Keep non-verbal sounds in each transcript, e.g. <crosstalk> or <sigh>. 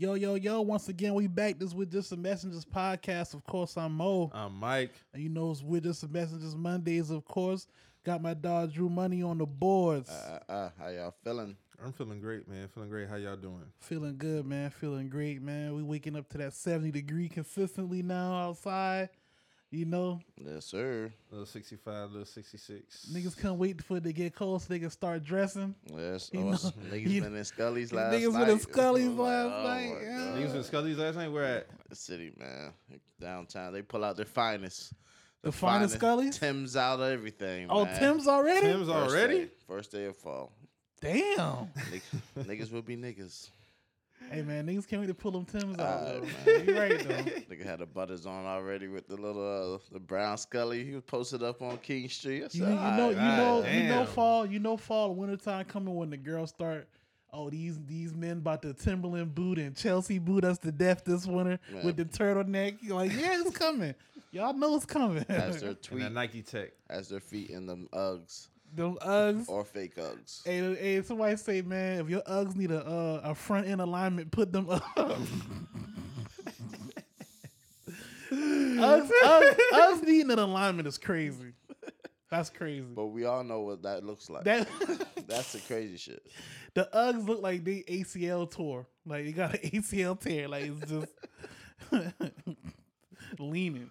Yo, yo, yo, once again, we back this with Just the Messengers podcast. Of course, I'm Moe. I'm Mike. And you know it's with Just the Messengers Mondays, of course. Got my dog Dru Money on the boards. Uh, uh, how y'all feeling? I'm feeling great, man. Feeling great. How y'all doing? Feeling good, man. Feeling great, man. We waking up to that 70 degree consistently now outside. You know, Yes, sir. Little 65, little 66. niggas can't wait for it to get cold so they can start dressing. Yes, You us know, niggas you- been in Scully's last niggas night. been in Scully's I'm last oh night, my yeah. God. Niggas in Scully's last night. Where at? The city, man. Downtown. They pull out their finest. The finest Scully's? Tim's out of everything. Oh, man. Tim's already? Tim's First already? day- first day of fall. Damn. Niggas, niggas will be niggas. Hey, man, niggas can't wait to pull them Tim's out. Alright, though. man. You right, though. <laughs> Nigga had the butters on already with the little uh, the brown Scully. He was posted up on King Street. I said, You, you know, you God know, you know, fall, you know, fall, wintertime coming when the girls start. Oh, these these men about the Timberland boot and Chelsea boot us to death this winter Man. with the turtleneck. You're like, yeah, it's coming. <laughs> Y'all know it's coming. as their <laughs> And tweet, Nike Tech. as their feet in them Uggs Them Uggs. or fake Uggs. Hey, hey, somebody say, man, if your Uggs need a uh, a front end alignment, put them up. <laughs> Uggs, Uggs, Uggs needing an alignment is crazy. That's crazy. But we all know what that looks like. That <laughs> That's the crazy shit. the Uggs look like they ACL tore. Like they got an ACL tear. Like it's just <laughs> leaning.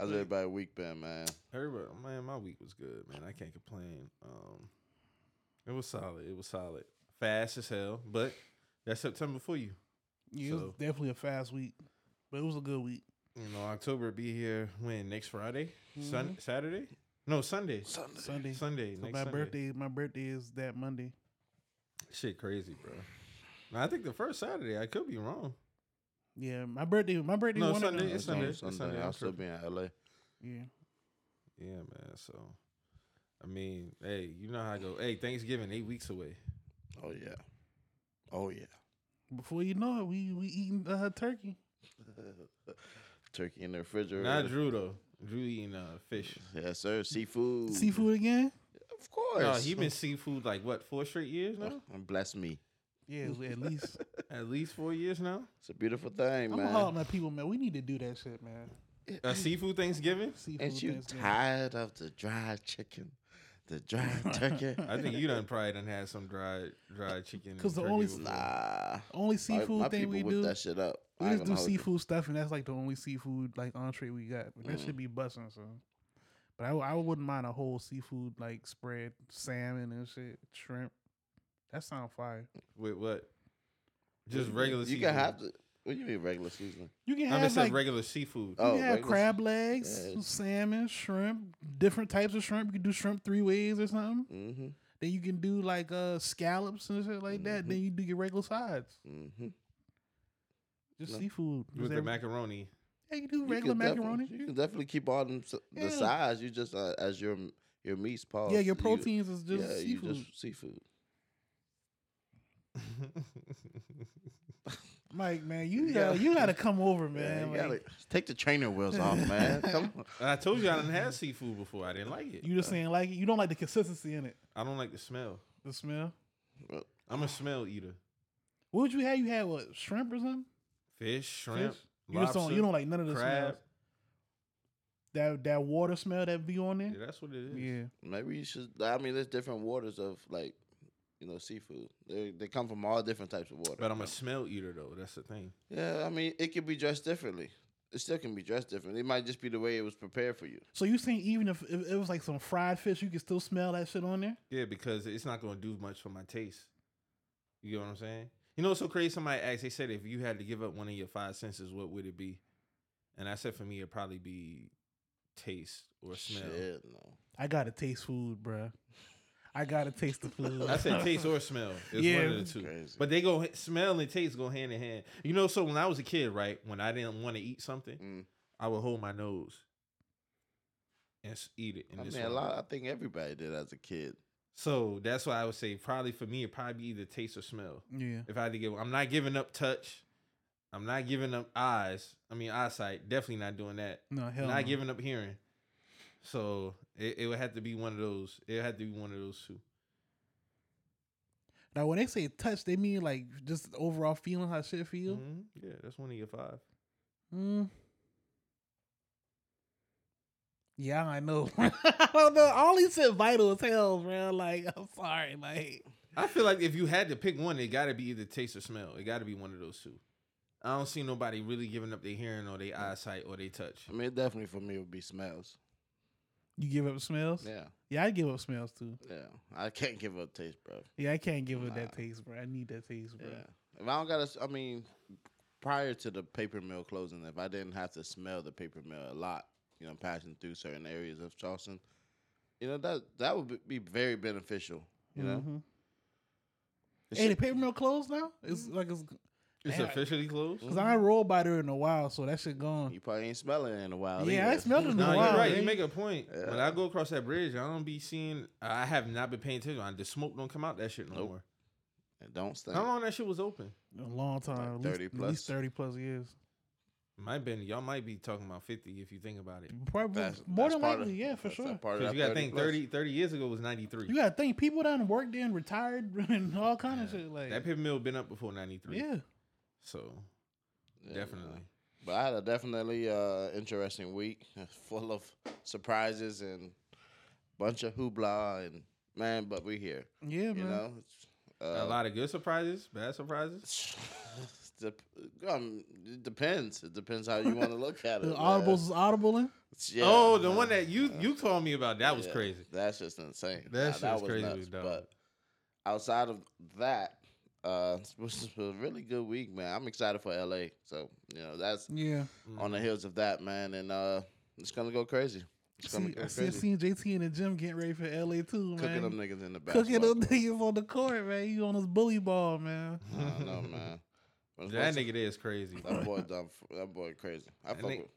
How's everybody week been, man? Everybody, man, my week was good, man. I can't complain. Um, it was solid. It was solid. Fast as hell, but that's September for you. Yeah, it was definitely a fast week, but it was a good week. You know, October be here when next Friday, Sun Saturday, no Sunday, Sunday. Sunday. So next my Sunday. birthday, my birthday is that Monday. Shit, crazy, bro. Now, I think the first Saturday. I could be wrong. Yeah, my birthday, my birthday. No, one of Sunday, them- It's Sunday. It's Sunday. Sunday. I'll I'm still tripping. be in LA. Yeah, Yeah, man. So, I mean, hey, you know how I go. Hey, Thanksgiving eight weeks away. Oh yeah. Oh yeah. before you know it, we we eating uh, turkey. <laughs> Turkey in the refrigerator. Not Dru though. Dru eating uh, fish. Yes, sir. Seafood. Seafood again? Of course. No, he been seafood like what four straight years now? Bless me. Yeah, at least. <laughs> At least four years now. It's a beautiful thing, I'm man. gonna holler at my people, man. We need to do that shit, man. A seafood Thanksgiving. Seafood Ain't you Thanksgiving. tired of the dried chicken, the dried <laughs> turkey? <laughs> I think you done probably done had some dried dried chicken. Because the turkey only- before. Nah. Only seafood my thing we do. that shit up. We I just do gonna you. seafood stuff, and that's like the only seafood like entree we got. But that Mm. should be busting. So, but I, I wouldn't mind a whole seafood like spread, salmon and shit, shrimp. That sound fire. with what? Just regular. You seafood. can have the. What do you mean regular seasoning? You can I have just said like regular seafood. you Oh, can have regular- crab legs, Yeah. salmon, shrimp, different types of shrimp. You can do shrimp three ways or something. Mm-hmm. Then you can do like uh scallops and shit like that. Mhm. Then you do your regular sides. Mm-hmm. Just No. seafood. Just with the macaroni. Yeah, you do regular macaroni. You can definitely keep all them s- Yeah. the size. You just uh, as your your meats. Pause. yeah, your you- proteins is just yeah, seafood. you just seafood. <laughs> Mike, man, you You gotta gotta- you gotta come over, Man, man. you like, gotta take the trainer wheels off, man. <laughs> Come on. I told you I didn't have seafood before. I didn't like it. you just uh, saying like it. You don't like the consistency in it, I don't like the smell. the smell. I'm a smell eater. What would you have? You had what shrimp or something? Fish, shrimp, Fish? You just don't. lobster, You don't like none of the crab. smells. That that water smell that be on there. Yeah, that's what it is. Yeah, Maybe you should. I mean, there's different waters of like, you know, seafood. They they come from all different types of water. But I'm a smell eater though. That's the thing. Yeah, I mean, it can be dressed differently. It still can be dressed differently. It might just be the way it was prepared for you. So you saying even if, if it was like some fried fish, you could still smell that shit on there? Yeah, because it's not going to do much for my taste. You get what I'm saying? You know what's so crazy? Somebody asked, they said, if you had to give up one of your five senses, what would it be? And I said, for me, it'd probably be taste or smell. Shit, no. I gotta taste food, bruh. I gotta taste the <laughs> food. I said taste or smell. It's Yeah. one of the two. Crazy. But they go smell and taste go hand in hand. You know, so when I was a kid, right, when I didn't want to eat something, Mm. I would hold my nose and eat it. And I just mean, a lot. I think everybody did as a kid. So that's why I would say probably for me, it probably be either taste or smell. yeah. If I had to give, I'm not giving up touch. I'm not giving up eyes. I mean eyesight. Definitely not doing that. No hell. not no. giving up hearing. So it, it would have to be one of those. It would have to be one of those two. Now, when they say touch, they mean like just overall feeling how shit feel. Mhm. Yeah, that's one of your five. Mm. Yeah, I know. <laughs> I don't know. All these shit vital as hell, man. Like, I'm sorry. Like, I feel like if you had to pick one, it got to be either taste or smell. It got to be one of those two. I don't see nobody really giving up their hearing or their eyesight or their touch. I mean, definitely for me it would be smells. You give up smells? Yeah, Yeah, I give up smells too. yeah. I can't give up taste, bro. Yeah, I can't give up Nah. that taste, bro. I need that taste, bro. Yeah. If I don't gotta, s- I mean, prior to the paper mill closing, if I didn't have to smell the paper mill a lot, you know, passing through certain areas of Charleston, you know that that would be- be very beneficial. You know, Mhm. The Hey, the paper mill closed now? It's like it's It's Damn. officially closed. because I ain't rolled by there in a while, so that shit gone. you probably ain't smelling it in a while. Yeah, I either. smelled it in a No, while. you're right. man. You make a point. When I go across that bridge, I don't be seeing. I have not been paying attention. The smoke don't come out that shit no Nope. more. It don't stink. How long that shit was open? a long time, Like at, 30 least, at least thirty plus years. Might been y'all might be talking about fifty if you think about it. Probably That's- more that's than likely, of- yeah, for sure. a part of Because you got to think plus. 30, 30 years ago was ninety three. You gotta think people done worked there and retired <laughs> and all kind of shit. Like, That paper mill been up before ninety three. yeah, So Yeah, definitely. man. But I had a definitely uh, interesting week, <laughs> full of surprises and bunch of hoopla and man. But we here, yeah, you man. know. It's, a uh, lot of good surprises, bad surprises. <laughs> Um, it depends. It depends how you want to look at <laughs> it. The audibles is audibling. Yeah, oh, the man. one that you you told me about that was Yeah, crazy. That's just insane. That Nah, shit that was was crazy, nuts. dog. But outside of that, uh, it was a really good week, man. I'm excited for LA. So you know that's Yeah, on the heels of that, man, and uh, it's gonna go crazy. It's gonna see, go I see, I crazy. seen JT in the gym getting ready for LA too, man. Cooking man. them niggas in the back. Cooking them niggas on the court, man. You on his bully ball, man. I don't know, man. <laughs> That once- nigga is crazy. that boy dumb. That boy crazy. I That fuck nigga- with.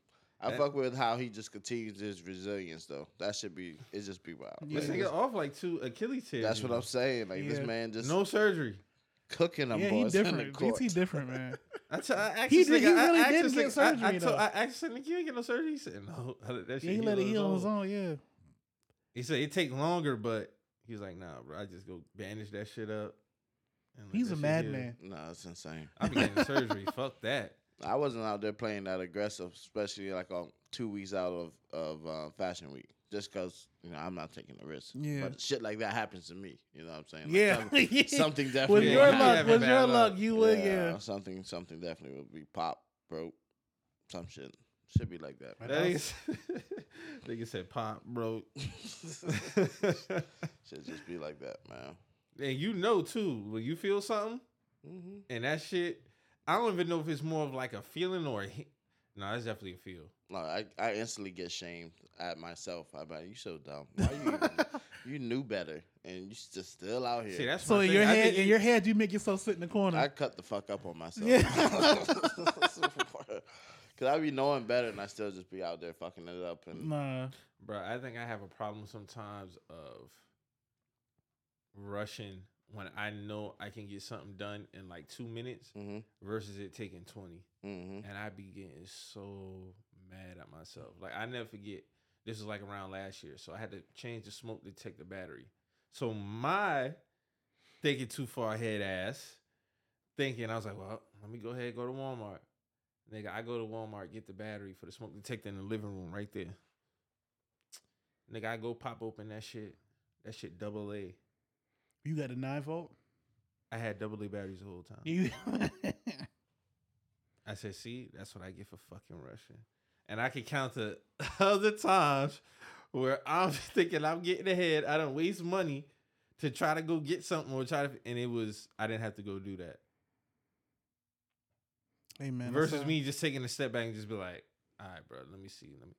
I that- fuck with how he just continues his resilience though. That should be. It just be wild. Yeah. This nigga off like two Achilles tears. That's what I'm saying. Like this man just No surgery. Cooking them yeah, he boys in the different. court. JT different, man. I, t- I asked He this did- he I really asked did this get nigga- I- I, surgery, told. I asked him, "You ain't get no surgery." He said, "No, <laughs> that shit Yeah, he let it heal on his own. Yeah, He said it take longer, but he's like, "Nah, bro. I just go bandage that shit up." and he's a that shit heal." madman. No, it's insane. I be getting surgery. <laughs> Fuck that. I wasn't out there playing that aggressive, especially like on two weeks out of of uh, Fashion Week, just because you know I'm not taking the risk. Yeah. But shit like that happens to me. You know what I'm saying? Like, Yeah, Something, <laughs> Yeah. something With definitely. Yeah, your luck, with your luck. luck, you would. Yeah. Something, something definitely would be pop, broke, some shit. Should be like that. Right. That nigga, <laughs> nigga said pop, bro. <laughs> Should just be like that, man. and you know too when you feel something hmm and that shit. I don't even know if it's more of like a feeling or a. No, it's definitely a feel. No, I, I instantly get shamed at myself. I'm like, you so dumb. Why you even, <laughs> you knew better and you just still out here. See, that's So my in thing. your I head, think in your head, you make yourself sit in the corner. I cut the fuck up on myself. Yeah. <laughs> <laughs> Cause I be knowing better and I still just be out there fucking it up and nah, Bro, I think I have a problem sometimes of rushing when I know I can get something done in like two minutes hmm versus it taking 20. hmm And I be getting so mad at myself. Like, I never forget, this was like around last year. So I had to change the smoke detector battery. So my thinking too far ahead ass thinking, I was like, well, let me go ahead and go to Walmart. Nigga, I go to Walmart, get the battery for the smoke detector in the living room right there. Nigga, I go pop open that shit. That shit double A. you got a nine volt. I had double A batteries the whole time. You, <laughs> I said, see, that's what I get for fucking rushing. And I can count the <laughs> other times where I'm <laughs> thinking I'm getting ahead. I don't waste money to try to go get something or try to, and it was, I didn't have to go do that. man, Versus all- me just taking a step back and just be like, all right, bro, let me see. Let me,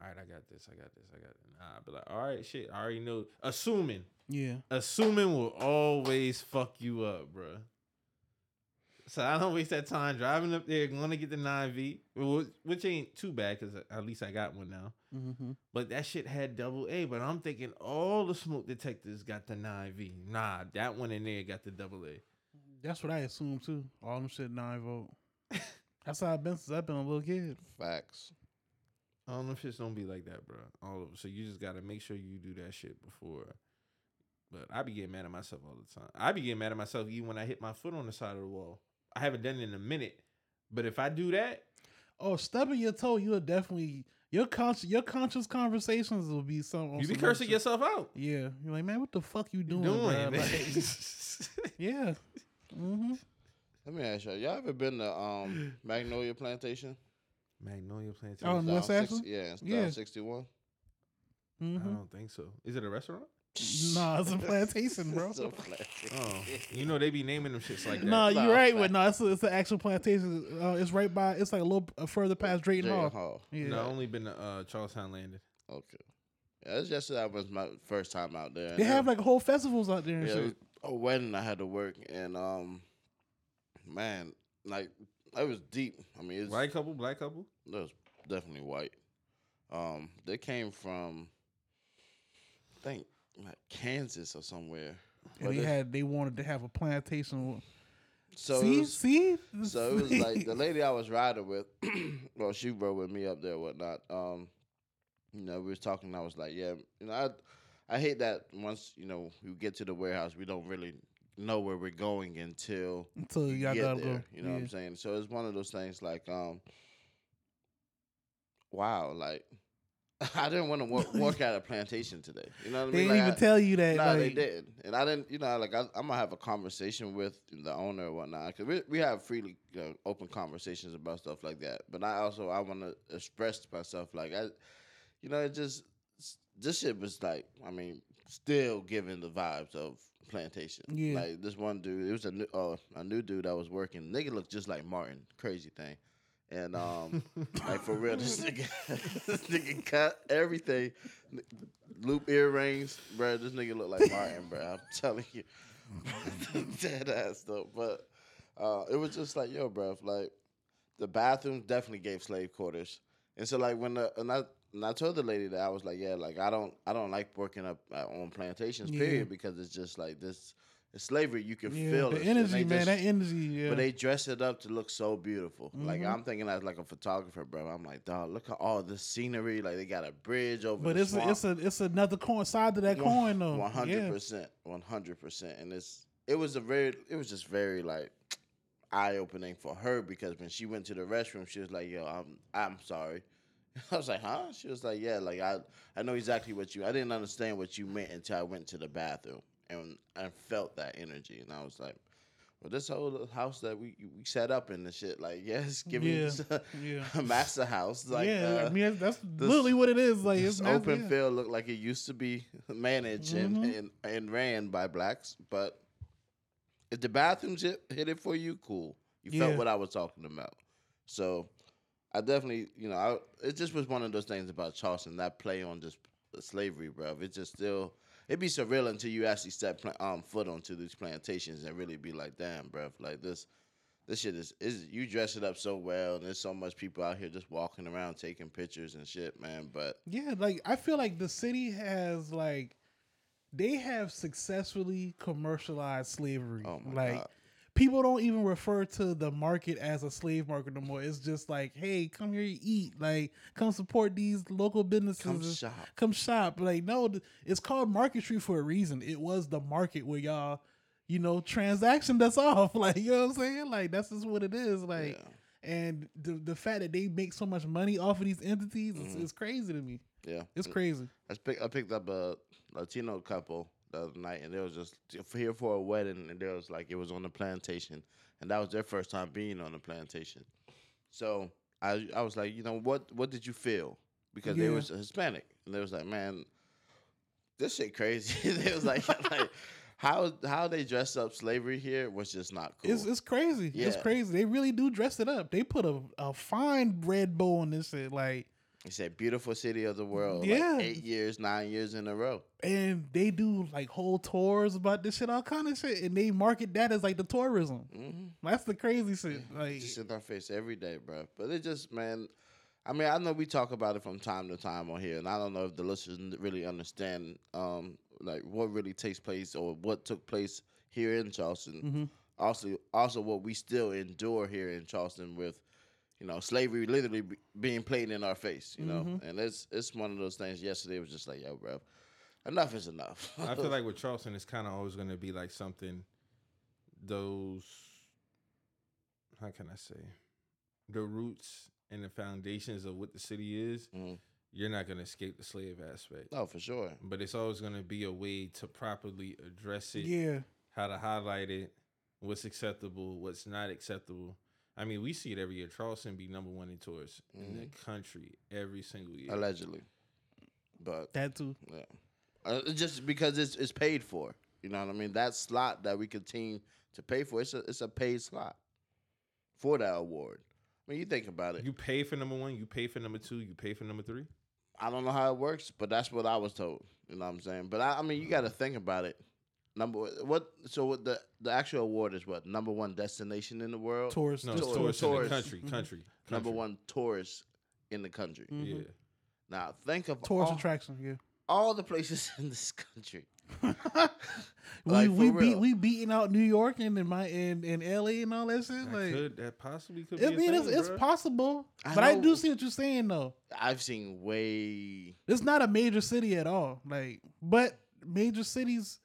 all right, I got this. I got this. I got it. Nah, I'd be like, all right, shit, I already know. Assuming, Yeah, assuming will always fuck you up, bro. So I don't waste that time driving up there, going to get the 9V, which ain't too bad because at least I got one now. mm-hmm. But that shit had double A. But I'm thinking all the smoke detectors got the 9V. Nah, that one in there got the double A. that's what I assume too. All them shit nine volt. That's how I've been since I've been a little kid. facts. All them shits don't be like that, bro. All of them. So you just got to make sure you do that shit before But I be getting mad at myself all the time. I be getting mad at myself even when I hit my foot on the side of the wall. I haven't done it in a minute, but if I do that, Oh, stubbing your toe, you'll definitely your conscious your conscious conversations will be some. on you be cursing shit. yourself out. Yeah, you're like, man, what the fuck you doing? Doing, bruh?" Like, <laughs> yeah. hmm Let me ask y'all. y'all ever been to um Magnolia Plantation? Magnolia Plantation. Oh, in West six- Ashley? Yeah, it's Yeah. sixty one. I hmm don't think so. Is it a restaurant? Nah, <laughs> it's a plantation, bro. Oh, you know they be naming them shits like that. No, Nah, you're right, man. but no, it's a, it's an actual plantation. Uh, it's right by. It's like a little uh, further past Drayton Hall. Hall. Yeah, No, I only been to uh, Charles Towne Landing. Okay. Yeah, it's just that was my first time out there. they and have it- like whole festivals out there and yeah, it was shit. a wedding I had to work and um man, like it was deep. I mean it's White couple, black couple. it was definitely white. Um they came from I think like Kansas or somewhere. And But they had they wanted to have a plantation. so see, was, see. So it was like the lady I was riding with, <clears throat> well, she rode with me up there, whatnot. Um, you know, we was talking. And I was like, yeah, you know, I, I hate that once you know we get to the warehouse, we don't really know where we're going until until you got get there. go. You know what I'm saying? So it's one of those things like, um, wow, like <laughs> I didn't want to work, work at a plantation today. You know what I mean? They didn't Like, even I- tell you that. no, like, they didn't, and I didn't. You know, like I, I'm gonna have a conversation with the owner or whatnot because we we have freely, you know, open conversations about stuff like that. But I also I want to express myself like I, you know, it just this shit was like I mean, still giving the vibes of plantation. Yeah. Like this one dude, it was a new uh, a new dude that was working. Nigga looked just like Martin. Crazy thing. And um, like for real, this <laughs> nigga, <laughs> this nigga cut everything, loop earrings, bro. This nigga look like Martin, bro. I'm <laughs> telling you, dead ass though. But uh, it was just like, yo, bro, like the bathroom definitely gave slave quarters. And so like when the and I and I told the lady that I was like, yeah, like I don't I don't like working up uh, on plantations, Yeah. period, because it's just like this. Slavery. You can Yeah, feel the it. energy, man. just- that energy. Yeah. but they dress it up to look so beautiful. Like Mhm. I'm thinking as like a photographer, bro. I'm like, dog, look at all the scenery. Like they got a bridge over. but it's a, it's a it's another coin side to that coin though. One hundred percent, one hundred percent. And it's it was a very it was just very like eye opening for her because when she went to the restroom, she was like, "Yo, I'm I'm sorry." <laughs> I was like, "Huh?" She was like, "Yeah, like I I know exactly what you. I didn't understand what you meant until I went to the bathroom and I felt that energy, and I was like." Well, this whole house that we we set up in the shit, like, <laughs> yes, give me Yeah, yeah. <laughs> a master house, like, yeah, uh, I mean that's, this- literally what it is. Like this it's open yeah. field looked like it used to be managed and, Mhm. and and ran by blacks. But if the bathrooms hit, hit it for you, cool. You Yeah. felt what I was talking about. So I definitely, you know, I, it just was one of those things about Charleston that play on just slavery, bro. It just still. It'd be surreal until you actually step pla- um, foot onto these plantations and really be like, damn, bro, like this, this shit is, is you dress it up so well, and there's so much people out here just walking around taking pictures and shit, man. But Yeah, like I feel like the city has like they have successfully commercialized slavery. Oh my like God. People don't even refer to the market as a slave market no more. It's just like, hey, come here, eat. Like, come support these local businesses. Come shop. Come shop. Like, no, it's called Market Street for a reason. It was the market where y'all, you know, transaction that's <laughs> off. Like, you know what I'm saying? Like, that's just what it is. Like, Yeah. and the the fact that they make so much money off of these entities is, Mhm. is crazy to me. Yeah, It's crazy. I picked up a Latino couple the other night, and they was just here for a wedding, and they was like it was on the plantation, and that was their first time being on the plantation. So I I was like, you know what what did you feel? Because they Yeah. was Hispanic, and they was like, man, this shit crazy. <laughs> they was like, <laughs> like how how they dressed up slavery here was just not cool. It's it's crazy. It's crazy. They really do dress it up. They put a, a fine red bow on this shit, like, he said, beautiful city of the world. Yeah. like eight years, nine years in a row. and they do like whole tours about this shit, all kind of shit, and they market that as like the tourism. hmm That's the crazy shit. Like, just in our face every day, bro. But it just, man. I mean, I know we talk about it from time to time on here, and I don't know if the listeners really understand, um, like what really takes place or what took place here in Charleston. Mhm. Also, also what we still endure here in Charleston with, you know, slavery literally be, being played in our face. You know, Mhm. and it's it's one of those things. Yesterday was just like, yo, bro. enough is enough. I feel <laughs> like with Charleston, it's kind of always going to be like something. Those, how can I say, the roots and the foundations of what the city is. Mhm. You're not going to escape the slave aspect, Oh, for sure. but it's always going to be a way to properly address it. Yeah. how to highlight it, what's acceptable, what's not acceptable. I mean, we see it every year. Charleston be number one in tourists in the country every single year. Allegedly, but That too. yeah, uh, it's just because it's it's paid for. You know what I mean? That slot that we continue to pay for, it's a it's a paid slot for that award. I mean, you think about it. You pay for number one, you pay for number two, you pay for number three. I don't know how it works, but that's what I was told. You know what I'm saying? But I, I mean, you got to think about it. Number what? So what the the actual award is what number one destination in the world? Tourist. No, just it's tourist- tourists in the tourists. country, Mhm. country, Number one tourist in the country. Mhm. Yeah. Now think of Tourist all, attraction. Yeah. all the places <laughs> in this country. <laughs> we Like, we for beat we beating out New York and in my and, and LA and all that shit. That like could that possibly could I be. mean, a it's, thing, it's bruh. possible, I but I do see what you're saying though. I've seen way. It's not a major city at all. Like, but major cities.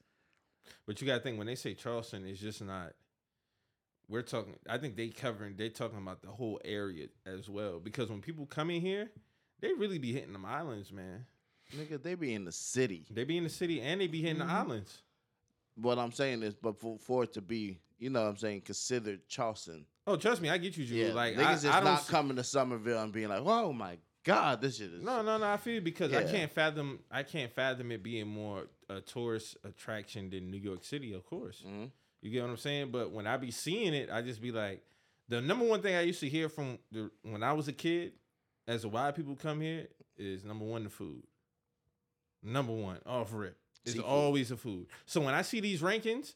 But you got to think when they say Charleston, it's just not. We're talking. I think they covering. They talking about the whole area as well. Because when people come in here, they really be hitting them islands, man. Nigga, they be in the city. They be in the city and they be hitting Mhm. the islands. What I'm saying is, but for, for it to be, you know what I'm saying, considered Charleston. Oh, trust me, I get you, Dru. Yeah, like niggas I, is I not see- coming to Summerville and being like, "Oh my god, this shit is." no, no, no. I feel you because I can't fathom. I can't fathom it being more a tourist attraction than New York City. Of course, Mhm. you get what I'm saying. But when I be seeing it, I just be like, the number one thing I used to hear from the when I was a kid, as to why people come here, is number one the food. Number one, off rip, it's Seafood. always the food. So when I see these rankings,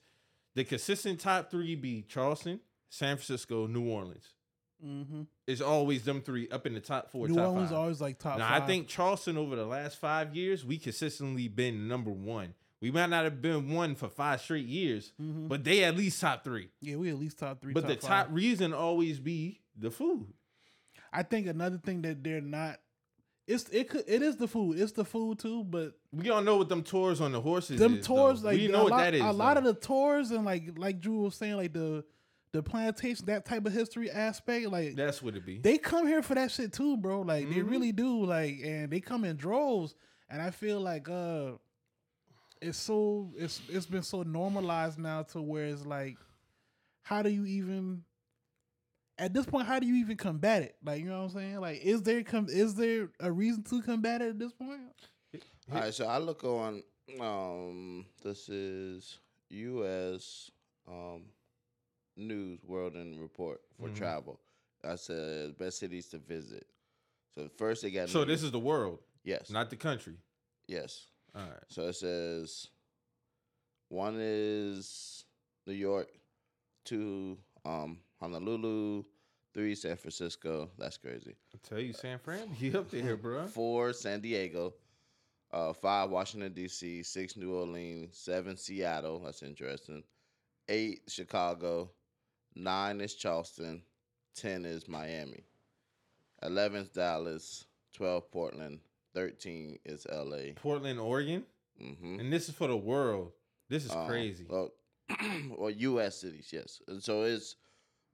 the consistent top three be Charleston, San Francisco, New Orleans. Mm-hmm. It's always them three up in the top four. New top Orleans five. always like top Now five. I think Charleston over the last five years, we consistently been number one. We might not have been one for five straight years, Mhm. but they at least top three. yeah, we at least top three. but the top top five. reason always be the food. I think another thing that they're not. It's it could it is the food. It's the food too, but We all know what them tours on the horses. them is, tours though. like we know what lot, that is. A lot of the tours and like like Dru was saying, like the the plantation, that type of history aspect, like that's what it be. they come here for that shit too, bro. Like they Mhm. really do. Like and they come in droves. And I feel like uh it's so it's it's been so normalized now to where it's like how do you even at this point how do you even combat it? Like you know what I'm saying? Like is there com- is there a reason to combat it at this point? All right, so I look on. Um, this is U.S. Um, News World and Report for Mhm. travel. I said best cities to visit. So first they got. so New this is the world, yes, not the country. yes. All right. So it says one is New York, two um Honolulu, three San Francisco. That's crazy. I tell you, San Fran, you up there, <laughs> bro. Four San Diego, uh, five Washington D.C., six New Orleans, seven Seattle. That's interesting. Eight Chicago, nine is Charleston, ten is Miami, eleven is Dallas, twelve Portland, thirteen is L.A. Portland, Oregon, Mm-hmm. and this is for the world. This is Um, crazy. Well, <clears throat> well, U.S. cities, yes. And so it's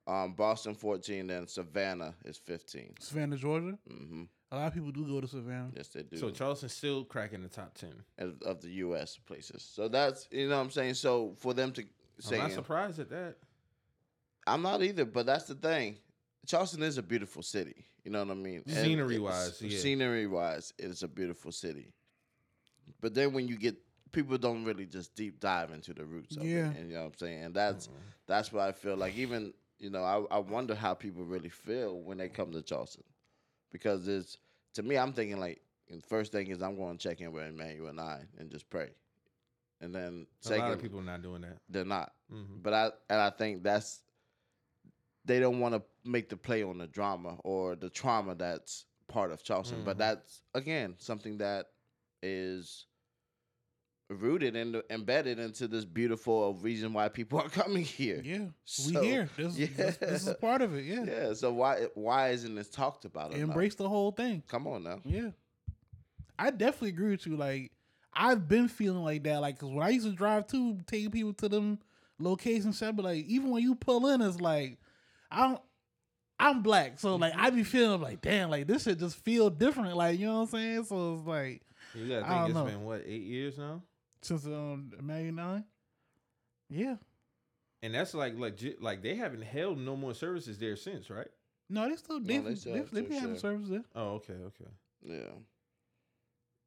um, Boston 14, then Savannah is 15. Savannah, Georgia. hmm A lot of people do go to Savannah. Yes, they do. So Charleston still cracking the top ten. of, of the U.S. places. So that's you know what I'm saying. So for them to say, I'm not surprised at that. I'm not either, but that's the thing. Charleston is a beautiful city. You know what I mean? Scenery-wise, it's- yeah. Scenery-wise, it's a beautiful city. But then when you get people don't really just deep dive into the roots of Yeah. it. And you know what I'm saying? And that's Mm-hmm. that's why I feel like even you know I, I wonder how people really feel when they come to Charleston because it's to me I'm thinking like the first thing is I'm going to check in with Emanuel and I and just pray, and then A lot of second people not doing that. they're not. Mhm. But I and I think that's they don't want to make the play on the drama or the trauma that's part of Charleston. But Mhm. that's again something that is rooted and embedded into this beautiful reason why people are <laughs> coming here. Yeah, So, we here. This, this, this is part of it. Yeah, Yeah. So why why isn't this talked about? enough? embrace the whole thing. Come on now. Yeah, I definitely agree with you. Like, I've been feeling like that. Like, cause when I used to drive to taking people to them locations, shit, but like even when you pull in, it's like I don't. I'm black, so like I be feeling like, damn, like this shit just feel different, like you know what I'm saying. So it's like You gotta I think don't it's know. been what eight years now, since um May nine, yeah, and that's like legit. Like they haven't held no more services there since, right? no, they still they No, they they, still they, have to, be having sure. service there. Oh, okay, okay. Yeah.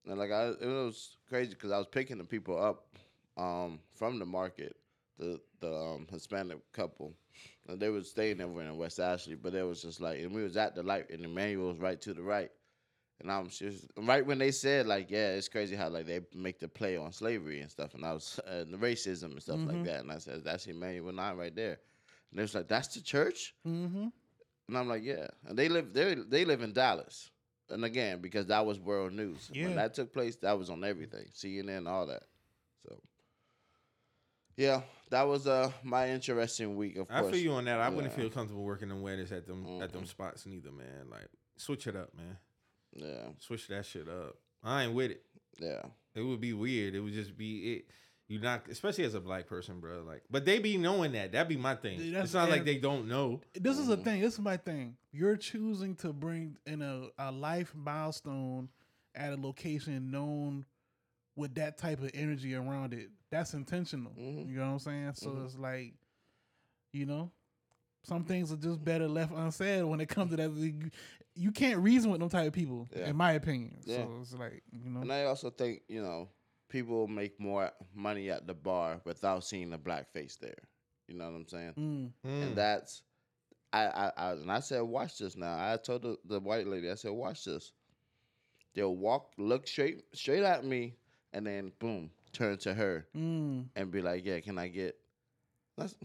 And like I, it was crazy because I was picking the people up um, from the market, the the um, Hispanic couple, and they was staying over in West Ashley, but it was just like, and we was at the light, and the Emanuel was right to the right, and I'm just right when they said like, yeah, it's crazy how like they make the play on slavery and stuff, and I was uh, the racism and stuff like Mhm. that, and I said that's Emanuel Nine right there, and they was like, that's the church. Mm-hmm. And I'm like, yeah. And they live they they live in Dallas. And again, because that was world news. Yeah. When that took place, that was on everything. CNN, all that. So yeah, that was uh my interesting week, of I course. feel you on that. I wouldn't feel comfortable working in weddings at them at them spots neither, man. Like switch it up, man. Yeah, Switch that shit up. I ain't with it. yeah. It would be weird. It would just be it. You not, especially as a black person, bro. Like, but they be knowing that. That'd be my thing. Yeah, that's- it's not like they don't know. This is the Mhm. thing. This is my thing. You're choosing to bring in a, a life milestone at a location known with that type of energy around it. That's intentional. Mhm. You know what I'm saying? So Mhm. it's like, you know, some things are just better left unsaid when it comes to that. You, you can't reason with them type of people, Yeah. in my opinion. Yeah. So it's like, you know, And I also think, you know, people make more money at the bar without seeing a black face there. You know what I'm saying? mm, Mm. and that's I, I, I and I said, watch this now. I told the, the white lady, I said, watch this. They'll walk, look straight straight at me, and then boom, turn to her mm, and be like, yeah, can I get? That's,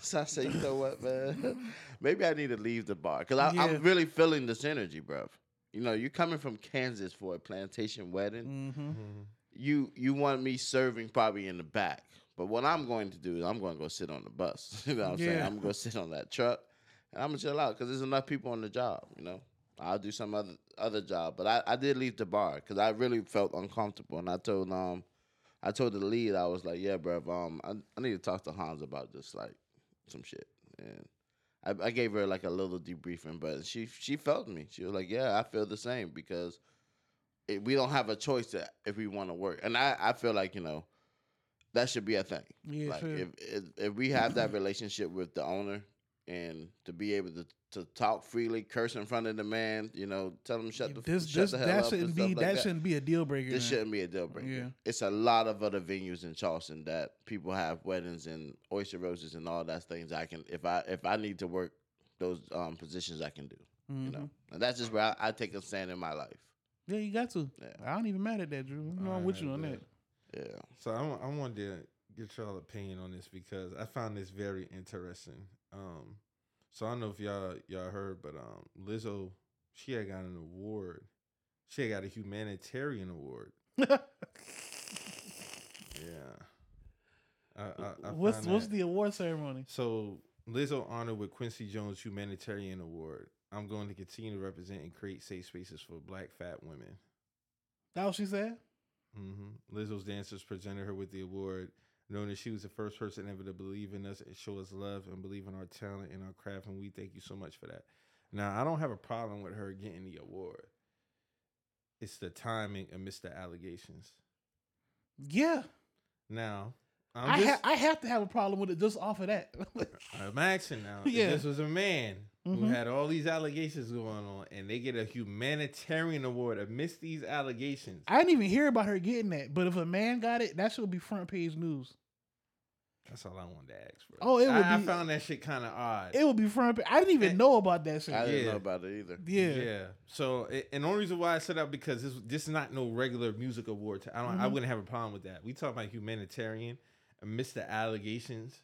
so I say, you know what, man? <laughs> Maybe I need to leave the bar because Yeah. I'm really feeling this energy, bruv. You know, you're coming from Kansas for a plantation wedding mm-hmm. Mhm. you you want me serving probably in the back. But what I'm going to do is I'm going to go sit on the bus. <laughs> You know what I'm saying? I'm going to sit on that truck and I'm going to chill out because there's enough people on the job, you know? I'll do some other other job. But I, I did leave the bar because I really felt uncomfortable. And I told um I told the lead, I was like, yeah, bruv, um, I, I need to talk to Hans about this, like, some shit. And I, I gave her like a little debriefing, but she she felt me. She was like, yeah, I feel the same because it, we don't have a choice to, if we want to work. And I, I feel like, you know, that should be a thing. Yeah, like sure. if, if if we have that relationship with the owner and to be able to, to talk freely, curse in front of the man, you know, tell him shut the this shut this the hell that up shouldn't stuff be like that, that. shouldn't be a deal breaker. This then. shouldn't be a deal breaker. Yeah. It's a lot of other venues in Charleston that people have weddings and oyster roasts and all that things. I can if I if I need to work those um, positions, I can do. You know, Mhm. and that's just where I, I take a stand in my life. Yeah, you got to. Yeah. I don't even mad at that, Dru. You know, I'm with you on that. Yeah. So I, wa- I wanted to get y'all opinion on this because I found this very interesting. Um, so I don't know if y'all y'all heard, but um, Lizzo, she had got an award. She had got a humanitarian award. <laughs> Yeah. I, I, I what's what's that- the award ceremony? So Lizzo honored with Quincy Jones Humanitarian Award. I'm going to continue to represent and create safe spaces for Black fat women. That what she said? hmm Lizzo's dancers presented her with the award, knowing that she was the first person ever to believe in us and show us love and believe in our talent and our craft, and we thank you so much for that. Now, I don't have a problem with her getting the award. It's the timing amidst the allegations. Yeah. Now, I'm I, just, ha- I have to have a problem with it just off of that. <laughs> I'm asking now. Yeah. If this was a man who Mhm. had all these allegations going on, and they get a humanitarian award amidst these allegations. I didn't even hear about her getting that, but if a man got it, that should be front page news. That's all I wanted to ask for. Oh, it would I, I be- found that shit kind of odd. It would be front page. I didn't even And- know about that shit. I didn't Yeah. know about it either. yeah. Yeah. So, a- and the only reason why I set up because this this is not no regular music award. I don't. I Mhm. wouldn't have a problem with that. We talk about humanitarian amidst the allegations.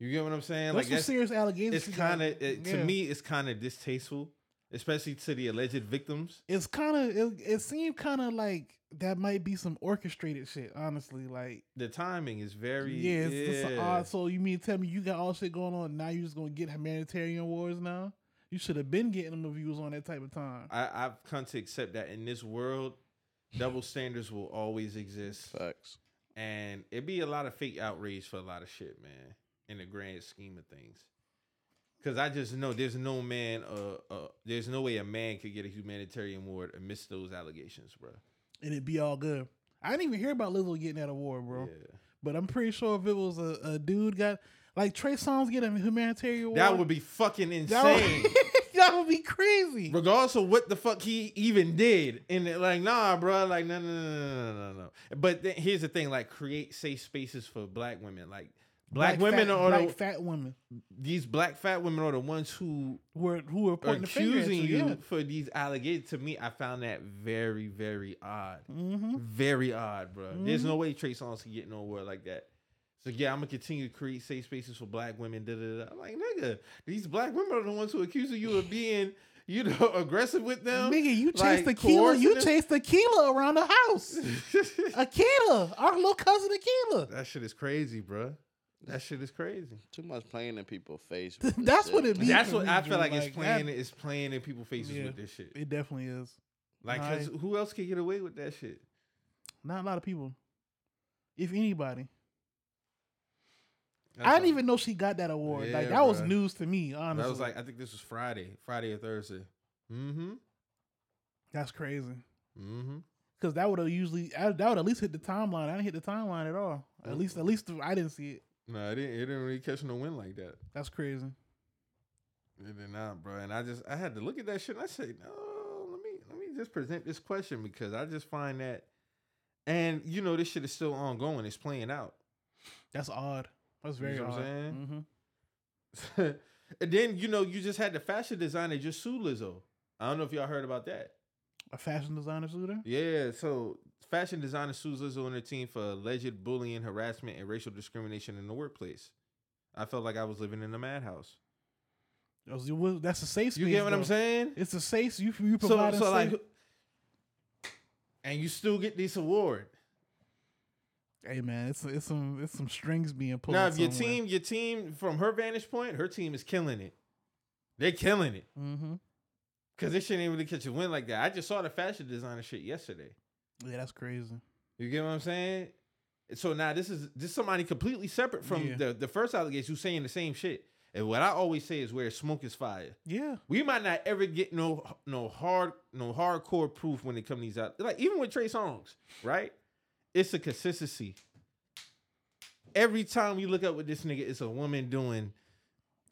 You get what I'm saying? That's some serious allegations. It's kind of it, to Yeah. me. It's kind of distasteful, especially to the alleged victims. It's kind of. It, it seemed kind of like that might be some orchestrated shit. Honestly, like The timing is very yeah, it's, it's odd. So you mean tell me you got all shit going on? Now You're just gonna get humanitarian awards now? You should have been getting them if you was on that type of time. I, I've come to accept that in this world, double standards will always exist, Facts. and it'd be a lot of fake outrage for a lot of shit, man. In the grand scheme of things, because I just know there's no man, uh, uh, there's no way a man could get a humanitarian award amidst those allegations, bro. and it'd be all good. I didn't even hear about Lizzo getting that award, bro. Yeah. But I'm pretty sure if it was a, a dude got like Trey Songz getting a humanitarian award, That would be fucking that would- insane. <laughs> that would be crazy. regardless of what the fuck he even did. And it, like, nah, bro, like, no, no, no, no, no, no, no. But then, here's the thing: like, create safe spaces for black women. Like, black, women fat, are black the, fat women these black fat women are the ones who were who are pointing accusing you you. for these allegations. To me, I found that very, very odd. Mm-hmm. Very odd, bro. There's no way Trey Songz can get nowhere like that. So yeah, I'm gonna continue to create safe spaces for black women. Da, da, da. I'm like, nigga, these black women are the ones who accusing you of being, you know, <laughs> aggressive with them. Nigga, you chase like, tequila. You chase tequila around the house. <laughs> Akila, our little cousin Akila. that shit is crazy, bro. That shit is crazy. Too much playing in people's <laughs> face. That's shit. what it be. That's what me, I feel Dru. like, it's that- playing. It's playing in people's faces Yeah. with this shit. It definitely is. Like, cause I- who else can get away with that shit? Not a lot of people, if anybody. That's I didn't all. even know she got that award. like Yeah, that was news to me. Honestly, That was like I think this was Friday, Friday or Thursday. Mm-hmm. that's crazy. Mm-hmm. Because that would have usually that would at least hit the timeline. I didn't hit the timeline at all. At least at least I didn't see it. No, it didn't. It didn't really catch no wind like that. That's crazy. It did not, bro. And I just I had to look at that shit and I said, no, let me let me just present this question because I just find that, and you know this shit is still ongoing. It's playing out. That's odd. That's very see what I'm odd. saying? hmm <laughs> and then you know you just had the fashion designer just sue Lizzo. I don't know if y'all heard about that. A fashion designer sued her. Yeah, so fashion designer sues Lizzo and her team for alleged bullying, harassment, and racial discrimination in the workplace. I felt like I was living in a madhouse. That was- it was- That's a safe space. You get what I'm saying? It's a safe. You you So, provide so a like, and you still get this award. Hey man, it's it's some it's some strings being pulled. Now, if your team, your team, from her vantage point, her team is killing it. They're killing it Mm-hmm. because they shouldn't even really catch a win like that. I just saw the fashion designer shit yesterday. Yeah, that's crazy. You get what I'm saying? So now this is this is somebody completely separate from Yeah. the the first allegation who's saying the same shit. And what I always say is where smoke is fire. Yeah. We might not ever get no no hard no hardcore proof when it comes to these out. Like even with Trey Songz, right? It's a consistency. Every time you look up with this nigga, it's a woman doing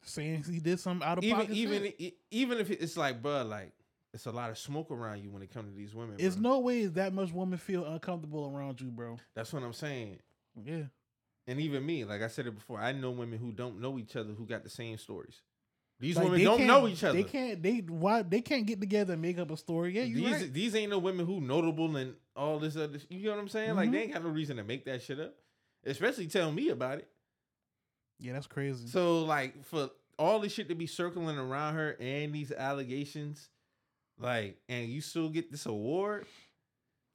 Saying he did some out of even pocket. even e- even if it's like, bruh, like it's a lot of smoke around you when it comes to these women. It's no way that much women feel uncomfortable around you, bro. That's what I'm saying. Yeah. And even me, like I said it before, I know women who don't know each other who got the same stories. These Like, women don't know each other. They can't. They why they can't get together and make up a story. Yeah, you these right. these ain't no women who notable and all this other. You know what I'm saying? Like Mhm. they ain't got no reason to make that shit up. Especially tell me about it. Yeah, that's crazy. So like for all this shit to be circling around her and these allegations, like, and you still get this award,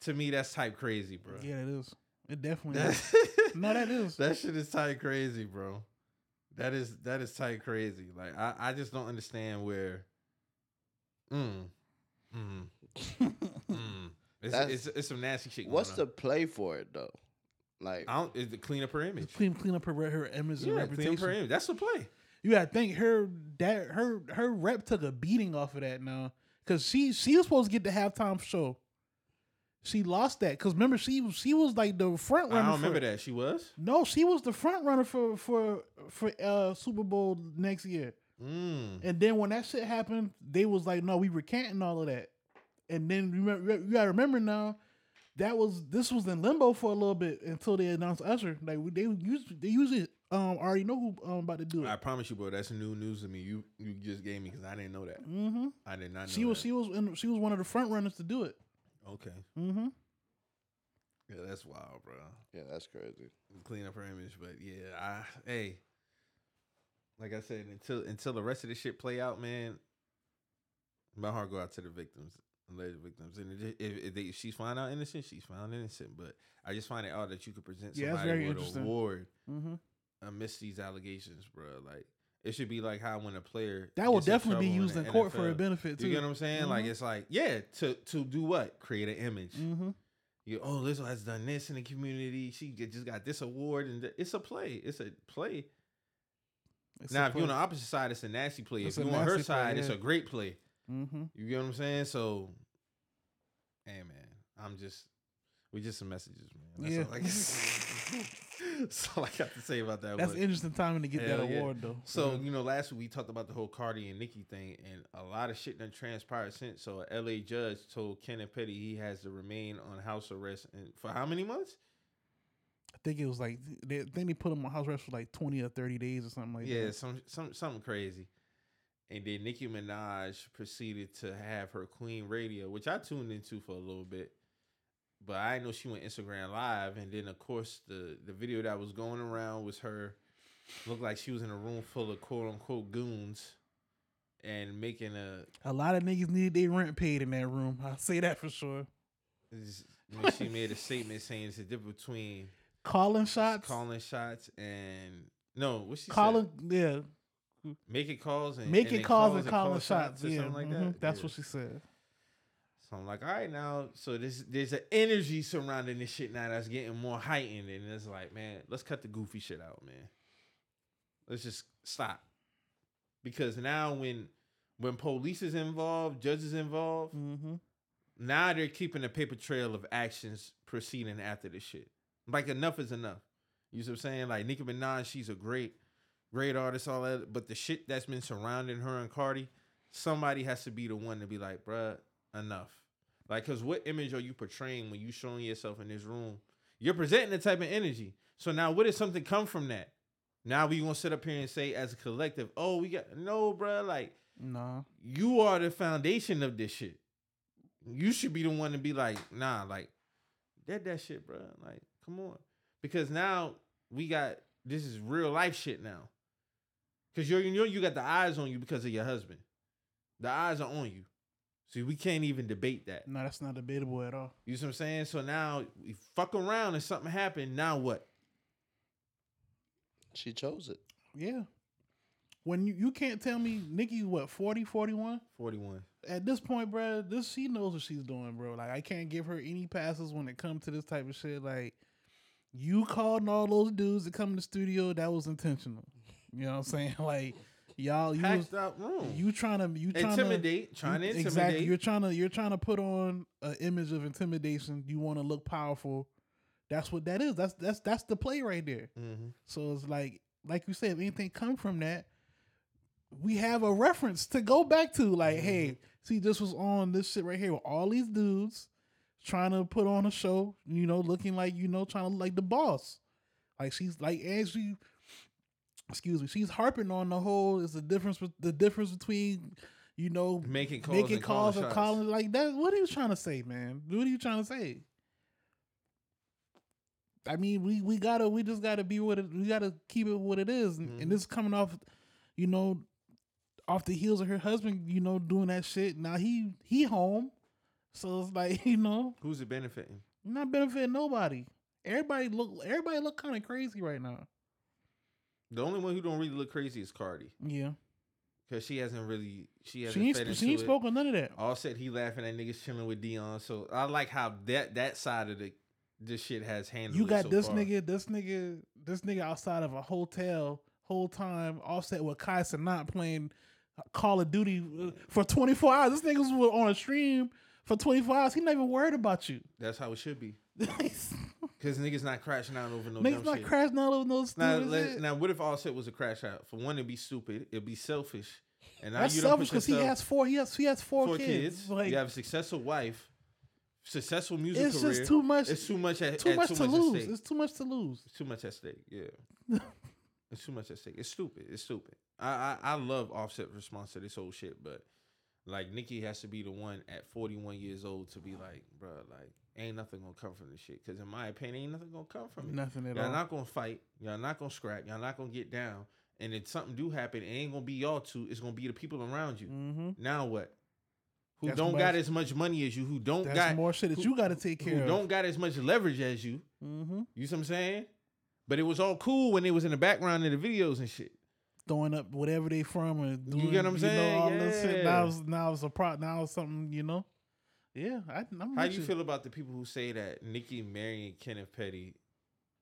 to me that's type crazy, bro. yeah, it is. It definitely is. That, <laughs> No, that is. that shit is type crazy, bro. That is that is type crazy. Like I, I just don't understand where. Mm, mm, <laughs> mm. It's, it's it's some nasty shit. What's going the play for it though? Like I don't. Is to clean up her image. clean clean up her her image and Yeah, clean up her image. That's the play. You gotta think her that her her rep took a beating off of that now because she she was supposed to get the halftime show. She lost that because remember she was she was like the front runner. I don't for, remember that she was. No, she was the front runner for for for uh Super Bowl next year. Mm. And then when that shit happened, they was like, no, we recanting all of that. And then remember, you gotta remember now, that was this was in limbo for a little bit until they announced Usher. Like they usually they usually um already know who um about to do it. I promise you, bro. That's new news to me. You you just gave me because I didn't know that. Mm-hmm. I did not know. She was that. she was in, she was one of the front runners to do it. okay. Mm-hmm. Yeah, that's wild, bro. yeah, that's crazy. clean up her image. But yeah, I hey, like I said, until until the rest of this shit play out, man, my heart go out to the victims, alleged victims. And it- if, if, they, if she's found out innocent, she's found innocent. But I just find it odd that you could present Yeah, somebody very with an award Mm-hmm. amidst these allegations, bro. Like it should be like how when a player That will definitely be used in court for a benefit too. You get what I'm saying? Like Mhm. it's like yeah, to to do what? Create an image. mm-hmm. You oh Lizzo has done this in the community. She just got this award, and th- it's a play. It's a play. It's now, if you're on the opposite side, it's a nasty play. It's if you're on her play, side, it's a great play. Mm-hmm. You get what I'm saying? So, hey man, I'm just we just some messages, man. That's Yeah. all I <laughs> That's all I got to say about that. That's interesting timing to get that yeah. award though. So Yeah. you know, last week we talked about the whole Cardi and Nicki thing, and a lot of shit done transpired since. So a LA judge told Kenneth Petty he has to remain on house arrest and for how many months? I think it was like they, I think they put him on house arrest for like twenty or thirty days or something like yeah, that. Yeah, some some something crazy. And then Nicki Minaj proceeded to have her Queen Radio, which I tuned into for a little bit, but I know she went Instagram live. And then of course the the video that was going around was her looked like she was in a room full of quote unquote goons and making a A lot of niggas needed their rent paid in that room. I'll say that for sure. she <laughs> made a statement saying it's a difference between Calling shots, calling shots and no, what she calling, yeah, said, making calls and making and then calls and call calling shots. or Yeah, something like mhm, that. that's Yeah. what she said. So I'm like, all right, now, so there's there's an energy surrounding this shit now that's getting more heightened, and it's like, man, let's cut the goofy shit out, man. Let's just stop, because now when when police is involved, judges involved, Mm-hmm. now they're keeping a paper trail of actions proceeding after this shit. Like enough is enough. You see what I'm saying? Like Nicki Minaj, she's a great, great artist, all that. But the shit that's been surrounding her and Cardi, somebody has to be the one to be like, bruh, enough. Like, cause what image are you portraying when you showing yourself in this room? You're presenting the type of energy. So now, what does something come from that? Now we gonna sit up here and say, as a collective, oh, we got no, bruh. Like, Nah, you are the foundation of this shit. You should be the one to be like, nah, like, dead that shit, bro. Like, come on. Because now we got this is real life shit now. Cause you're you know you got the eyes on you because of your husband. The eyes are on you. See, we can't even debate that. no, that's not debatable at all. You see what I'm saying? So now we fuck around and something happened. Now what? She chose it. Yeah. When you, you can't tell me Nikki what 40, 41? 41. At this point, bro, this she knows what she's doing, bro. Like I can't give her any passes when it comes to this type of shit. Like you called all those dudes to come in the studio, that was intentional. You know what I'm saying? <laughs> Like y'all you Packed out room. you trying to you trying intimidate, to trying to intimidate. Exactly. You're trying to you're trying to put on an image of intimidation. You want to look powerful. That's what that is. That's that's that's the play right there. Mhm. So it's like like you said, if anything come from that, we have a reference to go back to. Like, hey, see, this was on this shit right here with all these dudes trying to put on a show, you know, looking like, you know, trying to look like the boss. Like she's like as she excuse me, she's harping on the whole is the difference with the difference between, you know, Making calls making and calls calling shots. calling like that. What are you trying to say, man? What are you trying to say? I mean, we we gotta we just gotta be what it we gotta keep it what it is, and, Mhm. and this is coming off, you know, off the heels of her husband, you know, doing that shit. Now he he home, so it's like <laughs> you know, Who's it benefiting? not benefiting nobody. Everybody look everybody look kind of crazy right now. The only one who don't really look crazy is Cardi. Yeah, Cause she hasn't really she hasn't she ain't she ain't none of that. Offset he laughing at niggas chilling with Dion. So I like how that that side of the this shit has handled. You got so this far. nigga, this nigga, this nigga outside of a hotel whole time, offset with Kai not playing Call of Duty uh, for 24 hours. This nigga was on a stream for 24 hours. He not even worried about you. That's how it should be. <laughs> Niggas Cause niggas not crashing out over no dumb not shit. crashing all over no now, let- shit. now, what if Offset was a crash out? For one, it'd be stupid. It'd be selfish. And now That's you selfish because he has four. He has he has four, four kids. kids. Like you have a successful wife, successful music it's career. just too much. It's too much at too at much too to much lose. It's too much to lose. It's too much at stake. Yeah. <laughs> it's too much at stake. It's stupid. It's stupid. I, I I love Offset response to this whole shit, but like Nicki has to be the one at 41 years old to be like, bro, like ain't nothing gonna come from this shit. Cause in my opinion, ain't nothing gonna come from it. Nothing at all. Y'all not gonna fight. Y'all not gonna scrap. Y'all not gonna get down. And if something do happen, it ain't gonna be y'all two. It's gonna be the people around you. mm-hmm. Now what? Who That's don't much- got as much money as you? Who don't That's got more shit that who- you got to take who care of. don't got as much leverage as you? mm-hmm. You see what I'm saying? But it was all cool when it was in the background of the videos and shit. throwing up whatever they from and doing, you get what I'm saying? Know, all this shit. Now Yeah. it's now it's a pro. Now it's something you know. Yeah, I, I'm How do you feel about the people who say that Nikki marrying Kenneth Petty,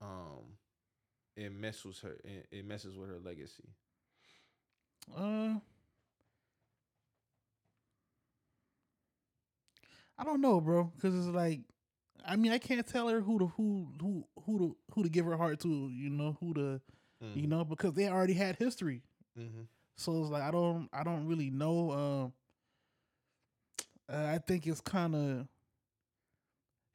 um, it messes her, it, it messes with her legacy? Uh, I don't know, bro, because it's like, I mean, I can't tell her who to who who who to who to give her heart to, you know, who to, Mm-hmm. you know, because they already had history. hmm So it's like I don't I don't really know. Um, uh, I think it's kind of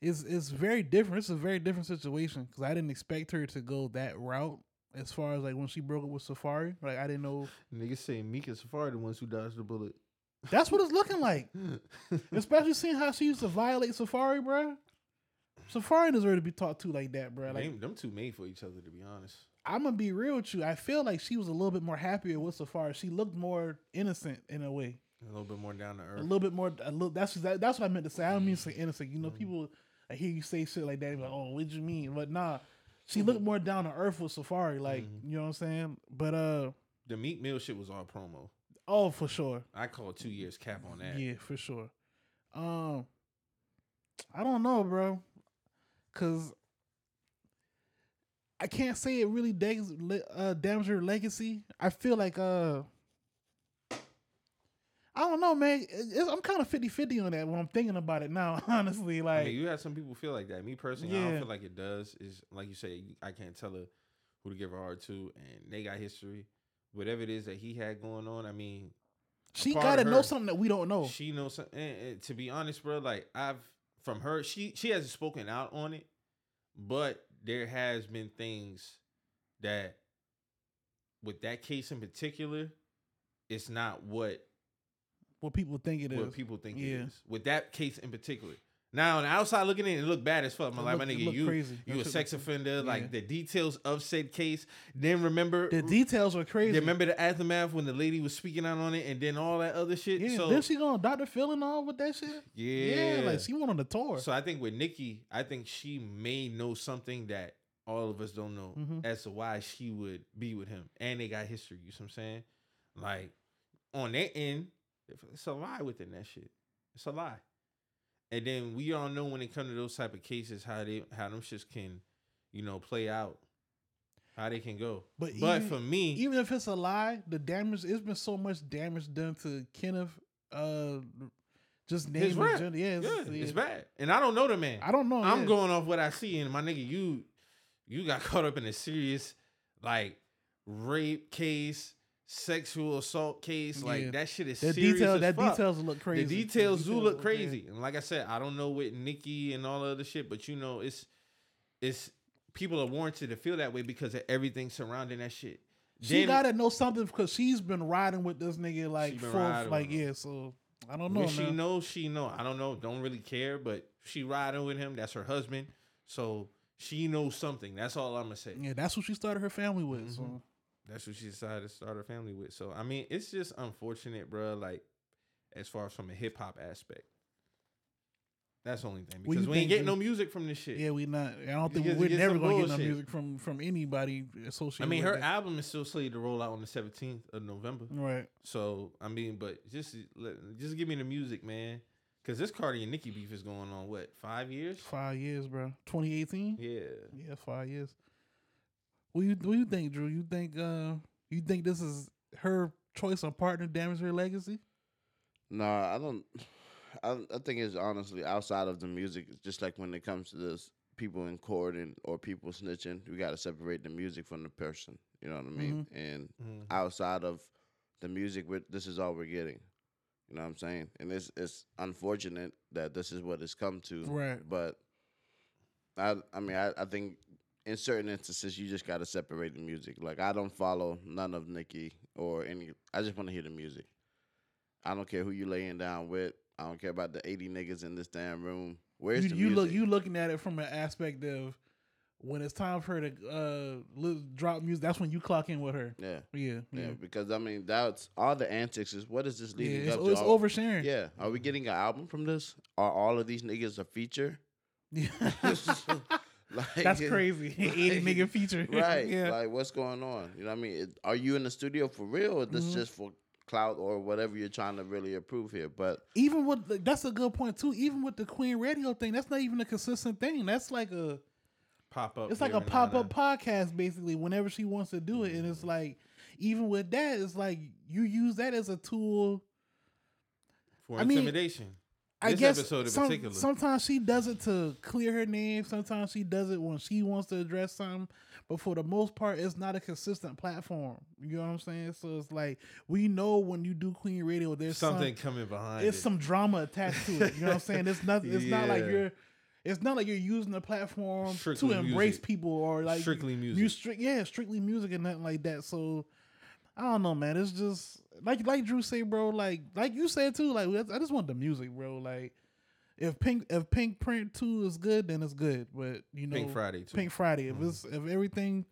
it's it's very different. It's a very different situation because I didn't expect her to go that route as far as like when she broke up with Safaree. Like I didn't know Niggas say Meek and Safaree the ones who dodged the bullet. that's what it's looking like. <laughs> Especially seeing how she used to violate Safaree, bro. Safaree deserve to be talked to like that, bro. Like them, them two made for each other, to be honest. I'm gonna be real with you. I feel like she was a little bit more happier with Safaree. She looked more innocent in a way. A little bit more down to earth. a little bit more. A little, that's that, that's what I meant to say. I don't mean to say innocent. You know, people I hear you say shit like that. Like, oh, what you mean? But nah, she looked more down to earth with Safaree. Like, you know what I'm saying? But uh, The Meek Mill shit was all promo. oh, for sure. I call two years cap on that. Yeah, for sure. Um, I don't know, bro, cause I can't say it really damaged, uh, damaged her legacy. I feel like uh. I don't know, man. It's- I'm kind of 50 50 on that when I'm thinking about it now, <laughs> honestly. I Like, mean, you had some people feel like that. Me personally, I don't feel like it does. Is like you say, I can't tell her who to give her heart to, and they got history. Whatever it is that he had going on, I mean, she got to know something that we don't know. she knows. Some, and, and to be honest, bro, like I've from her, she she hasn't spoken out on it, but there has been things that, with that case in particular, it's not what what people think it is. what people think Yeah. it is. With that case in particular. Now on the outside looking in, it looked bad as fuck. My like my nigga, you crazy. you That a sex offender. Like the details of said case. Then remember the details were crazy. remember the aftermath when the lady was speaking out on it, and then all that other shit. yeah, so then she going Dr. Phil and all with that shit. yeah, yeah, like she went on the tour. So I think with Nikki, I think she may know something that all of us don't know Mhm. as to why she would be with him. And they got history, you know what I'm saying? Like on that end, it's a lie within that shit. It's a lie. And then we all know when it comes to those type of cases how they how them shits can, you know, play out. How they can go. But But, even- for me, even if it's a lie, the damage it's been so much damage done to Kenneth. Uh, just name agenda. Yeah, it's, yeah, yeah. it's bad. And I don't know the man. I don't know. I'm yeah. going off what I see, and my nigga, you you got <laughs> caught up in a serious like rape case, sexual assault case. Like Yeah. that shit is The serious. detail, that fuck. details look crazy. The details do look yeah. crazy, and like I said, I don't know with Nikki and all the other shit, but you know, it's it's people are warranted to feel that way because of everything surrounding that shit. She gotta know something because she's been riding with this nigga like for like yeah. So I don't know. When she man. knows, she know. I don't know. Don't really care, but she riding with him. That's her husband, so she knows something. That's all I'm gonna say. Yeah, that's what she started her family with. Mhm. So That's what she decided to start her family with. So I mean, it's just unfortunate, bro. Like as far as from a hip hop aspect, that's the only thing because we ain't getting no music from this shit. yeah, we not. I don't think Because we're never gonna get no music from from anybody associated. I mean, her that. album is still slated to roll out on the 17th of November. right. So I mean, but just let- just give me the music, man. Cause this Cardi and Nicki beef is going on what five years? Five years, bro. 2018. Yeah. Yeah, five years. What you what you think, Drew? You think uh you think this is her choice of partner damage her legacy? No, I don't. I, I think it's honestly outside of the music. It's just like when it comes to this people in court and or people snitching, we got to separate the music from the person. You know what I mean? And Mhm. outside of the music, we this is all we're getting. You know what I'm saying? And it's it's unfortunate that this is what it's come to. Right. But I I mean I, I think in certain instances you just gotta separate the music. Like I don't follow none of Nicki or any I just wanna hear the music. I don't care who you laying down with. I don't care about the eighty niggas in this damn room. Where's You, the you music? look you looking at it from an aspect of when it's time for her to uh drop music. That's when you clock in with her. yeah. Yeah, Yeah, yeah, because I mean that's all the antics is what is this yeah. leading it's up to? it's All- oversharing. Yeah, are we getting an album from this? Are all of these niggas a feature? <laughs> Yeah. <laughs> <laughs> Like, That's <laughs> crazy. <laughs> 80 nigga feature. right? yeah. Like, what's going on? You know what I mean? It- are you in the studio for real, or this Mhm. just for clout or whatever you're trying to really approve here. But even with the- that's a good point too. Even with the Queen Radio thing, that's not even a consistent thing. That's like a Pop up. it's like a pop up podcast basically. Whenever she wants to do it, and it's like even with that, it's like you use that as a tool. for I mean, intimidation. I this guess episode in some- particular. sometimes she does it to clear her name. Sometimes she does it when she wants to address something. But for the most part, it's not a consistent platform. You know what I'm saying? So it's like we know when you do Queen Radio, there's something Some, coming behind. it's it. some drama attached to it. You know what I'm saying? It's nothing. It's not like you're. It's not like you're using the platform Strictly to embrace music. people or like Strictly music. mu- strict- yeah, strictly music and nothing like that. So I don't know, man. It's just like like Drew say, bro. Like like you said too. Like I just want the music, bro. Like if Pink if Pink Print two is good, then it's good. But you know, Pink Friday too. Pink Friday. If it's if everything,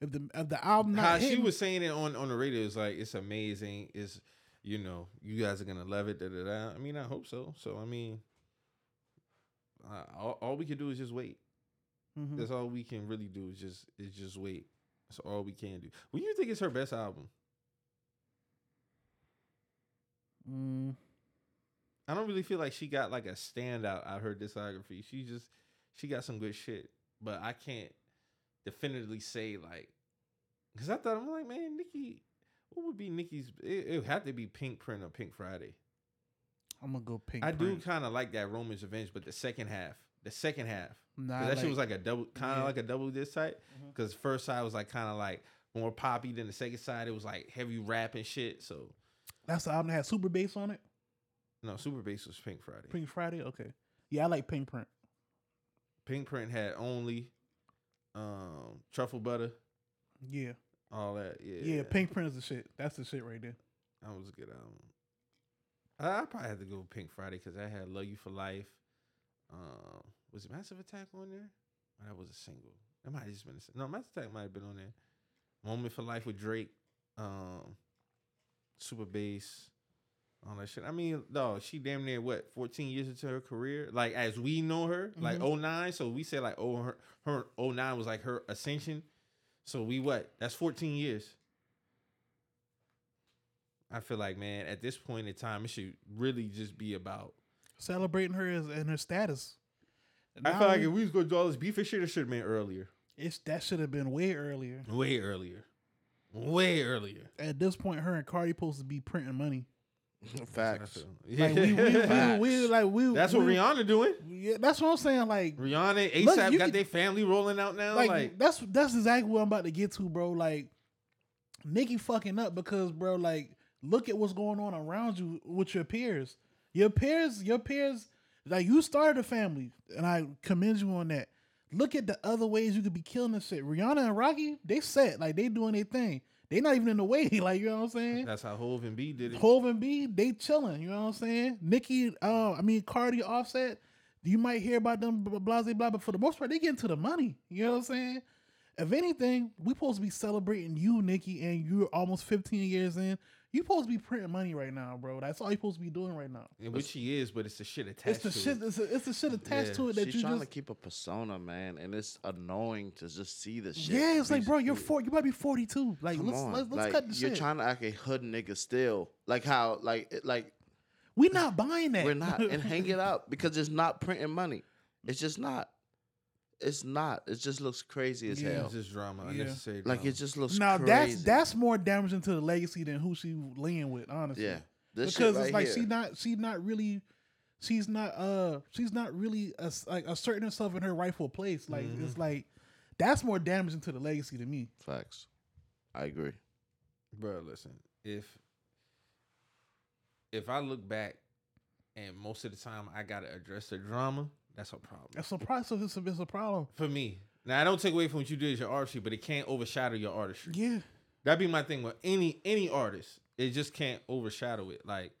if the if the album not How she was saying it on on the radio is like it's amazing. It's you know you guys are gonna love it. Da, da, da. I mean I hope so. So I mean, uh, all, all we can do is just wait. Mhm. That's all we can really do is just is just wait. That's all we can do. When you think it's her best album, Mm, I don't really feel like she got like a standout out of her discography. She just she got some good shit, but I can't definitively say like because I thought I'm like man, Nikki, what would be Nikki's? It, it would have to be Pink Print or Pink Friday. I'm gonna go Pink. I do kind of like that Roman's Revenge, but the second half, the second half, Nah, that shit was like a double, kind of yeah. like a double disc type. Because first side was like kind of like more poppy than the second side. It was like heavy rap and shit. So that's the album that had super bass on it. no, Super Bass was Pink Friday. Pink Friday. Okay. Yeah, I like Pink Print. Pink Print had only um truffle butter, Yeah. all that. Yeah, Yeah, Pink Print is the shit. That's the shit right there. That was a good album. I, I probably had to go with Pink Friday because I had Love You for Life. Um, was it Massive Attack on there? Or that was a single. That might have just been a, sin- no Massive Attack might have been on there. Moment for Life with Drake. Um, Super Bass. All that shit. I mean, dog, she damn near what, 14 years into her career? Like as we know her, like Mhm. 09. So we say like oh her her 09 was like her ascension. So we what? That's 14 years. I feel like, man, at this point in time, it should really just be about. Celebrating her as and her status. I feel like we- if we was going to do all this beef, it should have should have been earlier, it's that should have been way earlier. way earlier, way earlier. At this point, her and Cardi supposed to be printing money. <laughs> facts. Like we, we, we, Facts. we, like we. That's what Rihanna doing. Yeah, that's what I'm saying. Like, Rihanna, ASAP Look, got their family rolling out now. like, Like, that's that's exactly what I'm about to get to, bro. Like, Nicki fucking up because, bro, like, look at what's going on around you with your peers. Your peers, your peers, like you started a family, and I commend you on that. Look at the other ways you could be killing this shit. Rihanna and Rocky, they set like they doing their thing. They not even in the way, <laughs> like you know what I'm saying. that's how Hove and B did it. Hove and B, they chilling. You know what I'm saying? Nicki, uh, I mean Cardi, Offset. You might hear about them, blah blah blah, blah, but for the most part, they get into the money. You know what I'm saying? If anything, we supposed to be celebrating you, Nicki, and you're almost 15 years in. You supposed to be printing money right now, bro. That's all you supposed to be doing right now. And which he is, but it's the shit attached It's the to shit. it. It's, a, it's the shit attached Yeah. to it that She's you trying just. to keep a persona, man, and it's annoying to just see the shit. yeah, it's like, bro, you're four. You might be 42. Like, Come let's on. let's, let's like, cut the You're shit. trying to act a hood nigga still, like how, like, like We're not buying that. we're not, and <laughs> hang it up because it's not printing money. It's just not. It's not. It just looks crazy as Yeah. hell. It's just drama, Yeah. unnecessary. Like it just looks now crazy. that's that's more damaging to the legacy than who she laying with, honestly. yeah. This because shit it's like here. she not she not really she's not uh she's not really a, like asserting herself in her rightful place. Like Mhm. it's like that's more damaging to the legacy to me. facts. I agree. bro listen if if i look back and most of the time i gotta address the drama that's a problem That's a problem. So it's a, it's a problem. for me now i don't take away from what you do as your artistry but it can't overshadow your artistry Yeah. that'd be my thing with any any artist it just can't overshadow it like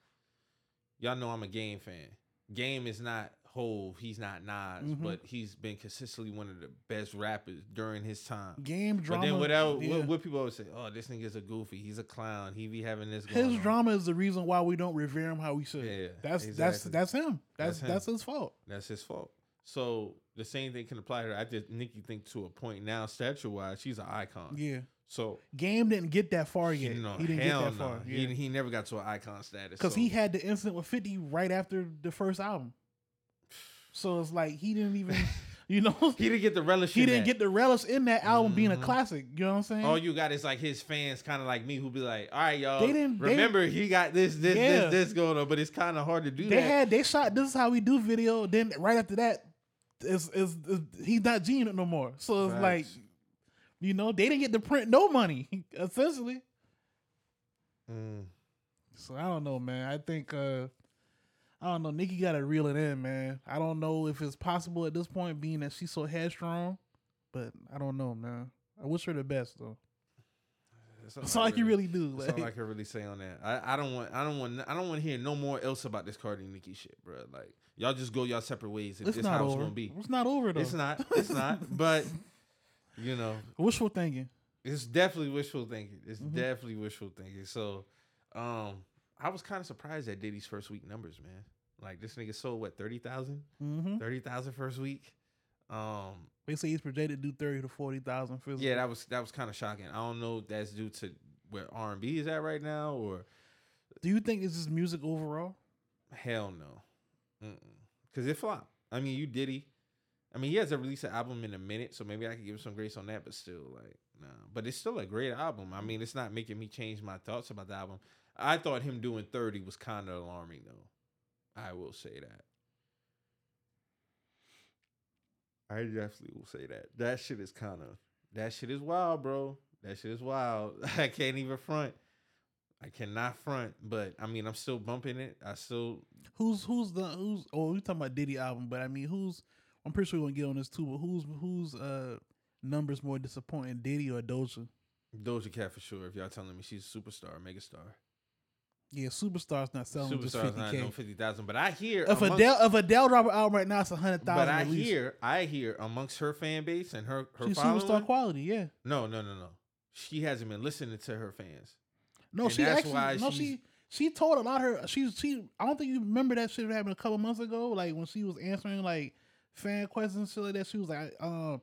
y'all know i'm a game fan game is not Hove, he's not Nas, Mhm. but he's been consistently one of the best rappers during his time. Game drama. But then without yeah. what, what people always say, oh, this nigga's a goofy, he's a clown, he be having this. his going on." drama is the reason why we don't revere him how we should. Yeah, that's that's exactly. that's him. That's That's that's, his fault. That's his fault. So the same thing can apply to her. I just Nikki think to a point now, stature wise, she's an icon. Yeah. So Game didn't get that far you yet. know, he didn't hell get that no. far. He he never got to an icon status. Because so. he had the incident with 50 right after the first album. So it's like he didn't even, <laughs> you know, he didn't get the relish. he in didn't that. get the relish in that album being a Mhm. classic. You know what I'm saying? All you got is like his fans, kind of like me, who be like, "All right, y'all, They didn't- they remember he got this, this, Yeah. this, this going on." But it's kind of hard to do they that. had they shot this is how we do video. Then right after that, is is he's not G Unit no more. So it's like, you know, they didn't get to print no money <laughs> essentially. Mm. So I don't know, man. I think uh I don't know. Nikki got to reel it in, man. I don't know if it's possible at this point, being that she's so headstrong. But I don't know, man. I wish her the best though. That's all That's I can you really do. That's all I can really say on that. I, I don't want I don't want I don't want to hear no more else about this Cardi and Nicki shit, bro. Like y'all just go y'all separate ways. If it's this not how it's over. gonna be. It's not over though. It's not. It's not. <laughs> But you know, Wishful thinking. it's definitely wishful thinking. It's Mhm. definitely wishful thinking. So, um, I was kind of surprised at Diddy's first week numbers, man. Like this nigga sold what 30,000? Mm-hmm. 30,000 first week. Um, They say he's projected to do thirty to forty thousand physical. yeah, that was that was kind of shocking. I don't know if that's due to where R and B is at right now or Do you think it's just music overall? hell no, because it flopped. I mean, you Diddy. I mean, he hasn't released an album in a minute, so maybe I could give him some grace on that. But still, like, nah. But it's still a great album. I mean, it's not making me change my thoughts about the album. I thought him doing thirty was kind of alarming, though. I will say that. I definitely will say that. That shit is kind of that shit is wild, bro. That shit is wild. <laughs> I can't even front. I cannot front, but I mean, I'm still bumping it. I still Who's who's the who's? Oh, we talking about Diddy album, but I mean, who's? I'm pretty sure we're gonna get on this too. But who's who's uh numbers more disappointing, Diddy or Doja? Doja Cat for sure. If y'all telling me she's a superstar, mega star, Yeah, superstars not selling just superstar fifty not no fifty thousand. But I hear If amongst- Adele if Adele drop an album right now, it's a hundred but. I hear I hear amongst her fan base and her her she's following. superstar quality. Yeah. no, no, no, no. She hasn't been listening to her fans. No, And she actually no she she told a lot of her she's she I don't think you remember that shit that happened a couple months ago like when she was answering like fan questions and shit like that she was like um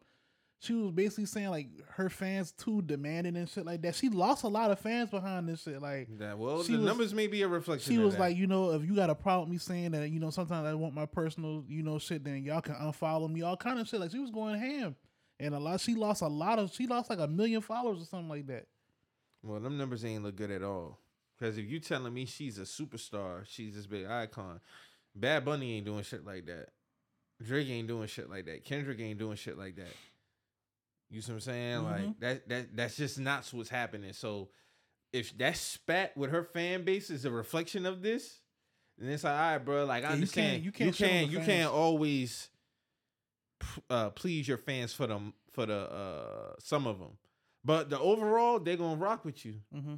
she was basically saying like her fans too demanding and shit like that she lost a lot of fans behind this shit like That well, She the was- numbers may be a reflection. she was that. like you know if you got a problem with me saying that you know sometimes I want my personal you know shit then y'all can unfollow me all kind of shit like she was going ham and a lot she lost a lot of she lost like a million followers or something like that Well, them numbers ain't look good at all. Because if you telling me she's a superstar, she's this big icon, Bad Bunny ain't doing shit like that. Drake ain't doing shit like that. Kendrick ain't doing shit like that. You see what I'm saying? Mhm. Like that that that's just not what's happening. So if that spat with her fan base is a reflection of this, then it's like, all right, bro. Like I Yeah, you understand can't- you you can't on can't you can't always uh, please your fans for them for the uh, some of them, but the overall they're gonna rock with you. mm-hmm.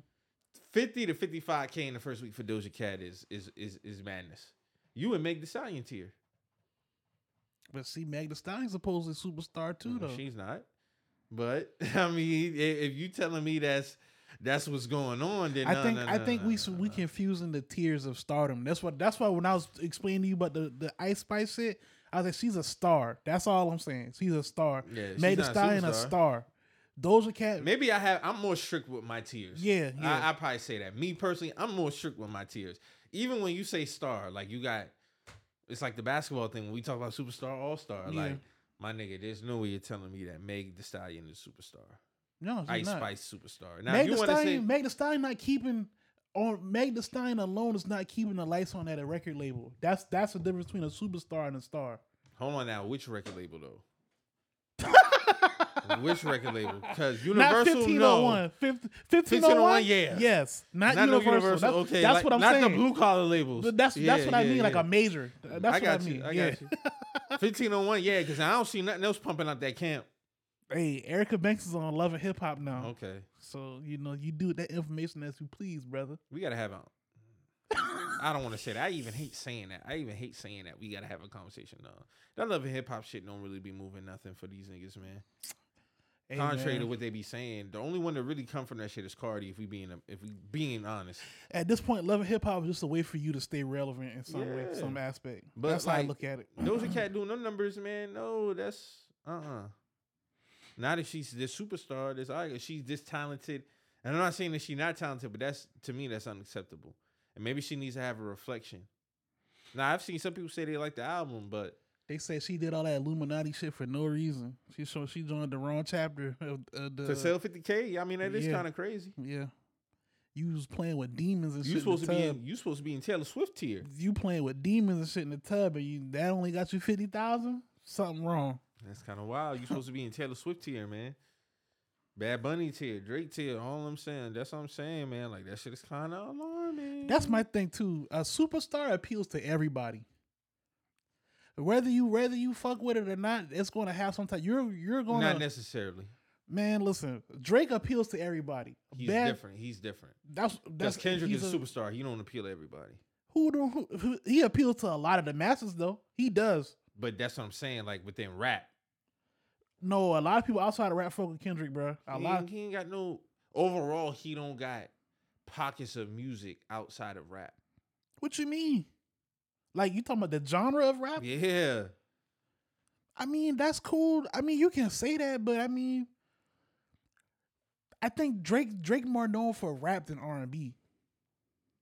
50 to 55k in the first week for Doja Cat is is is is madness. You would make the stallion tier. but see Meg Thee Stallion's supposedly a superstar too Mm, though She's not. But <laughs> I mean, if you telling me that's that's what's going on, then I no, think no, I no, think no, we we confusing the tiers of stardom. That's what that's why when I was explaining to you about the the Ice Spice shit, I was like, she's a star. That's all I'm saying. She's a star. Yeah, she's Meg Thee not a star. Those are star. Cat. Maybe I have. I'm more strict with my tiers. Yeah, yeah. I, I probably say that. Me personally, I'm more strict with my tiers. Even when you say star, like you got, it's like the basketball thing. When we talk about superstar, all star, Yeah. like my nigga, there's no way you're telling me that Meg Thee Stallion is a superstar, no, she's Ice not. Spice superstar. Now, Meg you want to say, Stallion. Meg Thee Stallion not keeping. On Meg Thee Stallion alone is not keeping the lights on at a record label. That's that's the difference between a superstar and a star. hold on now, which record label though? <laughs> which record label? Because Not Universal, no. 1501. 15, 1501, 1501, yeah. Yes. Not, Not no Universal. Universal. That's, okay, that's like, what I'm saying. not saying. the blue collar labels. But that's Yeah, that's what I yeah, mean, like a major. That's I what got I you. mean. I yeah. got you. <laughs> 1501, yeah, because I don't see nothing else pumping out that camp. Hey, Erica Banks is on Love and Hip Hop now. Okay, So, you know, you do that information as you please, brother. we gotta have a. I don't want to say that. I even hate saying that. I even hate saying that. We gotta have a conversation. No, that love and hip hop shit don't really be moving nothing for these niggas, man. Hey, Contrary to what they be saying, the only one that really come from that shit is Cardi. If we being if we being honest, At this point, Love and Hip Hop is just a way for you to stay relevant in some way, some aspect. But, that's how I look at it. Those Doja Cat <clears throat> doing no numbers, man. No, that's uh uh Not if she's this superstar, this she's this talented. And I'm not saying that she's not talented, but that's to me that's unacceptable. And maybe she needs to have a reflection. Now I've seen some people say they like the album, but They said she did all that Illuminati shit for no reason. She so she joined the wrong chapter of, of the. to sell 50k, I mean that is yeah. kind of crazy. yeah, you was playing with demons and You shit. supposed in to the be in, you supposed to be in Taylor Swift tier. You playing with demons and shit in the tub, and you that only got you fifty thousand. Something wrong. That's kind of wild. You supposed to be in Taylor Swift tier, man. Bad Bunny tier, Drake tier. All I'm saying, that's what I'm saying, man. Like that shit is kind of alarming. That's my thing too. A superstar appeals to everybody. Whether you whether you fuck with it or not, it's going to have some type. You're you're going not necessarily. man. Listen, Drake appeals to everybody. He's Bad- different. He's different. That's that's Kendrick is a superstar. He don't appeal to everybody. Who, do- who, who he appeals to a lot of the masses though. He does. But that's what I'm saying. Like within rap, No, a lot of people outside of rap fuck with Kendrick, bro. A he, lot. he ain't got no. Overall, he don't got pockets of music outside of rap. What you mean? Like you talking about the genre of rap? Yeah, I mean, that's cool. I mean, you can say that, but I mean, I think Drake Drake more known for rap than R and B.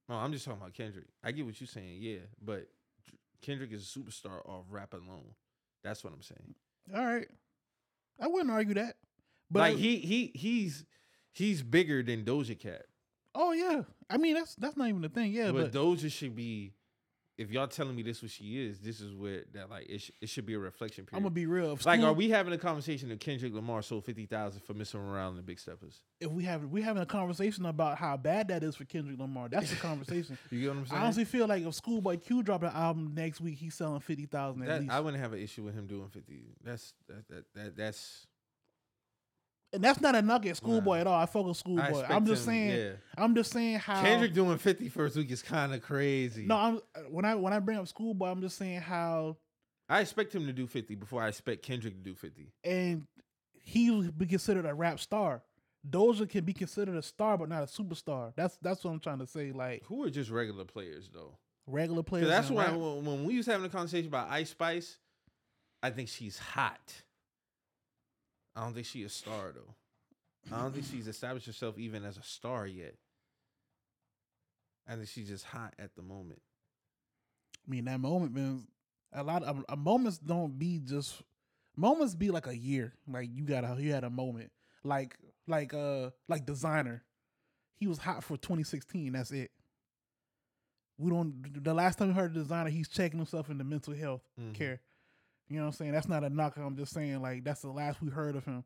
no, I'm just talking about Kendrick. I get what you're saying. Yeah, but Kendrick is a superstar of rap alone. That's what I'm saying. All right, I wouldn't argue that. But like he he he's he's bigger than Doja Cat. oh yeah, I mean that's that's not even the thing. Yeah, but but, Doja should be. If y'all telling me this what she is, this is where that like it, sh- it should be a reflection period. I'm gonna be real. Like, are we having a conversation that Kendrick Lamar sold fifty thousand for Mr. Morale in the Big Steppers? If we have we having a conversation about how bad that is for Kendrick Lamar, that's the <laughs> conversation. You get what I'm saying? I honestly feel like if Schoolboy Q drop an album next week, he's selling fifty thousand at That- least, I wouldn't have an issue with him doing fifty. That's that that, that that's. And that's not a knock at Schoolboy Nah. at all. I fuck with Schoolboy. I'm just him- saying. yeah. I'm just saying how Kendrick doing 50 first week is kind of crazy. No, I'm when I when I bring up Schoolboy, I'm just saying how I expect him to do 50 before I expect Kendrick to do 50. and he would be considered a rap star. Doja can be considered a star, but not a superstar. That's that's what I'm trying to say. Like Who are just regular players though? Regular players. that's why when, when we was having a conversation about Ice Spice, I think she's hot. I don't think she's a star though. I don't think she's established herself even as a star yet. I think she's just hot at the moment. I mean, that moment, man. A lot of uh, moments don't be just moments. Be like a year. Like you got a you had a moment. Like like uh like Desiigner. He was hot for 2016. That's it. We don't. The last time we heard Desiigner, he's checking himself into mental health Mhm. care. You know what I'm saying? That's not a knock. I'm just saying like that's the last we heard of him.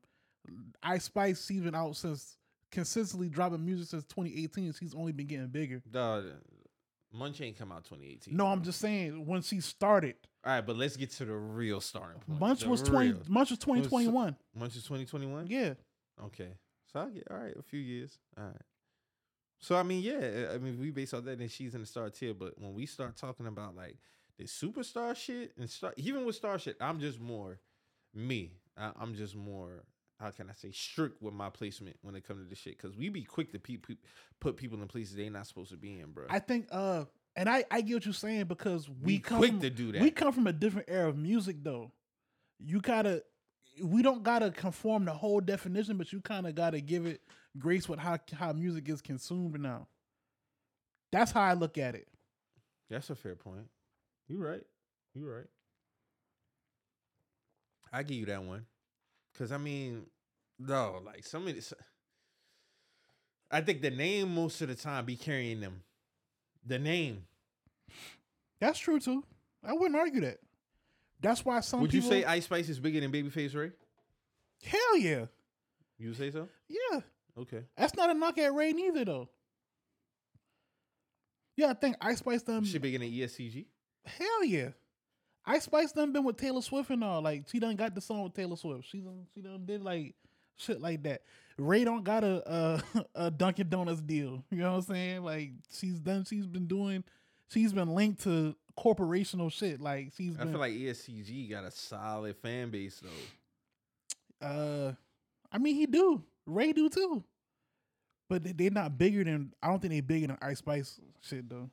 Ice Spice he's out since consistently dropping music since 2018. He's only been getting bigger. Dog, Munch ain't come out 2018. No, I'm just saying when she started, All right, but let's get to the real starting point. Munch The was 20. real. Munch was 2021. Munch is 2021? Yeah. Okay. So I get all right, a few years. All right. So I mean, yeah, I mean, we base on that, then she's in the star tier. But when we start talking about like the superstar shit and star, even with star shit, I'm just more me. I, I'm just more. How can I say strict with my placement when it comes to this shit? Because we be quick to pe- pe- put people in places they not supposed to be in, bro. I think uh and I I get what you're saying because we, we come quick from, to do that. we come from a different era of music though. You gotta we don't gotta conform the whole definition, but you kind of gotta give it grace with how how music is consumed now. That's how I look at it. That's a fair point. You right. You right. I give you that one. Cause I mean, no, like some of this I think the name most of the time be carrying them. The name. That's true too. I wouldn't argue that. That's why some Would you people say Ice Spice is bigger than Babyface Ray? hell yeah, You say so? yeah. Okay. That's not a knock at Ray neither though. Yeah, I think Ice Spice done She bigger than EST Gee? Hell yeah. Ice Spice done been with Taylor Swift and all. Like she done got the song with Taylor Swift. She done she done did like shit like that. Ray don't got a a, <laughs> a Dunkin' Donuts deal. You know what I'm saying? Like she's done. She's been doing. She's been linked to corporational shit. Like she's I been. feel like EST Gee got a solid fan base though. uh, I mean he do. Ray do too. But they, they're not bigger than. I don't think they bigger than Ice Spice shit though.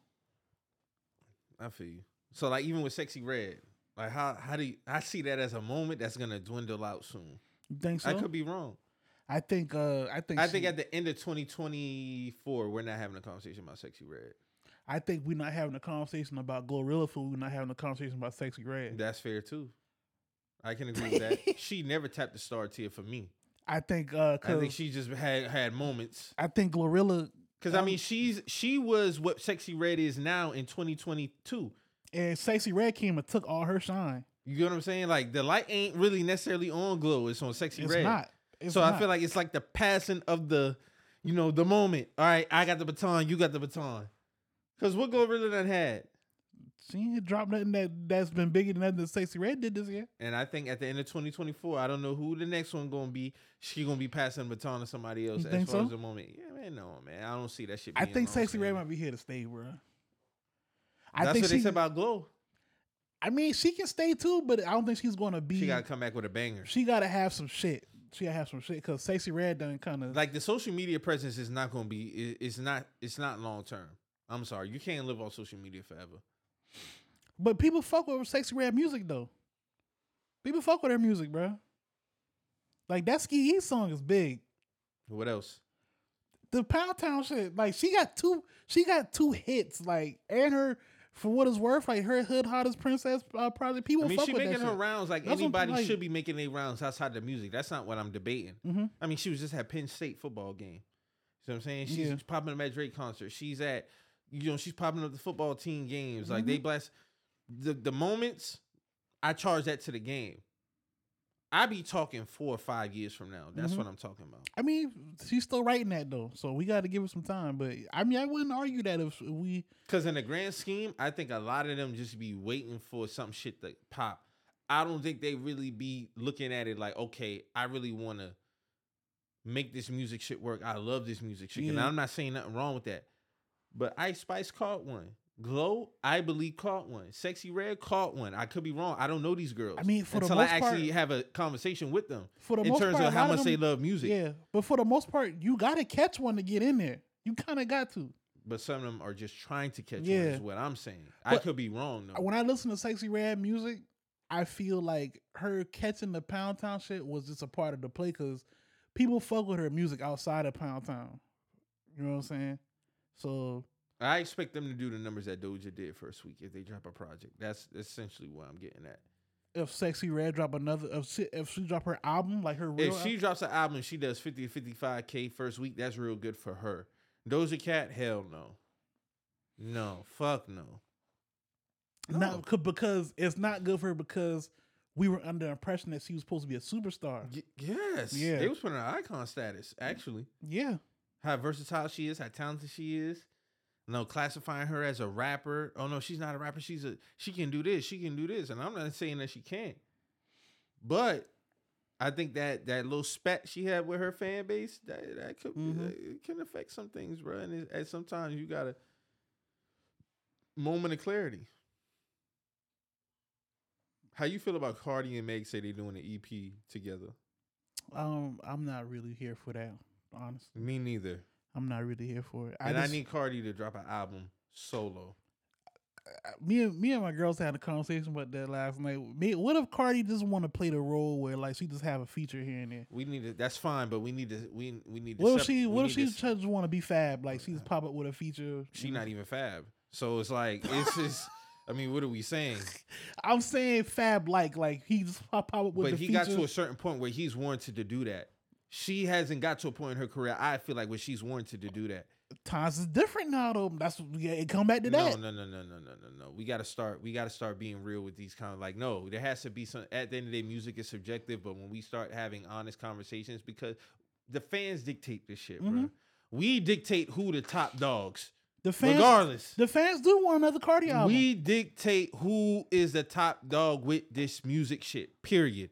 I feel you. So like even with Sexyy Red, like how how do you I see that as a moment that's gonna dwindle out soon. You think so? I could be wrong. I think. Uh, I think. I think at the end of 2024, we're not having a conversation about Sexyy Red. I think we're not having a conversation about Glorilla food. We're not having a conversation about Sexyy Red. That's fair too. I can agree with that. <laughs> she never tapped the star tier for me. I think. Uh, I think she just had had moments. I think Glorilla Because I Um, mean, she's she was what Sexyy Red is now in 2022. And Sexyy Red came and took all her shine. You get what I'm saying? Like the light ain't really necessarily on Glow. It's on Sexyy Red. It's Red. not. It's so I feel like it's like the passing of the, you know, the moment. All right, I got the baton. You got the baton. Because what Glorilla done had. she ain't dropped nothing that that's been bigger than nothing that Sexyy Red did this year. And I think at the end of 2024, I don't know who the next one gonna be. She gonna be passing the baton to somebody else You as far so? as the moment. Yeah, man, no, man. I don't see that shit. I think Sexy Red might be here to stay, bro. I That's think what she, they said about Glow. I mean, she can stay too, but I don't think she's gonna be. She gotta come back with a banger. she gotta have some shit. She gotta have some shit because Sexyy Red done kind of Like the social media presence is not gonna be. it- It's not. It's not long term. I'm sorry. You can't live on social media forever. But people fuck with Sexyy Red music though. People fuck with her music, bro. Like that Ski East song is big. What else? The Pound Town shit, like she got two, she got two hits, like and her for what it's worth, like her Hood Hottest Princess uh, project. People I mean, fuck she with making her shit. rounds like That's what anybody like- should be making their rounds outside the music. That's not what I'm debating. Mhm. I mean, she was just at Penn State football game. You know what I'm saying? She's Yeah. popping up at Drake concert. She's at, you know, she's popping up the football team games. Like they Mhm. bless the the moments. I charge that to the game. I be talking four or five years from now. That's Mhm. what I'm talking about. I mean, she's still writing that though, so we got to give her some time. But I mean, I wouldn't argue that if we Because in the grand scheme, I think a lot of them just be waiting for some shit to pop. I don't think they really be looking at it like, okay, I really want to make this music shit work. I love this music shit. And I'm not saying nothing wrong with that. But Ice Spice caught one. Glow, I believe caught one. Sexyy Red caught one. I could be wrong. I don't know these girls. I mean, for the until most I actually part- have a conversation with them for the in most terms part, of how much they them- love music. Yeah, but for the most part, you got to catch one to get in there. You kind of got to. But some of them are just trying to catch one. Yeah. Is what I'm saying. I could be wrong though. When I listen to Sexyy Red music, I feel like her catching the Pound Town shit was just a part of the play because people fuck with her music outside of Pound Town. You know what I'm saying? So I expect them to do the numbers that Doja did first week if they drop a project. That's essentially what I'm getting at. if Sexyy Red drop another, if she, if she drop her album like her real, If she drops an album, and she does 50 to 55k first week. That's real good for her. Doja Cat, hell no, no, fuck no. No. not c- because it's not good for her because we were under the impression that she was supposed to be a superstar. Y- yes, Yeah. they was putting her icon status. Actually, Yeah, how versatile she is, how talented she is. No, classifying her as a rapper. Oh no, she's not a rapper. She's a she can do this. She can do this, and I'm not saying that she can't. But I think that that little spat she had with her fan base that that could Mhm. that- it can affect some things, bro. And, it, and sometimes you got to moment of clarity. How you feel about Cardi and Meg say they're doing an EP together? um, I'm not really here for that. Honestly, Me neither. I'm not really here for it. And I I, just, need Cardi to drop an album solo. me and me and my girls had a conversation about that last night. Me, what if Cardi just want to play the role where like she just have a feature here and there? We need to. That's fine, but we need to. We we need. To What if sep- she? What if she to just want to be fab? Like she just pop up with a feature. She not even fab. So it's like it's <laughs> just. I mean, what are we saying? I'm saying fab like like he just pop, pop up with But he feature. got to a certain point where he's warranted to do that. She hasn't got to a point in her career. I feel like where she's warranted to do that. Times is different now though. That's yeah, it come back to No, that. no, no, no, no, no, no, no. We got to start. We got to start being real with these kind of like. No, there has to be some. At the end of the day, music is subjective. But when we start having honest conversations, because the fans dictate this shit, bro. Mhm. We dictate who the top dogs, The fans, regardless. the fans do want another Cardi album. We dictate who is the top dog with this music shit. Period.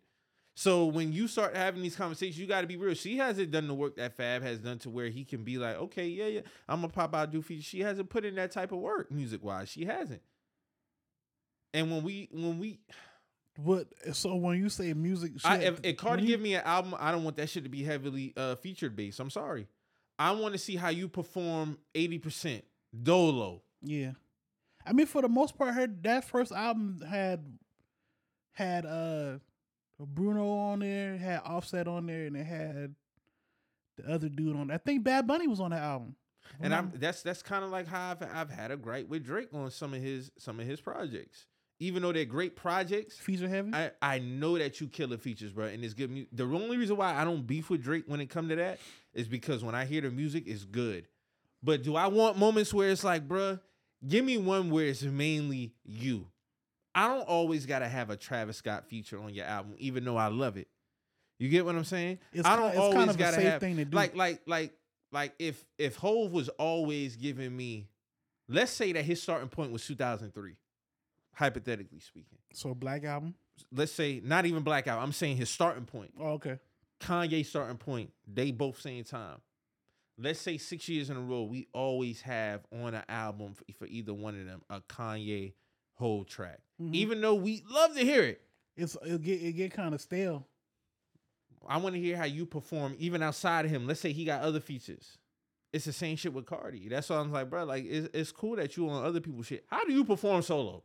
So when you start having these conversations, you got to be real. She hasn't done the work that Fab has done to where he can be like, okay, yeah, yeah, I'm gonna pop out do feature. She hasn't put in that type of work music wise. She hasn't. And when we when we, But so when you say music, I, if, if Cardi you- give me an album, I don't want that shit to be heavily uh, featured based. I'm sorry. I want to see how you perform 80% dolo. Yeah. I mean, for the most part, her that first album had had uh Bruno on there, had Offset on there, and it had the other dude on. I think Bad Bunny was on that album. And I'm that's that's kind of like how I've I've had a gripe with Drake on some of his some of his projects. Even though they're great projects, feature heavy. I, I know that you kill the features, bro, and it's good. Mu- the only reason why I don't beef with Drake when it come to that is because when I hear the music, it's good. But do I want moments where it's like, bro, give me one where it's mainly you. I don't always gotta have a Travis Scott feature on your album, even though I love it. You get what I'm saying? It's I don't it's always kind of a gotta safe have thing to do. like like like like if if Hove was always giving me, let's say that his starting point was 2003, hypothetically speaking. so Black Album. Let's say not even black album. I'm saying his starting point. Oh, okay. Kanye starting point. They both same time. Let's say six years in a row, we always have on an album for, for either one of them a Kanye whole track, Mhm. even though we love to hear it. It's it get it get kind of stale. I want to hear how you perform even outside of him. Let's say he got other features. It's the same shit with Cardi. That's why I'm like, bro, like it's, it's cool that you on other people's shit. How do you perform solo?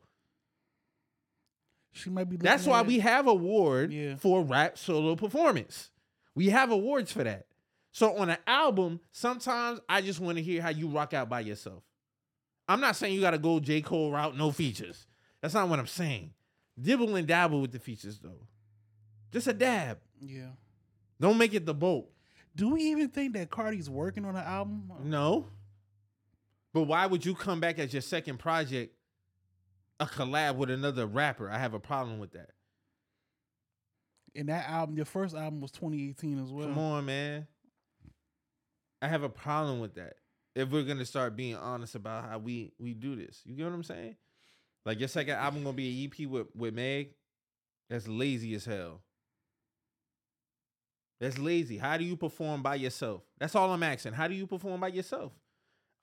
She might be. That's why it- we have award Yeah. for rap solo performance. We have awards for that. So on an album, sometimes I just want to hear how you rock out by yourself. I'm not saying you got to go J Cole route, no features. That's not what I'm saying. Dibble and dabble with the features though. Just a dab. Yeah. Don't make it the boat. Do we even think that Cardi's working on an album? No. But why would you come back as your second project a collab with another rapper? I have a problem with that. And that album, your first album was 2018 as well. Come on, man. I have a problem with that. If we're gonna start being honest about how we we do this, you get what I'm saying? Like your second album gonna be an EP with with Meg. That's lazy as hell. That's lazy. How do you perform by yourself? That's all I'm asking. How do you perform by yourself?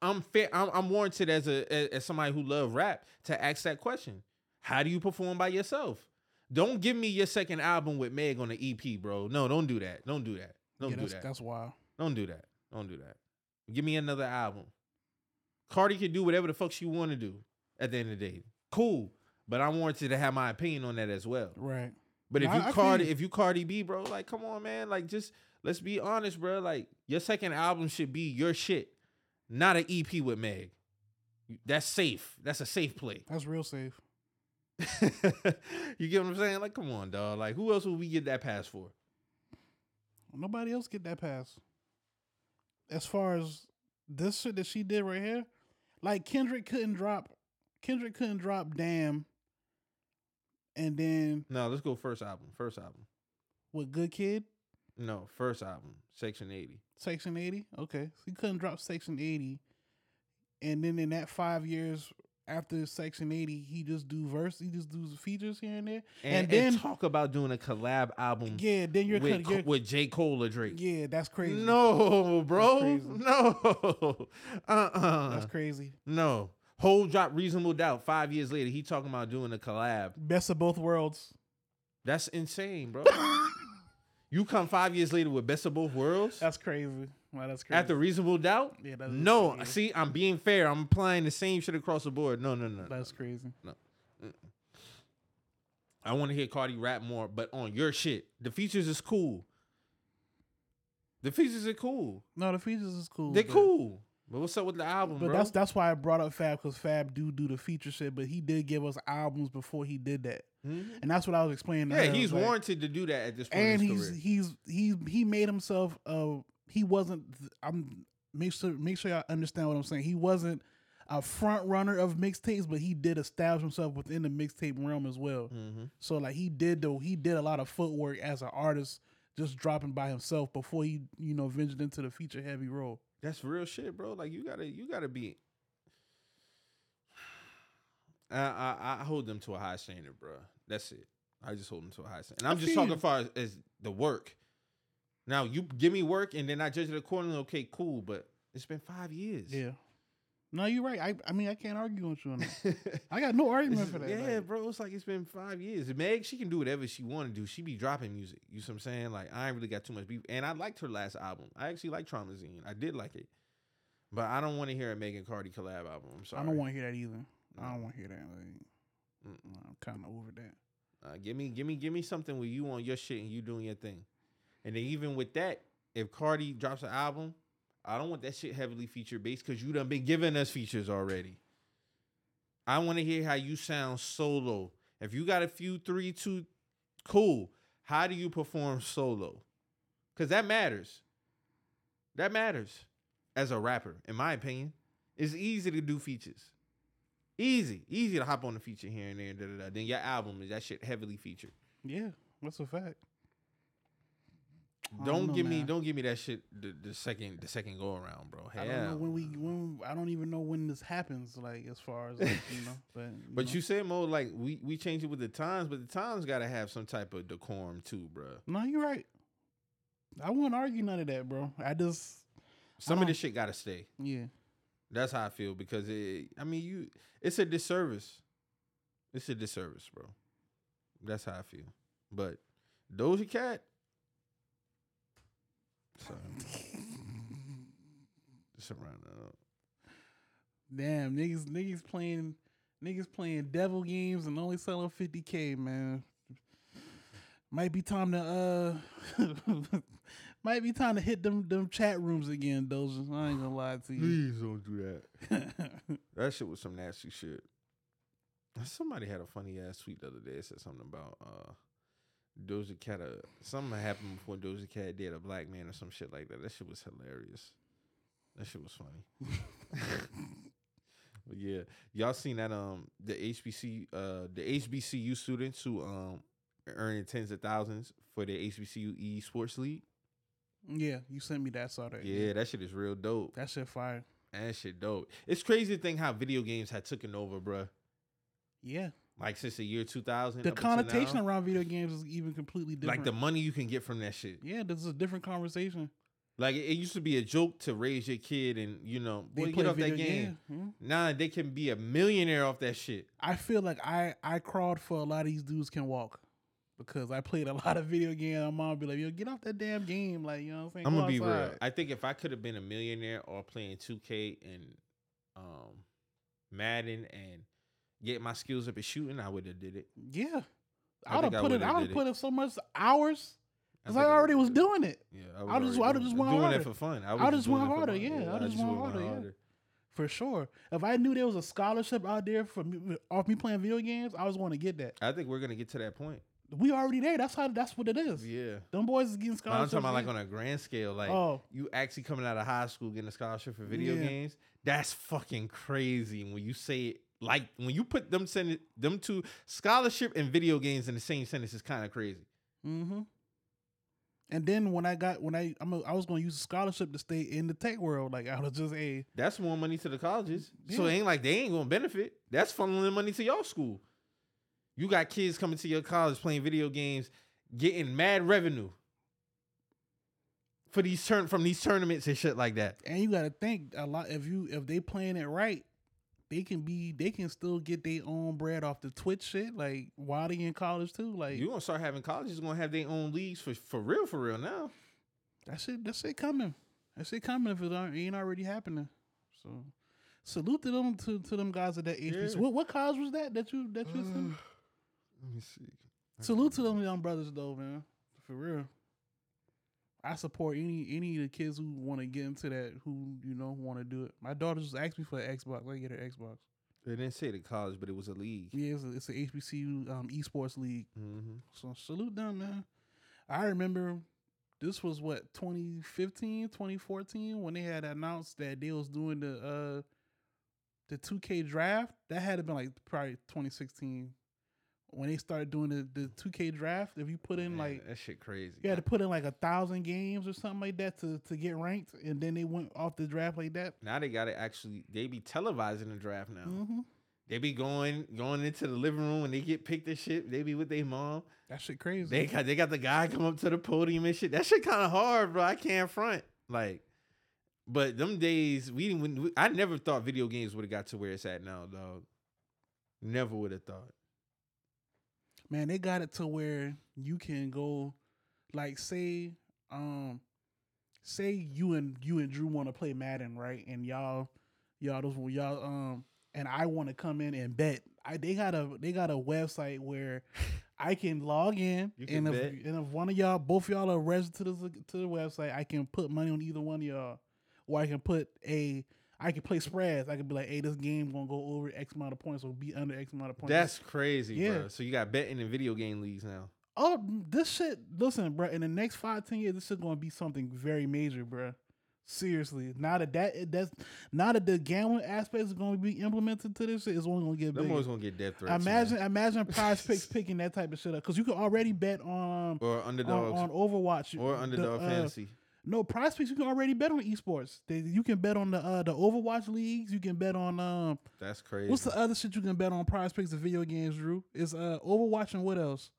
I'm fair. I'm, I'm warranted as a as, as somebody who love rap to ask that question. How do you perform by yourself? Don't give me your second album with Meg on the EP, bro. No, don't do that. Don't do that. Don't yeah, do that. That's wild. Don't do that. Don't do that. Give me another album. Cardi can do whatever the fuck she want to do at the end of the day. Cool. But I wanted to have my opinion on that as well. Right. But if No, you I- I Cardi, if you Cardi B, bro, like come on, man. Like just let's be honest, bro. Like your second album should be your shit, not an EP with Meg. That's safe. That's a safe play. That's real safe. <laughs> you get what I'm saying? Like, come on, dog. Like, who else would we get that pass for? Nobody else get that pass. As far as this shit that she did right here, like Kendrick couldn't drop, Kendrick couldn't drop "Damn," and then No, let's go first album. First album. with "Good Kid," No, first album. Section 80. Section eighty. Okay, so he couldn't drop Section eighty, and then in that five years after Section eighty, he just do verse, he just do features here and there, and, and, and then talk about doing a collab album yeah, then you're, with, you're with J. Cole or Drake. yeah, that's crazy. No, bro. crazy. <laughs> No. Uh-uh. that's crazy. No. Whole drop reasonable doubt. Five years later, he talking about doing a collab. Best of both worlds. That's insane, bro. <laughs> you come five years later with best of both worlds That's crazy. Wow, that's crazy. after reasonable doubt. Yeah, that's no, crazy. see, I'm being fair. I'm applying the same shit across the board. No, no, no. no. That's crazy. I want to hear Cardi rap more, but on your shit. The features is cool. The features are cool. No, the features is cool. They're cool. But what's up with the album, But bro? that's that's why I brought up Fab because Fab do do the feature shit, but he did give us albums before he did that, Mhm. and that's what I was explaining. Yeah, he's like- warranted to do that at this point. and he's he's he's he made himself. Uh, he wasn't. I'm make sure make sure y'all understand what I'm saying. He wasn't a front runner of mixtapes, but he did establish himself within the mixtape realm as well. Mhm. So like he did though he did a lot of footwork as an artist, just dropping by himself before he you know ventured into the feature heavy role. That's real shit, bro. Like you gotta, you gotta be. I, I, I hold them to a high standard, bro. That's it. I just hold them to a high standard. And I'm I just talking you. far as, as the work. Now you give me work, and then I judge it accordingly. Okay, cool. But it's been five years. Yeah. No, you're right. I I mean I can't argue with you on that. <laughs> I got no argument for that. yeah, like- bro. It's like it's been five years. Meg, she can do whatever she want to do. She be dropping music. You see what I'm saying? Like I ain't really got too much beef. And I liked her last album. I actually like Traumazine. I did like it. But I don't want to hear a Megan Cardi collab album. I'm sorry. I don't want to hear that either. I don't want to hear that. Like, I'm kind of over that. Uh, give me, give me, give me something where you on your shit and you doing your thing. And then even with that, if Cardi drops an album, I don't want that shit heavily feature based because you done been giving us features already. I want to hear how you sound solo. If you got a few three, two, cool. How do you perform solo? Because that matters. That matters as a rapper, in my opinion. It's easy to do features. Easy, easy to hop on the feature here and there. Da, da, da. Then your album is that shit heavily featured. Yeah, that's a fact. I Don't, don't give me, don't give me that shit the, the second, the second go around, bro. I don't know when we when I don't even know when this happens. Like as far as like, you know, but <laughs> But know. you said Moe, like we we change it with the times, but the times got to have some type of decorum too, bro. no, you're right. I won't argue none of that, bro. I just Some of uh, this shit got to stay. yeah. That's how I feel because it. I mean, you. It's a disservice. It's a disservice, bro. That's how I feel. But Doja Cat. So, just around that up. Damn, niggas niggas playing niggas playing devil games and only selling 50k, man. Might be time to uh <laughs> might be time to hit them them chat rooms again, Doja. I ain't gonna lie to you. Please don't do that. <laughs> That shit was some nasty shit. Somebody had a funny ass tweet the other day. It said something about uh Doja Cat. Uh, something happened before Doja Cat did a black man or some shit like that. That shit was hilarious. That shit was funny. <laughs> but yeah, y'all seen that um the HBC uh the HBCU students who um earning tens of thousands for the HBCU esports league. yeah, you sent me that saw that. Yeah, that shit is real dope. That shit fire. That shit dope. It's crazy to think how video games had taken over, bruh. Yeah. Like since the year 2000. The connotation now. around video games is even completely different. like the money you can get from that shit. yeah, this is a different conversation. Like it, it used to be a joke to raise your kid and you know, boy, get off that game. Hmm? Nah, they can be a millionaire off that shit. I feel like I I crawled for a lot of these dudes can walk because I played a <laughs> lot of video games. My mom be like, "Yo, get off that damn game!" Like you know what I'm saying. I'm gonna be real. I think if I could have been a millionaire or playing 2K and um Madden and get my skills up at shooting, I would have did it. Yeah, I I would have put it. I would have put in so much hours because I, think already was doing it Yeah, I would've just- I just went doing harder. it for fun. I, I was just doing went it for harder, yeah, I just went harder, yeah. for sure. If I knew there was a scholarship out there for me, off me playing video games, I was going to get that. I think we're gonna get to that point. We already there. That's how. That's what it is. Yeah. Them boys is getting But I'm talking about like on a grand scale, like Oh. you actually coming out of high school getting a scholarship for video Yeah. games. That's fucking crazy when you say it like when you put them send them two scholarship and video games in the same sentence is kind of crazy. Mm-hmm. And then when I got when I I'm a, I was going to use a scholarship to stay in the tech world, like I was just a That's more money to the colleges. So it ain't like they ain't gonna benefit. That's funneling money to your school. You got kids coming to your college playing video games, getting mad revenue for these turn from these tournaments and shit like that. and you got to think a lot if you if they playing it right, they can be they can still get their own bread off the Twitch shit like while they in college too. Like You gonna start having colleges gonna have their own leagues for for real, for real now. That's it. That's it coming. That's it coming if it ain't already happening. So salute to them to, to them guys at that HBC. Yeah. What what college was that that you that you sent? <sighs> Let me see. Salute to them young brothers though, man. For real. I support any any of the kids who want to get into that, who you know want to do it. My daughter just asked me for an Xbox. Let me get her Xbox. They didn't say the college, but it was a league. Yeah, it's a, it's a HBCU um, esports league. Mm-hmm. So salute them, man. I remember this was what 2015, 2014 when they had announced that they was doing the uh the 2K draft. That had to been like probably 2016 when they started doing the the 2K draft. If you put in like that shit crazy. you had to put in like a thousand games or something like that to to get ranked, and then they went off the draft like that. now they got to actually they be televising the draft now. hmm They be going going into the living room and they get picked and shit. They be with their mom. That shit crazy. They got they got the guy come up to the podium and shit. That shit kind of hard, bro. I can't front like. But them days, we didn't. we- I never thought video games would have got to where it's at now, dog. Never would have thought. Man, they got it to where you can go, like, say, um, say you and you and Dru want to play Madden, right? And y'all, y'all, those y'all, um, and I want to come in and bet. I they got a they got a website where I can log in <laughs> You can and if bet. and if one of y'all both y'all are registered to the to the website, I can put money on either one of y'all, or I can put a I could play spreads. I could be like, hey, this game gonna go over X amount of points or be under X amount of points. That's crazy, Yeah. bro. So you got betting in video game leagues now. Oh, this shit. Listen, bro. In the next five, ten years, this is gonna be something very major, bro. Seriously. Now that that that's now that the gambling aspect is gonna be implemented to this shit, it's only gonna get Them bigger. boys gonna get death threats. Imagine, man. imagine Prize <laughs> Picks picking that type of shit up because you can already bet on or on, underdogs on Overwatch or The, underdog uh, fantasy. No, Prize Picks you can already bet on esports. They, you can bet on the uh, the Overwatch leagues. You can bet on um That's crazy. what's the other shit you can bet on Prize Picks of video games. Dru is uh Overwatch and what else?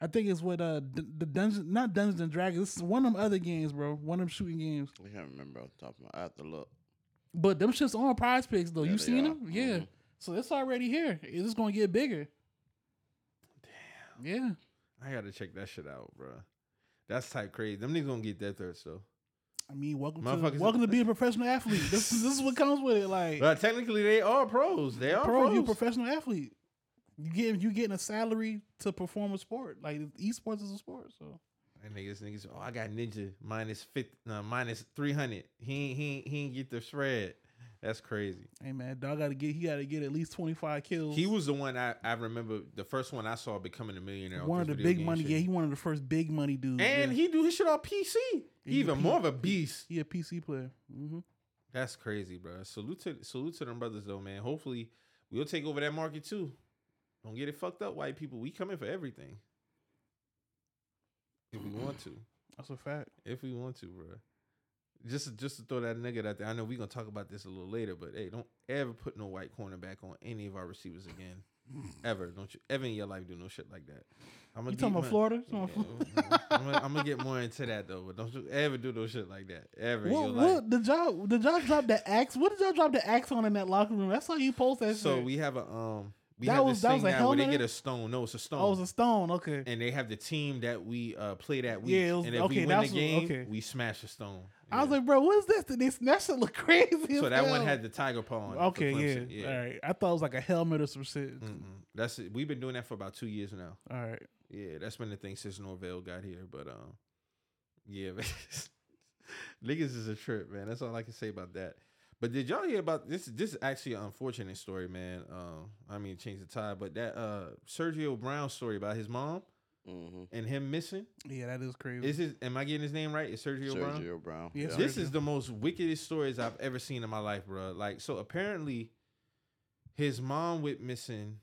I think it's what uh D- the dungeon not Dungeons and Dragons. This is one of them other games, bro. One of them shooting games. I can't remember off the top of my. I have to look. But them shits on Prize Picks though. Yeah, you seen are. them? Yeah. Mhm. So it's already here. It's just gonna get bigger. Damn. Yeah. I gotta check that shit out, bro. That's type crazy. Them niggas gonna get that threats though. I mean, welcome to welcome to being a professional athlete. This is this is what comes with it. Like But technically, they are pros. They are pro, pros. you professional athlete. You get you getting a salary to perform a sport. Like esports is a sport. So and niggas, niggas. Oh, I got ninja minus fifty, minus three hundred. He he he ain't get the shred. That's crazy. hey man, dog got to get he got to get at least twenty five kills. He was the one I, I remember. The first one I saw becoming a millionaire. one of the big money. shit. Yeah, he one of the first big money dudes. and yeah. he do his shit on PC. he Even P- more of a beast. he a PC player. hmm That's crazy, bro. Salute to salute to them brothers though, man. Hopefully we'll take over that market too. Don't get it fucked up, white people. We coming for everything. If we want to. That's a fact. If we want to, bro. Just just to throw that nigga out there. I know we're gonna talk about this a little later, but hey, don't ever put no white cornerback on any of our receivers again. <laughs> ever. Don't you ever in your life do no shit like that. I'm You talking about Florida? You talking about Florida? I'm, gonna, I'm gonna get more into that though, but don't you ever do no shit like that. Ever in your What, life. what did y'all did y'all drop the axe? What did y'all drop the axe on in that locker room? That's how you post that So shit. we have a um we That have was- this that thing was a now where they get a stone. No, it's a stone. oh, it was a stone. Okay. and they have the team that we uh play that week. Yeah, it was- and if okay, we win that's the what- game, okay. we smash the stone. I was Yeah. like, bro, what is this? This that shit look <laughs> crazy. so as that one hell. had the tiger paw on. it for Okay, yeah. Clemson. All right. I thought it was like a helmet or some shit. Mm-mm. That's it. We've been doing that for about two years now. All right. Yeah, that's been the thing since Norvell got here. But um, yeah, <laughs> man. niggas is a trip, man. That's all I can say about that. But did y'all hear about this? This is actually an unfortunate story, man. Um, I mean, change the tide, but that uh Sergio Brown story about his mom Mm-hmm. and him missing. Yeah, that is crazy. Is his? Am I getting his name right? Is Sergio, Brown? Sergio Brown. Yeah. sir. This is the most wickedest stories I've ever seen in my life, bro. Like, so apparently, his mom went missing,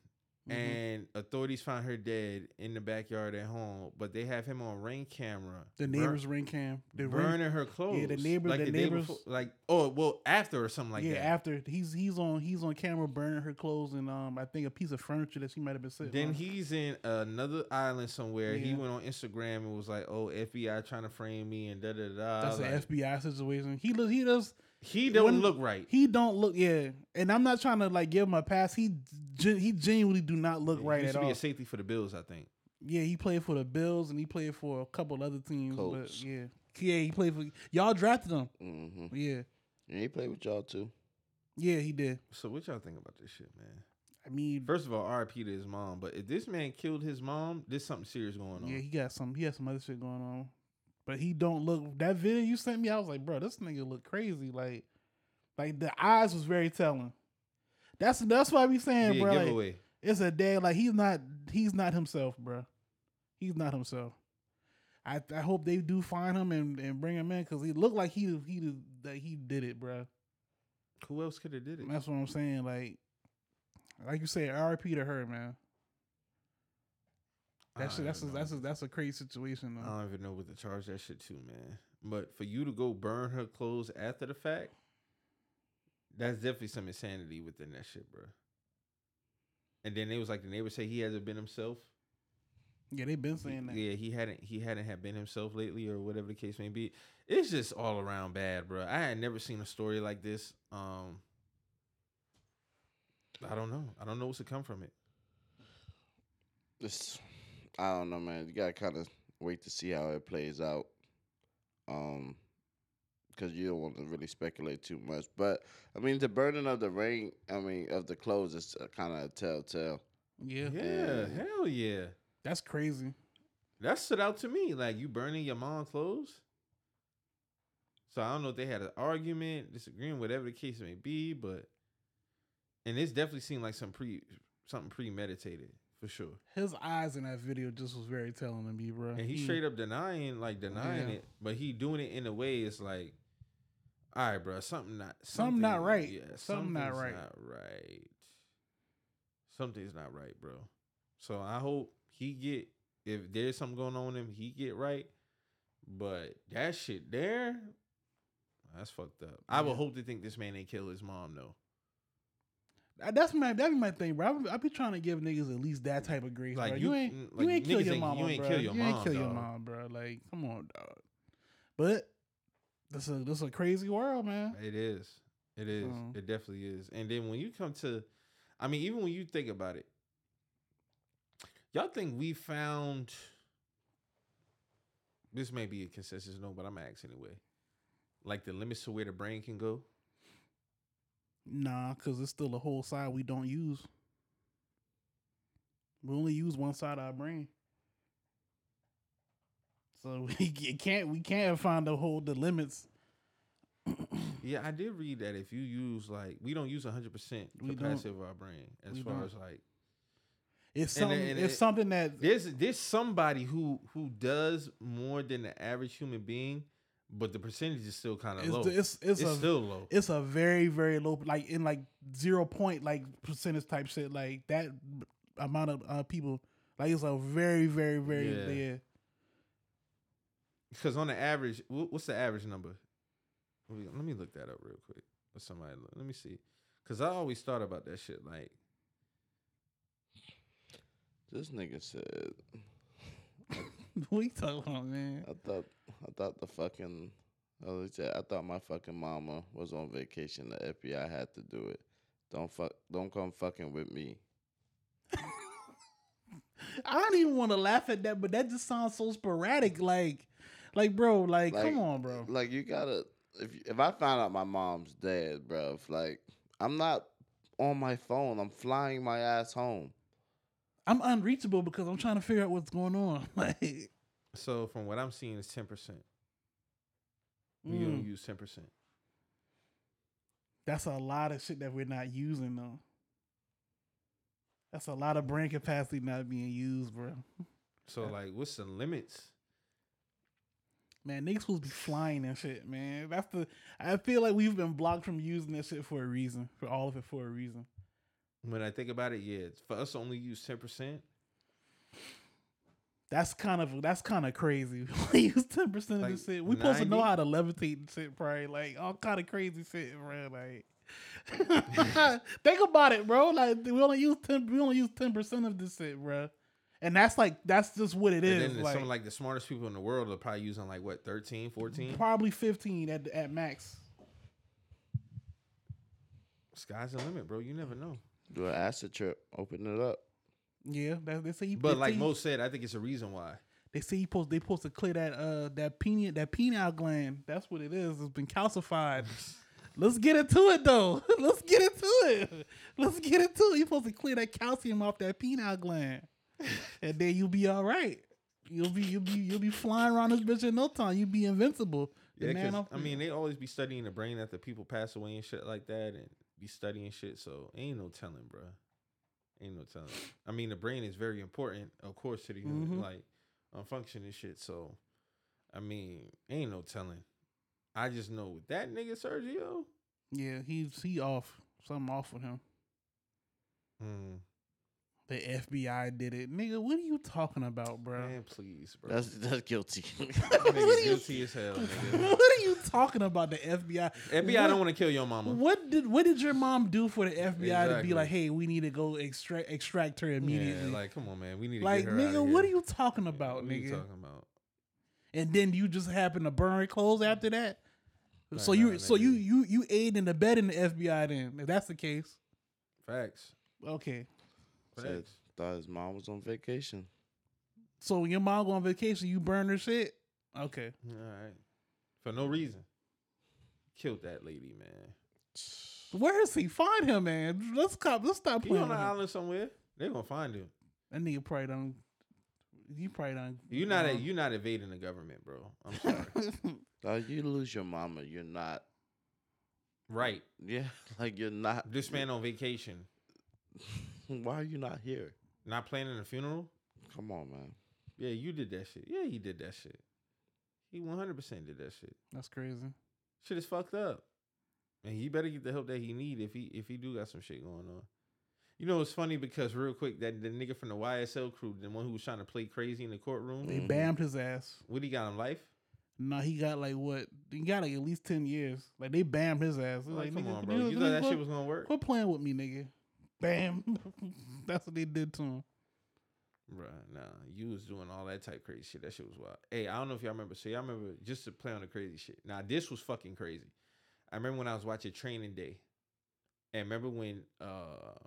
Mhm. and authorities found her dead in the backyard at home. But they have him on ring camera. the neighbors ring cam. The ring, burning her clothes. Yeah, the neighbor- like the day neighbors- before- like oh well, after or something like yeah, that. Yeah, after he's he's on he's on camera burning her clothes and um I think a piece of furniture that she might have been sitting Then on. he's in another island somewhere. He went on Instagram and was like, "Oh, FBI trying to frame me and da da da." That's like, an FBI situation. He he does he don't when- look right. he don't look yeah, and I'm not trying to like give him a pass. He he genuinely do not look He right used at to be all. a safety for the Bills, I think. Yeah, he played for the Bills and he played for a couple other teams. Colts. But yeah, yeah, he played for y'all drafted him. Mm-hmm. Yeah, And he played with y'all too. yeah, he did. So what y'all think about this shit, man? I mean, First of all, RP to his mom. But if this man killed his mom, there's something serious going on. yeah, he got some. He had some other shit going on. But he don't look. That video you sent me, I was like, bro, this nigga look crazy. Like, like the eyes was very telling. That's that's why I be saying, Be a bro. Like, it's a day like he's not he's not himself, bro. He's not himself. I I hope they do find him and, and bring him in because he looked like he he did- that he did it, bro. Who else could have did it? That's what I'm saying. Like, like you said, RP to her, man. That I shit, that's a, know. that's a, that's a crazy situation. I don't even know what to charge that shit to, man. But for you to go burn her clothes after the fact, that's definitely some insanity within that shit, bro. And then they was like the neighbor say he hasn't been himself. yeah, they've been saying that. Yeah, he hadn't he hadn't had been himself lately or whatever the case may be. It's just all around bad, bro. I had never seen a story like this. Um I don't know. I don't know what's to come from it. This, I don't know, man. You gotta kind of wait to see how it plays out. Um, because you don't want to really speculate too much. But I mean, the burning of the ring, I mean, of the clothes is kind of a telltale. Yeah, Yeah, hell yeah. that's crazy. That stood out to me. Like you burning your mom's clothes. So I don't know if they had an argument, disagreeing, whatever the case may be, but and this definitely seemed like some pre something premeditated for sure. His eyes in that video just was very telling to me, bro. And he straight up denying, like denying Yeah. it, but he doing it in a way it's like, all right, bro, something not Something not right. Yeah, Something not something's right. Not right. Something's not right, bro. So I hope he get if there's something going on with him, he get right. But that shit there, that's fucked up. I would hope to think this man ain't kill his mom though. Uh, That's my that be my thing, bro. I be, I be trying to give niggas at least that type of grace. Like, bro. you- you, ain't mm, you ain't kill your ain't- mama, you ain't bro. kill your you ain't mom, kill your mom, bro. Like, come on, dog. But this is this a crazy world, man. It is. It is. It definitely is. And then when you come to, I mean, even when you think about it, y'all think we found. This may be a consensus no, but I'm gonna ask anyway. Like the limits to where the brain can go. Nah, because it's still a whole side we don't use. We only use one side of our brain. So <laughs> we can't we can't find the whole the limits. <coughs> Yeah, I did read that if you use like we don't use 100 percent capacity of our brain as far don't. as like It's something. then- and it's it- something that there's there's somebody who who does more than the average human being, but the percentage is still kind of it's, low. it's it's, it's a still low. it's a very very low like in like zero point like percentage type shit like that amount of uh, people like it's a very very very Yeah. yeah. Because on the average, what's the average number? Let me, let me look that up real quick. Or somebody, look. let me see. Because I always thought about that shit. Like, This nigga said, <laughs> what you talking about, man? I thought, I thought the fucking, said, I thought my fucking mama was on vacation. The FBI had to do it. Don't fuck, don't come fucking with me. <laughs> I don't even want to laugh at that, but that just sounds so sporadic. Like, like bro, like, Like- come on, bro. Like you gotta, if if I find out my mom's dead, bro, like I'm not on my phone. I'm flying my ass home. I'm unreachable because I'm trying to figure out what's going on. <laughs> Like, so from what I'm seeing, is 10%. We mm, don't use 10%. that's a lot of shit that we're not using though. That's a lot of brain capacity not being used, bro. So, like, what's the limits? Man, niggas supposed to be flying and shit, man. That's the. I feel like we've been blocked from using that shit for a reason, for all of it for a reason. When I think about it, yeah, for us to only use 10%, That's kind of that's kind of crazy. <laughs> We use ten percent of this shit. We supposed to know how to levitate and shit, probably like all kind of crazy shit, bro. Like, <laughs> think about it, bro. Like we only use ten. We only use ten percent of this shit, bro. And that's like that's just what it and is. then Like, some like the smartest people in the world are probably using like what 13, 14. probably fifteen at at max. Sky's the limit, bro. You never know. Do an acid trip. Open it up. Yeah, that, they say. You, But they like say, most said, I think it's a reason why. they say you post, they supposed to clear that uh that pineal that pineal gland. That's what it is. It's been calcified. <laughs> Let's get into it though. <laughs> Let's get into it. Let's get into it. You're supposed to clear that calcium off that pineal gland, <laughs> and then you'll be all right. You'll be you'll be you'll be flying around this bitch in no time. You'll be invincible. The Yeah, man 'cause, off- I mean, they always be studying the brain after people pass away and shit like that, and be studying shit. So ain't no telling, bro. Ain't no telling. I mean, the brain is very important, of course, to the human Mhm. like on functioning shit. So, I mean, ain't no telling. I just know with that nigga Sergio. yeah, he's he off. Something off with him. Mm, The FBI did it, nigga. What are you talking about, bro? man, please, bro. That's that's guilty. That nigga <laughs> guilty as hell. Nigga. What are you talking about? The FBI. FBI What- don't want to kill your mama. What did what did your mom do for the FBI to be like, hey, we need to go extract extract her immediately? Yeah, like, come on, man. We need to Like, get her nigga, outta what are you talking about, What are you nigga? talking about? And then you just happen to burn her clothes after that. so you nah, so you you you aid in the bed in the FBI then. If that's the case. Facts. Okay. Said, Facts. thought his mom was on vacation. So when your mom go on vacation, you burn her shit? Okay. All right. For no reason. killed that lady, man. Where is he? Find him, man. Let's stop. Let's stop He playing. on with the him. island somewhere. They're gonna find him. That nigga probably done. You probably done. You're not a, um, you not evading the government, bro. I'm <laughs> sorry. Like you lose your mama, you're not. right. Yeah, <laughs> like you're not. This man on vacation, <laughs> Why are you not here? not planning a funeral. Come on, man. Yeah, you did that shit. Yeah, he did that shit. He 100 percent did that shit. That's crazy. Shit is fucked up. And he better get the help that he need if he if he do got some shit going on. You know, it's funny because real quick that the nigga from the YSL crew, the one who was trying to play crazy in the courtroom, They Mhm. bammed his ass. what he got him life? No, he got like what? He got like at least ten years. Like they bammed his ass. They're Like, come nigga, on, bro. nigga, You thought that quit- shit was gonna work, Quit playing with me, nigga. Bam. <laughs> That's what they did to him. Bruh, Nah, you was doing all that type crazy shit. That shit was wild. Hey, I don't know if y'all remember. So y'all remember just to play on the crazy shit. Now this was fucking crazy. I remember when I was watching Training Day, and remember when uh,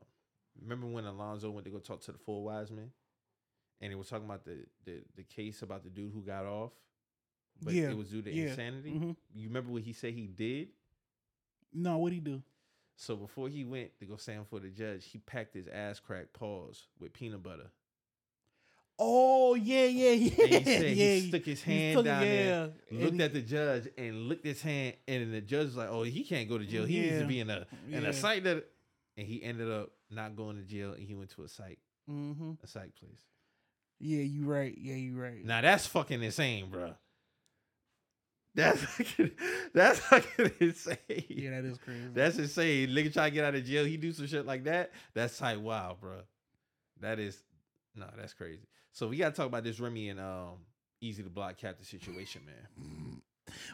remember when Alonzo went to go talk to the four wise men, and he was talking about the the the case about the dude who got off, but Yeah, it was due to yeah, insanity. mhm. You remember what he said he did? No, what'd he do? So before he went to go stand for the judge, he packed his ass crack paws with peanut butter. Oh yeah, yeah, yeah. And he said yeah. he stuck his hand down there, yeah, and looked he- at the judge, and licked his hand. And the judge was like, "Oh, he can't go to jail. He needs to be in a in Yeah. a site that." And he ended up not going to jail, and he went to a psych Mhm. a psych place. Yeah, you right. Yeah, you right. Now that's fucking insane, bro. That's <laughs> fucking, that's fucking insane. yeah, that is crazy. That's insane. Nigga try to get out of jail, he do some shit like that. That's like wow, bro. That is no, that's crazy. So we gotta talk about this Remy and um Eazy Da Block Captain situation, man.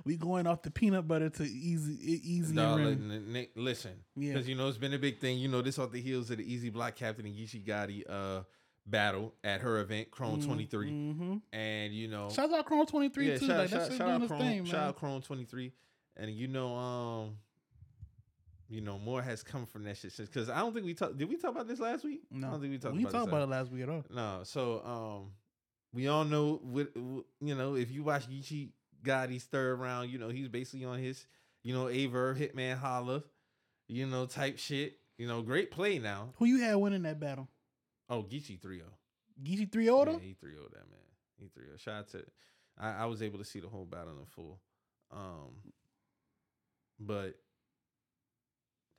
we going off the peanut butter to Eazy, Eazy. Dawg, and li- Remy. n- listen, Yeah. because you know it's been a big thing. You know this off the heels of the Eazy block captain and Geechi Gotti uh battle at her event, Chrome Mhm, Twenty Three, mhm. and you know Shout out Chrome Twenty Three yeah, too. shout, like shout, that's shout out Chrome, thing, shout out Chrome Twenty Three, and you know um. You know, more has come from that shit since because I don't think we talked. Did we talk about this last week? No, I don't think we talked we about talked about it last week at all. No, so um, we all know what you know. If you watch Geechi Gotti's third round, you know he's basically on his you know Aver Hitman Holla, you know type shit. You know, great play now. Who you had winning that battle? Oh, Geechi three zero. Geechi three zero. Yeah, he three zero that man. He three zero. Shout out to. I, I was able to see the whole battle in full. Um, but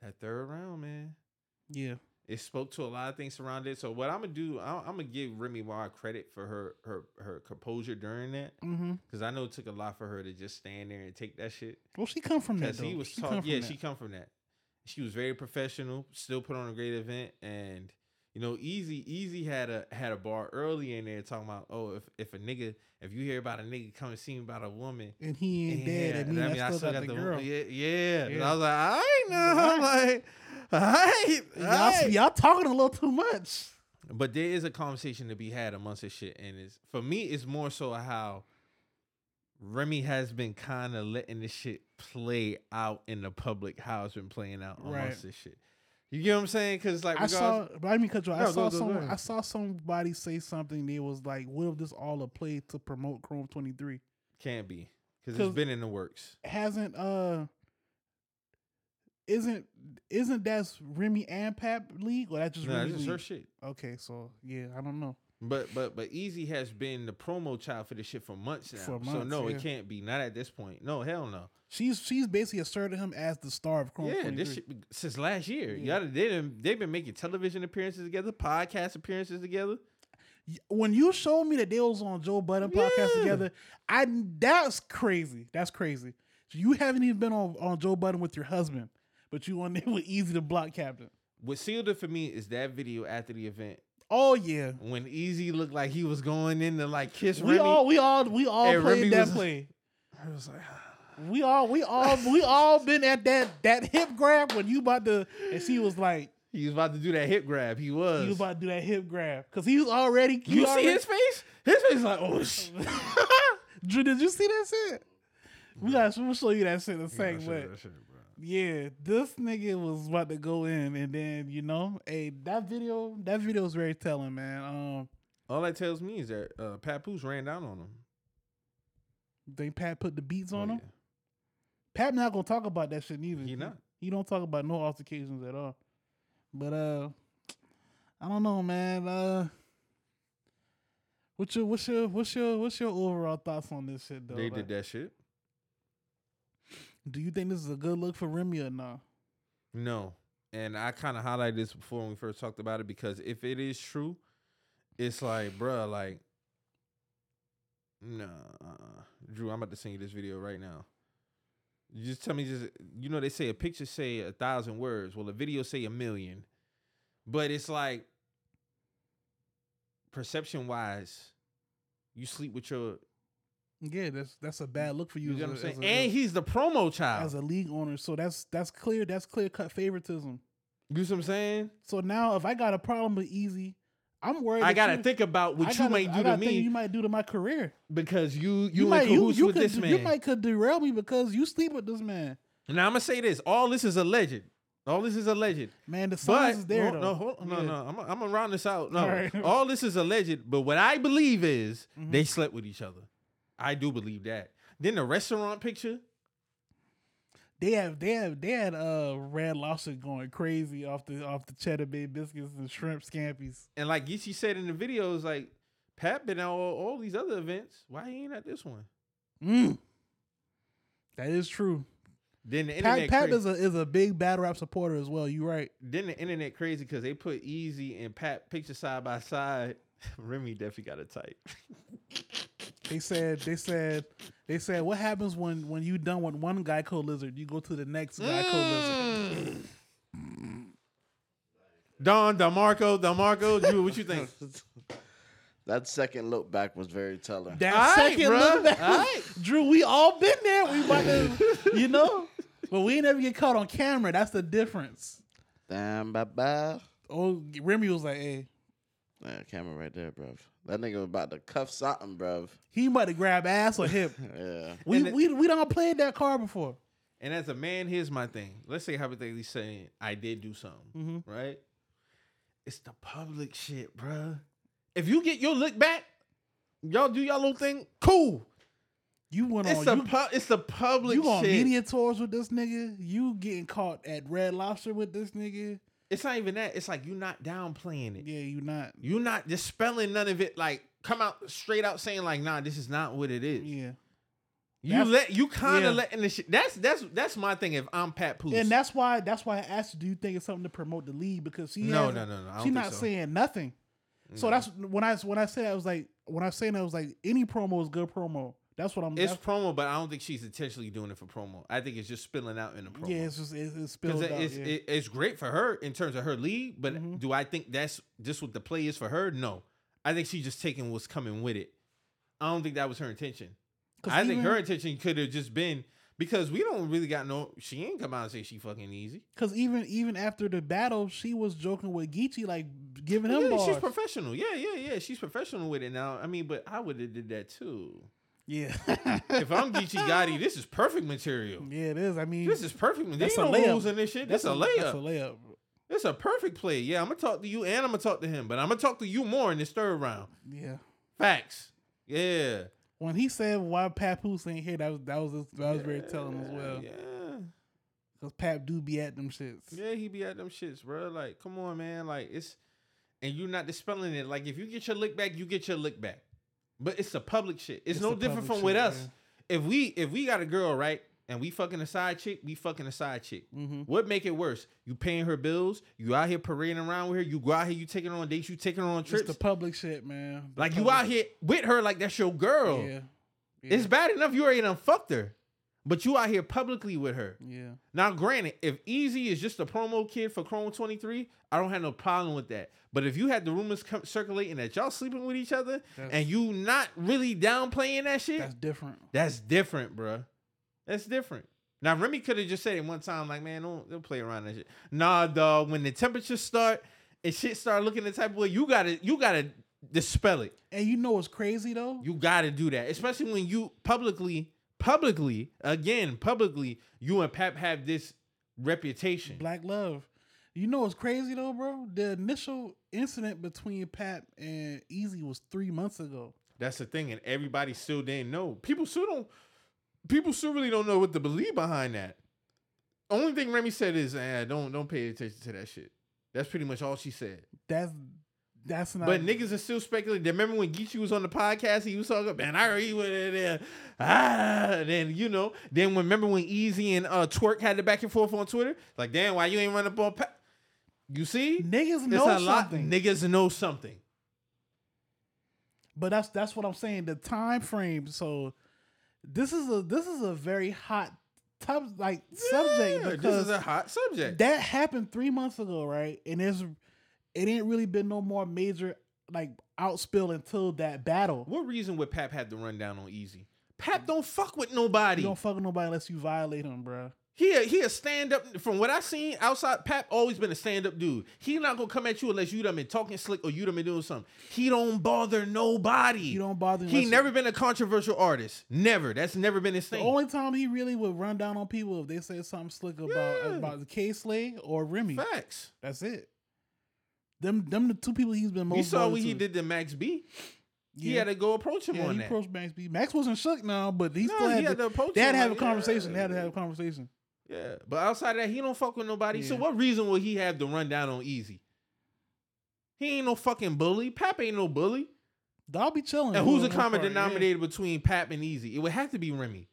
that third round, man. Yeah. it spoke to a lot of things surrounding it. So what I'm gonna do, I'm, I'm gonna give Remy Ma credit for her her her composure during that, Mm-hmm. because I know it took a lot for her to just stand there and take that shit. Well, she come from that. He was She talk, yeah, that. she come from that. She was very professional, still put on a great event, and you know, Eazy Eazy had a had a bar early in there talking about, oh, if if a nigga, if you hear about a nigga come and see me about a woman. and he ain't dead. yeah, I mean, and I, still got, the girl. Yeah, yeah. And Yeah. I was like, I ain't know, I'm like, I, all Y'all, right. y'all talking a little too much. But there is a conversation to be had amongst this shit, and it's for me, it's more so how Remy has been kind of letting this shit play out in the public, how it's been playing out amongst Right. this shit. You get what I'm saying? Because like, I saw, but I mean, cause I No, saw go- go some, ahead. I saw somebody say something. They was like, "What if this all a play to promote Chrome 23?" can't be because it's been in the works. Hasn't uh, isn't isn't that Remy and Pap league or that just Nah, Remy this is her shit. Okay, so yeah, I don't know. But but but Eazy has been the promo child for this shit for months now. For so no, yeah. it can't be. Not at this point. No, hell no. She's she's basically asserted him as the star of Chrome yeah, 23. this shit since last year. Yeah. Y'all, they done, they've been making television appearances together, podcast appearances together. when you showed me that they was on Joe Budden podcast Yeah. together, I that's crazy. That's crazy. You haven't even been on, on Joe Budden with your husband, but you on there <laughs> with Eazy Da Block Captain. What sealed it for me is that video after the event Oh yeah, when Eazy looked like he was going in to like kiss we Remy. all we all we all And played Remy that was- play. <laughs> I was like, We all we all we all been at that that hip grab when you about to and she was like he was about to do that hip grab. He was. he was about to do that hip grab because he was already. he you see his face? His face is like, oh shit. <laughs> Dru, did you see that shit? We got we'll show you that shit in a second, but. Yeah, this nigga was about to go in, and then you know, hey, that video, that video is very telling, man. Um, All that tells me is that uh, Papoose ran down on him. they Pap put the beats on Oh, him. Pap not gonna talk about that shit neither. He not. He don't talk about no altercations at all. But uh, I don't know, man. Uh, what's your what's your what's your what's your overall thoughts on this shit though? They Like, did that shit. Do you think this is a good look for Remy or not? No. And I kind of highlighted this before when we first talked about it because if it is true, it's like, bruh, like, nah. Dru, I'm about to send you this video right now. You just tell me, just you know, they say a picture say a thousand words. Well, a video say a million, but it's like perception wise, you sleep with your. Yeah, that's that's a bad look for you. You know what I'm saying? a- And he's the promo child. as a league owner. So that's that's clear. That's clear cut favoritism. you see what I'm saying? So now, if I got a problem with Eazy, I'm worried. I gotta you- think about what you gotta- might do to me You might do to my career. because you you, You, might you, you with could this man. you might could derail me because you sleep with this man. Now I'm gonna say this: all this is alleged. All this is alleged. Man, the But is there no, though. no, hold, no, Yeah. no. I'm, I'm gonna round this out. No, All right. all this is alleged. But what I believe is Mhm. they slept with each other. I do believe that. Then the restaurant picture. They have they have they had uh Red Lobster going crazy off the off the cheddar bay biscuits and shrimp scampies. And like Geechi said in the videos, like Pat been at all, all these other events. Why he ain't at this one? Mm. That is true. Then the Pat, internet, Pat is a is a big battle rap supporter as well. You right. then the internet crazy because they put Eazy and Pat picture side by side. <laughs> Remy definitely got a type. They said they said they said what happens when when you done with one Geico lizard, you go to the next Geico lizard. Mm. Don, Demarco, Demarco, Dru, what you think? <laughs> that second look back was very telling. That All right, second bruh. look back, All right. Dru, we all been there. We about to, <laughs> you know, but we ain't never get caught on camera. That's the difference. Damn, bye bye. Oh, Remy was like, "Hey, Man, camera right there, bruv. That nigga was about to cuff something, bruv. he might to grab ass or hip." <laughs> Yeah. We And the- we we don't played that card before. And as a man, here's my thing. Let's say hypothetically saying I did do something, Mhm. right? It's the public shit, bruh. If you get your look back, y'all do y'all little thing, cool. You went It's on. the You, pu- it's the public you on shit. media tours with this nigga. You getting caught at Red Lobster with this nigga. It's not even that. It's like you're not downplaying it. Yeah, you're not. You're not dispelling none of it. Like come out straight out saying like, nah, this is not what it is. Yeah, You That's- let you kind yeah. of letting the shit. That's that's that's my thing. If I'm Papoose, and that's why that's why I asked you, do you think it's something to promote the league? Because she no, no, no, no. She's not so. saying nothing. So that's when I when I said I was like when I was saying that I was like any promo is good promo. That's what I'm. It's promo, but I don't think she's intentionally doing it for promo. I think it's just spilling out in the promo. yeah, it's just it's, it's because out. it's yeah. it, it's great for her in terms of her lead, But Mhm. do I think that's just what the play is for her? No, I think she's just taking what's coming with it. I don't think that was her intention. I think her intention could have just been because we don't really got no. She ain't come out and say she fucking Eazy. Because even even after the battle, she was joking with Geechi, like giving him Yeah, bars. she's professional. Yeah, yeah, yeah. She's professional with it now. I mean, but I would have did that too. Yeah, If I'm <laughs> Geechi Gotti, this is perfect material. yeah, it is. I mean, This is perfect. There That's ain't a no layup. rules in this shit. that's This a layup. That's a layup. It's a perfect play. Yeah, I'm gonna talk to you and I'm gonna talk to him, but I'm gonna talk to you more in this third round. Yeah. Facts. Yeah. When he said why Papoose ain't here, that was that was that was very telling as well. Yeah. Because Pap do be at them shits. Yeah, he be at them shits, bro. Like, come on, man. Like, it's and you're not dispelling it. Like, if you get your lick back, you get your lick back. But it's the public shit. It's, It's no different public from with shit, us. If we if we got a girl right and we fucking a side chick, we fucking a side chick. Mm-hmm. What make it worse? You paying her bills. You out here parading around with her. You go out here. You taking her on dates. You taking her on It's trips. the public shit, man. The like you out here with her like that's your girl. Yeah. yeah. It's bad enough you already done fucked her, but you out here publicly with her. Yeah. Now, granted, if Eazy is just a promo kid for Chrome 23, I don't have no problem with that. But if you had the rumors come, circulating that y'all sleeping with each other That's- and you not really downplaying that shit, That's different. that's different, bruh. That's different. Now Remy could have just said it one time, like, man, don't, don't play around that shit. Nah, dog. When the temperatures start and shit start looking the type of way, you gotta you gotta dispel it. And you know what's crazy though? You gotta do that, especially when you publicly, publicly, again, publicly, you and Pap have this reputation. Black love. You know what's crazy though, bro? The initial incident between Pap and Eazy was three months ago. That's the thing, and everybody still didn't know. People still don't. people still really don't know what to believe behind that. Only thing Remy said is, eh, don't don't pay attention to that shit. That's pretty much all she said. That's that's not. But niggas are still speculating. Remember when Geechi was on the podcast? He was talking, man, I he went in there. Ah, and then you know, then remember when Eazy and uh, Twerk had the back and forth on Twitter? Like, damn, why you ain't run up on? Pa-? You see, niggas It's know a lot. something. Niggas know something. But that's that's what I'm saying. The time frame. So this is a this is a very hot top like subject Yeah, because this is a hot subject. that happened three months ago, right? And there's it ain't really been no more major like outspill until that battle. what reason would Pap have to run down on Eazy? Pap mm. don't fuck with nobody. You don't fuck with nobody unless you violate him, bro. He a, he a stand up from what I seen outside. Pap always been a stand up dude. He not gonna come at you unless you done been talking slick or you done been doing something. He don't bother nobody. He don't bother. He never been a controversial artist. Never. That's never been his thing. The only time he really would run down on people if they say something slick about Yeah. about the Kay Slay or Remy. Facts. That's it. Them them the two people he's been most. You saw what he did to Max B. Yeah. He Yeah. had to go approach him Yeah, on he that. approached Max B. Max wasn't shook now, but he No, still he had, had to, to approach They had to have a like, conversation. They had to have a conversation. Yeah, but outside of that, he don't fuck with nobody. So what reason would he have to run down on Eazy? He ain't no fucking bully. Pap ain't no bully. I'll be chilling. And who's the common part, yeah. denominator between Pap and Eazy? It would have to be Remy.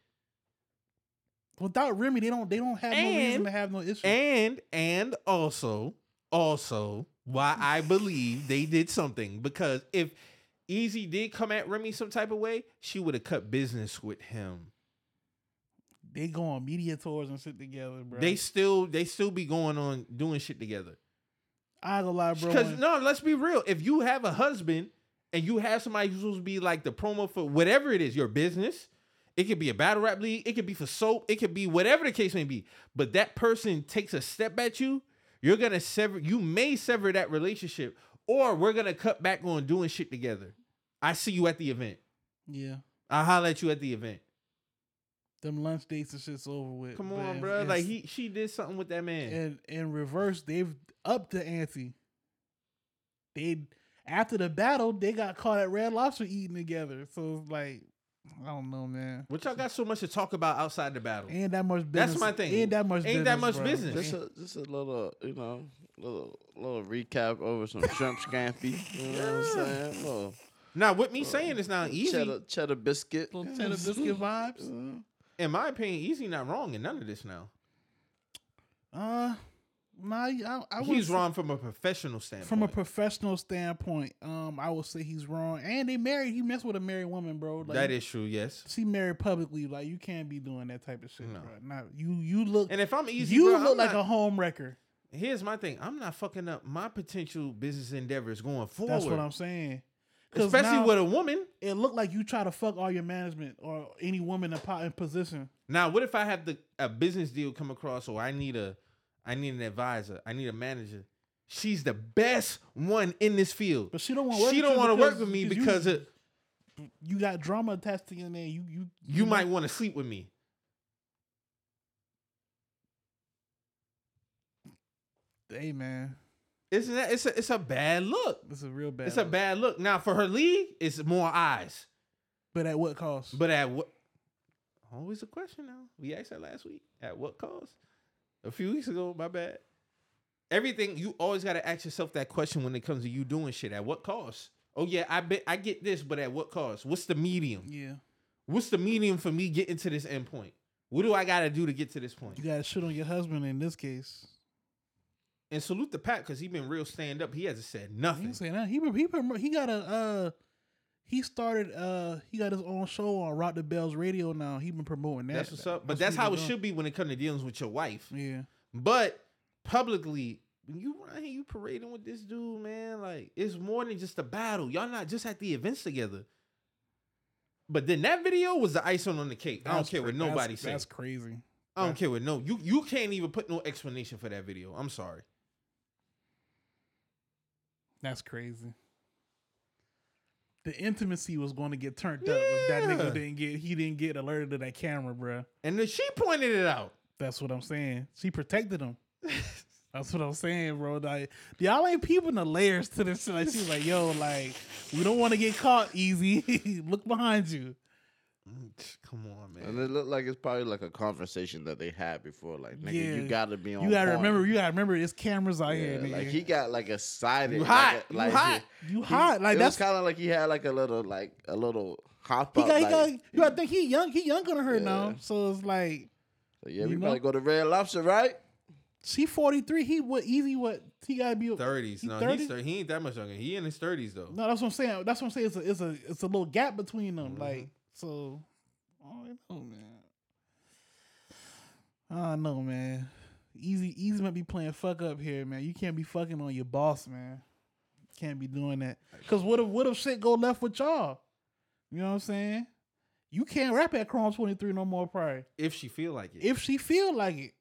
Without Remy, they don't they don't have no reason to have no issue. And and also, also why I believe they did something because if Eazy did come at Remy some type of way, she would have cut business with him. they go on media tours and shit together, bro. They still they still be going on doing shit together. I ain't gonna lie, bro. Because no, let's be real. If you have a husband and you have somebody who's supposed to be like the promo for whatever it is, your business, it could be a battle rap league, it could be for soap, it could be whatever the case may be. But that person takes a step at you, you're gonna sever. You may sever that relationship, or we're gonna cut back on doing shit together. I see you at the event. yeah, I holler at you at the event. them lunch dates and shit's over with. Come on, bro. Like he, she did something with that man. and in reverse, they've upped the ante. They after the battle, they got caught at Red Lobster eating together. So it's like, I don't know, man. Which y'all got so much to talk about outside the battle. Ain't that much business. That's business. my thing. Ain't that much. Ain't that much bro. business. Just a just a little, you know, little little recap over some shrimp scampi. You know what I'm saying? Little Now, with me saying it's not easy. cheddar cheddar biscuit. Little cheddar biscuit vibes. in my opinion, Eazy not wrong in none of this now. Uh, nah, I, I He's say- wrong from a professional standpoint. From a professional standpoint, um, I will say he's wrong. And they married. He messed with a married woman, bro. Like, that is true, yes. She married publicly. Like you can't be doing that type of shit, No. bro. Not you. You look. And if I'm Eazy, you bro, look I'm like not- a home wrecker. Here's my thing: I'm not fucking up my potential business endeavors going forward. That's what I'm saying. Especially now with a woman. it looked like you try to fuck all your management or any woman in position. Now, what if I have the a business deal come across, or I need a, I need an advisor, I need a manager. She's the best one in this field. But she don't want. She don't want to work with me because you, it, you got drama attached to your name. You you you might want to sleep with me. Hey man, Isn't that? It's a it's a bad look. It's a real bad. It's a bad look. Now for her league, it's more eyes. But at what cost? But at what? Always a question now. We asked that last week. At what cost? A few weeks ago. My bad. Everything you always got to ask yourself that question when it comes to you doing shit. At what cost? Oh yeah, I bet I get this, but at what cost? What's the medium? yeah, What's the medium for me getting to this end point? What do I got to do to get to this point? you got to shit on your husband in this case. And salute the Pap because he been real stand up. He hasn't said He nothing. ain't saying that. He he he got a uh he started uh he got his own show on Rock the Bells Radio now. He been promoting that. That's what's up. But that's how it should be when it comes to dealings with your wife. Yeah. But publicly, when you right here, you parading with this dude, man, like it's more than just a battle. Y'all not just at the events together. But then that video was the icing on the cake. I don't care what nobody says. That's crazy. I don't care what no. You you can't even put no explanation for that video. I'm sorry. That's crazy. The intimacy was going to get turned up if that Yeah. nigga didn't get he didn't get alerted to that camera, bruh. And then she pointed it out. That's what I'm saying. She protected him. <laughs> That's what I'm saying, bro. Like y'all ain't peeping the layers to this shit. Like she's like, yo, like we don't want to get caught easy. <laughs> Look behind you. <laughs> Come on, man. And it looked like it's probably like a conversation that they had before. Like, nigga, Yeah. you gotta be on. You gotta point. remember. You gotta remember. There's cameras out Yeah, here. Nigga. like he got like excited. You like hot. a- You like, hot. you hot. Like it that's. kind of like he had like a little like a little hop He up. got. He like, got. You gotta think he young. He younger than her now. Yeah. So it's like so yeah, we know? better go to Red Lobster, right? she 43. He what? Eazy. What? He gotta be. Thirties. No, 30? he's thir- he ain't that much younger. He in his thirties though. No, that's what I'm saying. That's what I'm saying. It's a. It's a. It's a little gap between them. Mhm. Like so. I don't know, man. I don't know, man. Eazy, Eazy might be playing fuck up here, man. You can't be fucking on your boss, man. Can't be doing that. Cause what if what if shit go left with y'all? You know what I'm saying? You can't rap at Chrome 23 no more, probably. If she feel like it. If she feel like it.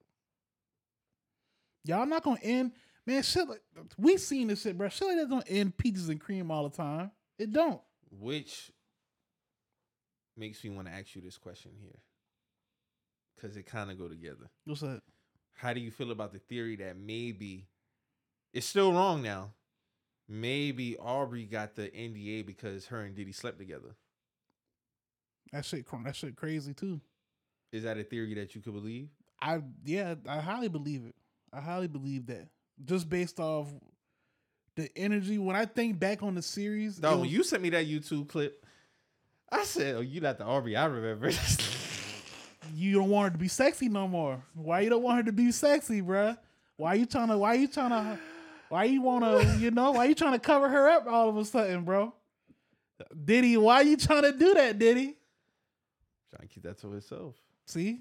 Y'all not gonna end, man. Shit like we seen this shit, bro. Shit like that don't end peaches and cream all the time. It don't. Which makes me want to ask you this question here. Cause it kind of go together. What's that? How do you feel about the theory that maybe it's still wrong now? Maybe Aubrey got the NDA because her and Diddy slept together. That shit, that shit crazy too. Is that a theory that you could believe? I yeah, I highly believe it. I highly believe that. Just based off the energy. When I think back on the series, No, when you sent me that YouTube clip, I said, "Oh, you not the Aubrey I remember." <laughs> you don't want her to be sexy no more. Why you don't want her to be sexy, bruh? Why you trying to? Why you trying to? Why you want to? You know? Why you trying to cover her up all of a sudden, bro? Diddy, why you trying to do that, Diddy? Trying to keep that to itself. See,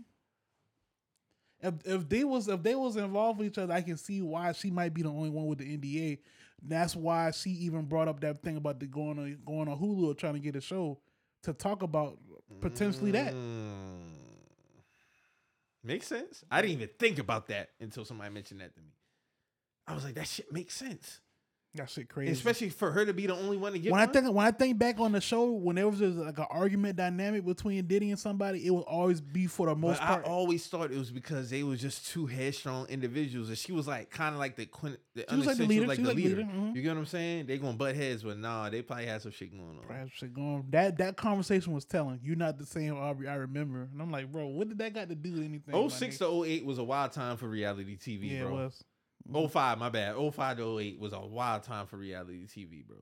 if if they was if they was involved with each other, I can see why she might be the only one with the NDA. That's why she even brought up that thing about the going on going on Hulu or trying to get a show to talk about potentially that. Mm. Makes sense. I didn't even think about that until somebody mentioned that to me. I was like, that shit makes sense. That shit crazy. Especially for her to be the only one to get when I think when I think back on the show, when there was just like an argument dynamic between Diddy and somebody, it would always be for the most but part. I always thought it was because they was just two headstrong individuals, and she was like kind of like the quint. The She was like the leader. like She was the like the leader. leader, mhm. You get what I'm saying? They gonna butt heads, but nah, they probably had some shit going on. Perhaps shit going. That that conversation was telling you're not the same Aubrey I remember, and I'm like, bro, what did that got to do with anything? my 06 to 08 was a wild time for reality TV, yeah, bro. it was. 05, my bad. 05 to 08 was a wild time for reality TV, bro.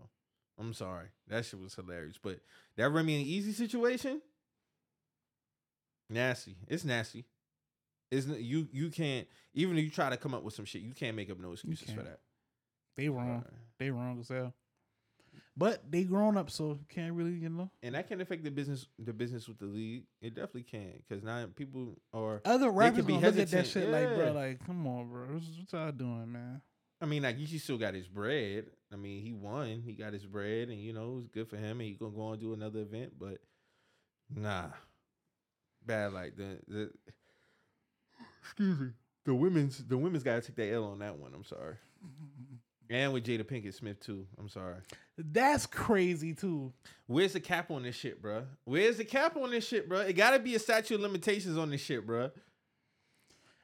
I'm sorry. That shit was hilarious. But that Remy and Eazy situation, nasty. It's nasty. It's n- you you can't even if you try to come up with some shit, you can't make up no excuses for that. They wrong. Uh, They wrong as hell. But they grown up, so can't really, you know. and that can affect the business the business with the league. It definitely can. Cause now people are Other rappers be gonna look at that hesitant, shit like, bro, like, come on, bro, what what y'all doing, man? I mean, like he still got his bread. I mean, he won. He got his bread, and you know it was good for him. And he gonna go and do another event, but nah, bad. Like the the excuse me, the women's the women's got to take that L on that one. I'm sorry. <laughs> And with Jada Pinkett Smith too. I'm sorry. That's crazy too. Where's the cap on this shit, bruh? Where's the cap on this shit, bruh? It gotta be a statute of limitations on this shit, bro.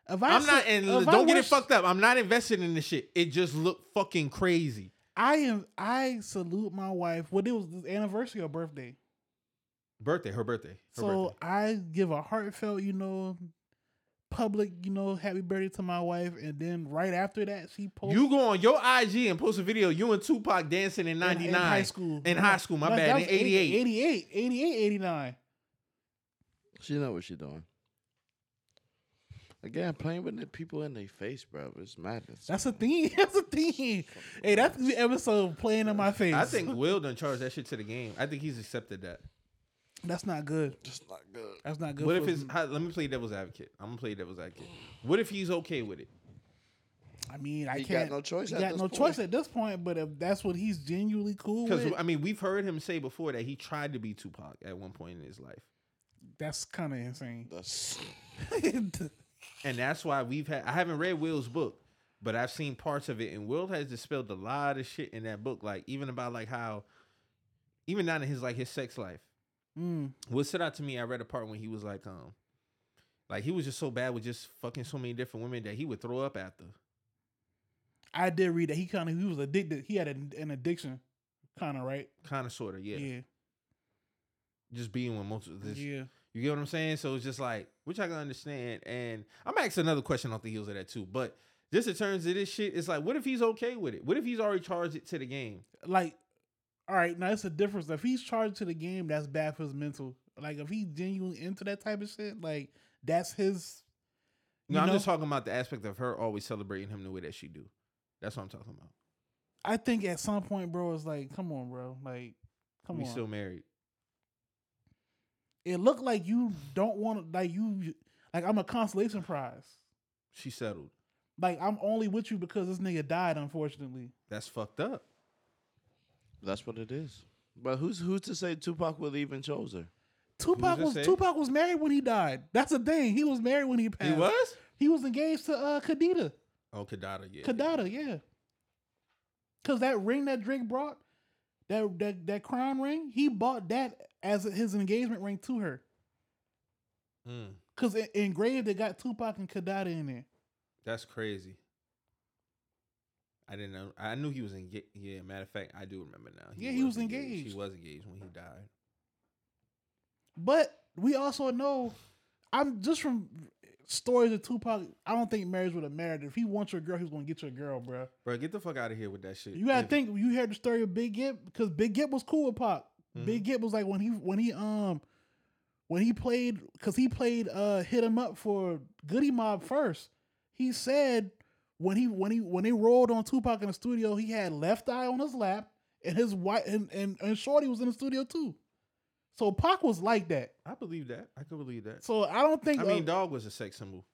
If I I'm not, and don't get it fucked up. I'm not invested in this shit. It just looked fucking crazy. I am. I salute my wife. What it was this anniversary or birthday. Birthday, her birthday. Her so birthday. I give a heartfelt, you know, public, you know, happy birthday to my wife, and then right after that, she posted You go on your IG and post a video you and Tupac dancing in 99. in, high school. In high school, my No, bad, in 88. 88, 88, 89. She know what she doing. Again, playing with the people in their face, bro. It's madness. That's a thing. <laughs> That's a thing. Hey, that's the episode playing in my face. I think Will done charged that shit to the game. I think he's accepted that. That's not good. just not good. That's not good. what if his? How, let me play devil's advocate. I'm gonna play devil's advocate. What if he's okay with it? I mean, I He can't. no choice He at got this no point. choice at this point. But if that's what he's genuinely cool Because with, I mean, we've heard him say before that he tried to be Tupac at one point in his life, that's kind of insane. That's <laughs> and that's why we've had. I haven't read Will's book, but I've seen parts of it, and Will has dispelled a lot of shit in that book. Like even about like how, even down to his like his sex life. Mm. What stood out to me, I read a part when he was like, um, like he was just so bad with just fucking so many different women that he would throw up after. I did read that he kind of he was addicted. He had an, an addiction, kind of right. Kind of, sort of, yeah. yeah. just being with multiple. This, yeah. You get what I'm saying? So it's just like, which I can understand. And I'm asking another question off the heels of that too. But just in terms of this shit, it's like, what if he's okay with it? What if he's already charged it to the game? Like, all right, now it's a difference. If he's charged to the game, that's bad for his mental. Like, if he's genuinely into that type of shit, like that's his. No, I'm know? just talking about the aspect of her always celebrating him the way that she do. That's what I'm talking about. I think at some point, bro, it's like, come on, bro, like, come we on. still married. it looked like you don't want to, like you, like I'm a consolation prize. She settled. Like I'm only with you because this nigga died, unfortunately. That's fucked up. That's what it is. But who's who's to say Tupac would even chose her? Tupac was say? Tupac was married when he died. That's the thing. He was married when he passed. He was? He was engaged to uh Kidada. Oh, Kidada, yeah. Kidada, yeah. Cause that ring that Drake brought, that that that crown ring, he bought that as his engagement ring to her. Mm, Cause engraved it got Tupac and Kidada in there. that's crazy. I didn't know. I knew he was engaged. Yeah, matter of fact, I do remember now. Yeah, he was engaged. He was engaged when he died. But we also know, I'm just from stories of Tupac. I don't think marriage would have mattered. If he wants your girl, he's gonna get your girl, bro. Bro, get the fuck out of here with that shit. You gotta think. You heard the story of Big Gipp because Big Gipp was cool with Pac. Mhm. Big Gipp was like when he when he um when he played because he played uh hit him up for Goodie Mob first. He said when he when he when they rolled on Tupac in the studio, he had Left Eye on his lap and his white and and, and Shorty was in the studio too. So Pac was like that. I believe that. I can believe that. So I don't think I mean, uh, dog was a sex symbol.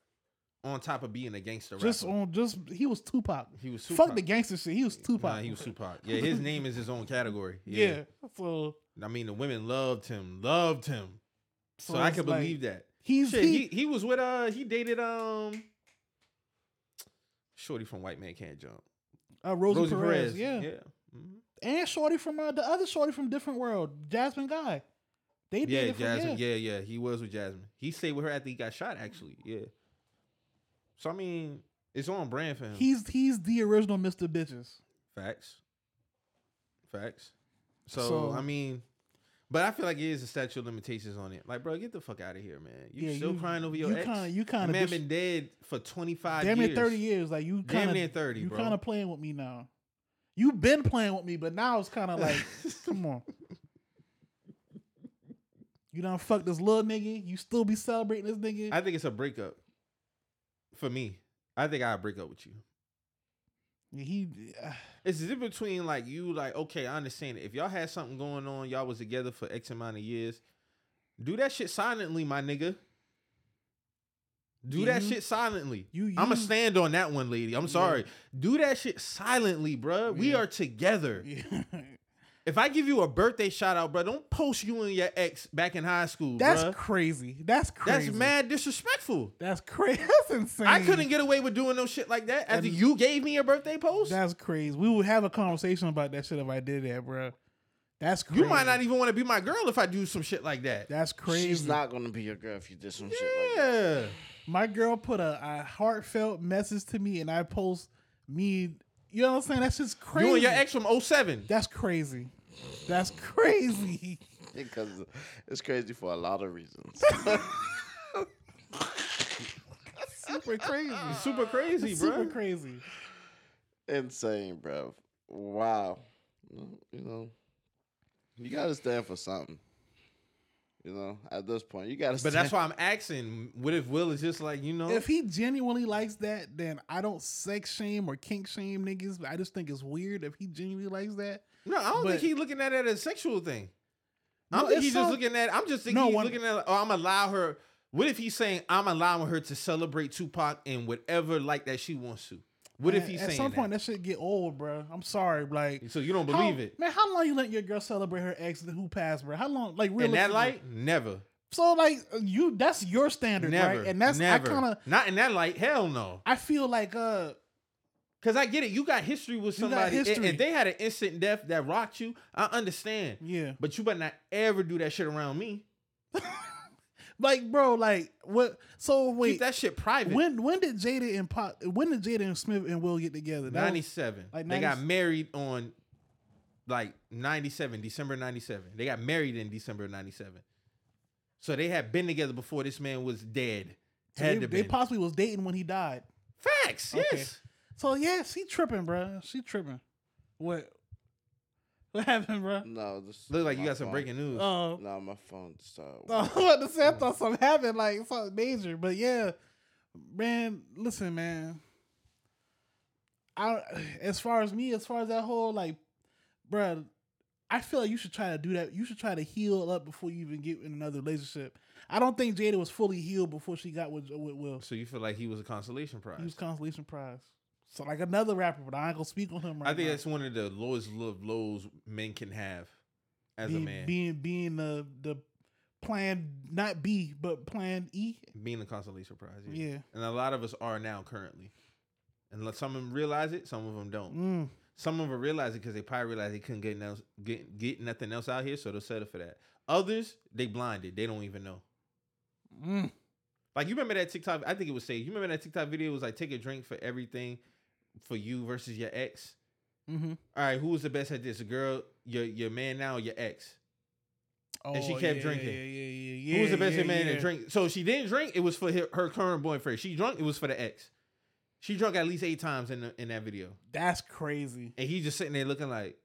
On top of being a gangster just rapper. on just he was Tupac. he was Fuck the gangster shit. He was Tupac. Nah, he was Tupac. Yeah, his name is his own category. <laughs> Yeah. Yeah. So I mean, the women loved him, loved him. So, I it's can like, believe that. He's Shit, he, he, he was with uh he dated um Shorty from White Man Can't Jump. uh, Rosie, Perez, Yeah. Yeah. Mhm. and Shorty from uh, the other Shorty from Different World, Jasmine Guy. They Yeah, did Jasmine. yeah. Yeah. yeah, He was with Jasmine. He stayed with her after he got shot, actually. Yeah. So I mean, it's on brand for him. He's he's the original Mr. Bitches. Facts. Facts. So, So- I mean, but I feel like it is a statute of limitations on it. Like, bro, get the fuck out of here, man. You Yeah, still you- crying over your you ex? kinda- you The kinda man been dead for twenty five Damn years. near thirty years. Like you Damn kind near of 30, You kind of playing with me now. You've been playing with me, but now it's kind of like, <laughs> come on. You don't fuck this little nigga. You still be celebrating this nigga. I think it's a breakup. For me, I think I break up with you. He, uh, It's in between like you like okay, I understand it. If y'all had something going on, y'all was together for X amount of years, do that shit silently, my nigga. Do Yeah, that shit silently. you- I'ma stand on that one, lady. I'm sorry. Do that shit silently, bruh. We are together. yeah. <laughs> If I give you a birthday shout out, bro, don't post you and your ex back in high school, that's bruh. crazy. That's crazy. That's mad disrespectful. That's crazy. <laughs> That's insane. I couldn't get away with doing no shit like that after And- you gave me a birthday post. That's crazy. We would have a conversation about that shit if I did that, bro. That's crazy. You might not even want to be my girl if I do some shit like that. That's crazy. She's not gonna be your girl if you did some shit like that. Yeah. My girl put a, a heartfelt message to me, and I post me. You know what I'm saying? That's just crazy. You and your ex from 07. That's crazy. That's crazy. <laughs> Because it's crazy for a lot of reasons. <laughs> Super crazy. Super crazy, bro. Super crazy. Insane, bro. Wow. You know, you gotta stand for something. You know, at this point, you gotta. But that's why I'm asking. What if Will is just like, you know? If he genuinely likes that, then I don't sex shame or kink shame niggas. I just think it's weird if he genuinely likes that. no, I don't but- think he's looking at it as a sexual thing. I No, don't think it's he's just looking at I'm just thinking No, he's one- looking at, oh, I'm allow her. What if he's saying, I'm allowing her to celebrate Tupac in whatever like that she wants to? What if Man, he's at some point that? shit get old, bro? I'm sorry, like So you don't how- believe it? man. How long you let your girl celebrate her ex and who passed, bro? How long? Like In realistically? that light, never. So like you, that's your standard, Never. right? And that's never. I kind of not in that light. Hell no. I feel like uh Cause I get it. You got history with somebody. and- If they had an instant death that rocked you, I understand. yeah, But you better not ever do that shit around me. <laughs> like bro, like what? So wait, Keep that shit private. when when did Jada and Pop? When did Jada and Smith and Will get together? 97. like they got married on like 97, December 97. They got married in December 97. So they had been together before this man was dead. So Had they, to they been. possibly was dating when he died. Facts, Okay. yes. So yeah, she tripping, bro. She tripping. What? <laughs> What happened, bro? No, this Look like you my got some phone. breaking news. Oh, No, my phone stopped. I was about to say I thought something happened, like something major. But yeah, man, listen, man. I as far as me, as far as that whole like, bruh, I feel like you should try to do that. You should try to heal up before you even get in another relationship. I don't think Jada was fully healed before she got with with Will. So you feel like he was a consolation prize? He was consolation prize. So like another rapper, but I ain't gonna speak on him right I think now. that's one of the lowest love lows men can have as being, a man. being being the the plan not B but plan E. being the consolation prize. Yeah. And a lot of us are now currently. And let- some of them realize it, some of them don't. Mm. Some of them realize it because they probably realize they couldn't get, else, get get nothing else out here, so they'll settle for that. Others, they blinded. They don't even know. Mm. Like you remember that TikTok? I think it was say. You remember that TikTok video? It was like take a drink for everything, for you versus your ex. Mm-hmm. All right, who was the best at this? A girl, your your man now, or your ex? And she Oh, kept yeah, drinking. Yeah, yeah, yeah, yeah. who was the best yeah, man yeah. to drink? So she didn't drink. It was for her, her current boyfriend. She drunk. It was for the ex. She drunk at least eight times in the, in that video, That's crazy. and he's just sitting there looking like,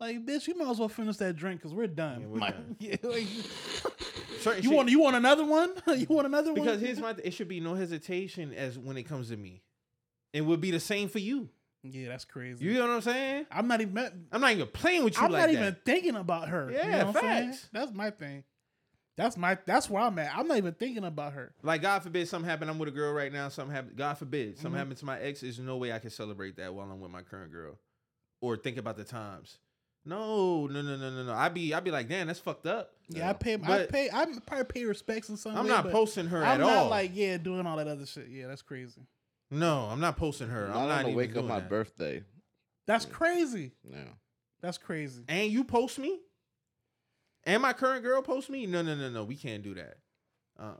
Like, bitch, you might as well finish that drink because we're done. Yeah, we're done. <laughs> Yeah, like, you shit- want you want another one? <laughs> you want another one? because here's my it should be no hesitation as when it comes to me, it would be the same for you. yeah, that's crazy. You know what I'm saying? I'm not even. I'm not even playing with you I'm like not that. even thinking about her. you Yeah, know what I'm saying? facts. That's my thing. That's my. That's where I'm at. I'm not even thinking about her. Like God forbid something happened. I'm with a girl right now. Something happened. God forbid something Mhm. happened to my ex. There's no way I can celebrate that while I'm with my current girl, or think about the times. No, no, no, no, no, no. I be, I be like, damn, that's fucked up. Yeah, I pay. I But- pay. I probably pay respects in some I'm way, not posting her I'm at not all. like yeah, doing all that other shit. Yeah, that's crazy. No, I'm not posting her. Not I'm on not the even wake doing of my that. birthday. That's crazy. Yeah. That's crazy. And you post me, and my current girl post me. No, no, no, no. We can't do that. Uh. uh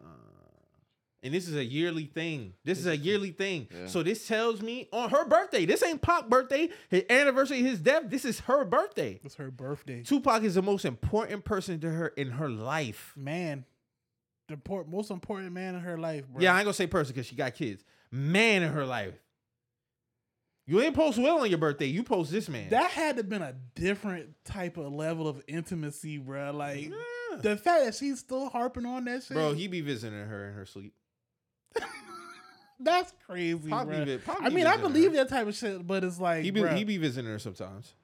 And this is a yearly thing. This is a yearly thing. Yeah. So this tells me on her birthday. This ain't Pac birthday. His anniversary, his death. This is her birthday. It's her birthday. Tupac is the most important person to her in her life. Man, the import, most important man in her life, bro. Yeah, I ain't gonna say person because she got kids. Man in her life. You ain't post Will on your birthday. You post this man. that had to been a different type of level of intimacy, bro. Like Yeah. the fact that she's still harping on that shit, Bro, he be visiting her in her sleep. <laughs> that's crazy, Pac bro. be I mean, I believe her. that type of shit, but it's like, He be bruh, he be visiting her sometimes.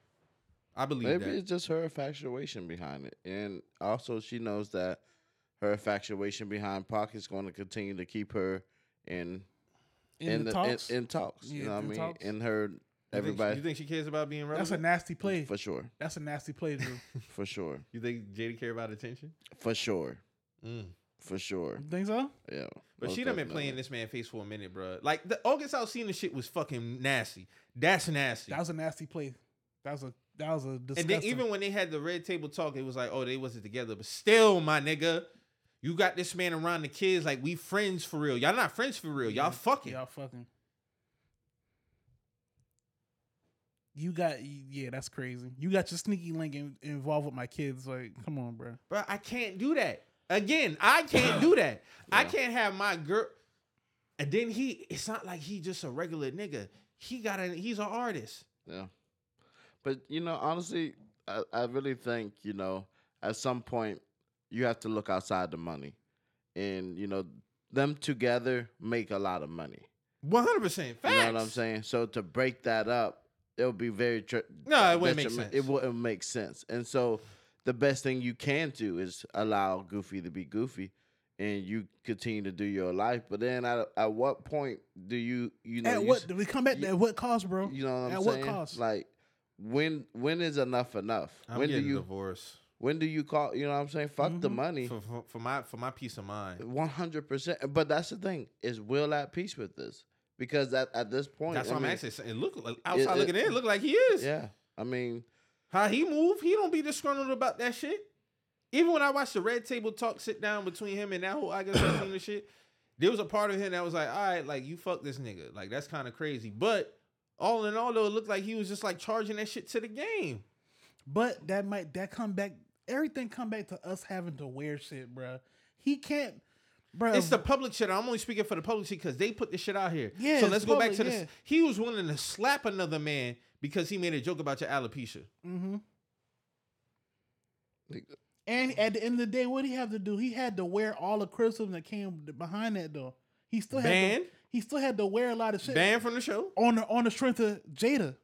I believe Maybe that. it's just her infatuation behind it, and also she knows that her infatuation behind Pac is going to continue to keep her in in, the, talks. In, in talks. Yeah, you know what I mean? talks. In her You think she- everybody you think she cares about being relevant? that's a nasty play. for sure, That's a nasty play, Dru. <laughs> for sure, you think Jada care about attention? for sure, Mm. for sure. You think so? Yeah, But most she done been playing this man face for a minute, bro. Like the August Alsina shit was fucking nasty. That's nasty. That was a nasty play. That was a that was a and then even when they had the red table talk, it was like, oh, they wasn't together. But still, my nigga, you got this man around the kids like we friends for real. Y'all not friends for real. Y'all fucking. Y'all fucking. You got yeah, that's crazy. You got your sneaky link in, involved with my kids. Like, come on, bro. Bro, I can't do that. Again, I can't do that. I can't have my girl. And then he, it's not like he just a regular nigga. He got a, he's an artist. Yeah. But you know, honestly, I, I really think, you know, at some point you have to look outside the money. And, you know, them together make a lot of money. One hundred percent. You know what I'm saying? So to break that up, it would be very tr- No, it wouldn't make sense. It wouldn't make sense. And so the best thing you can do is allow Goofy to be Goofy and you continue to do your life. But then at, at what point do you you know at you what do we come back? you- at what cost, bro? you know what I'm at saying? At what cost? Like when when is enough enough? I'm when do getting you divorced when do you call? You know what I'm saying? Fuck the Mhm. money. for, for, for my for my peace of mind. One hundred percent. But that's the thing is Will at peace with this because at at this point, That's I why I'm mean, actually saying. Look, like, outside it- looking in, look like he is. Yeah, I mean, How he move, he don't be disgruntled about that shit. Even when I watched the red table talk sit down between him and that whole I guess the shit, there was a part of him that was like, all right, like you fuck this nigga. Like that's kind of crazy. But all in all, though, it looked like he was just like charging that shit to the game. But that might that come back. Everything come back to us having to wear shit, bro. He can't, Bro, It's the public shit. I'm only speaking for the public shit because they put this shit out here. Yeah, So let's go back to this. yeah. He was willing to slap another man because he made a joke about your alopecia. Mm hmm Like, And at the end of the day, what did he have to do? He had to wear all the criticism that came behind that though. He still had Banned? to, he still had to wear a lot of shit Banned from the show. on the on the strength of Jada.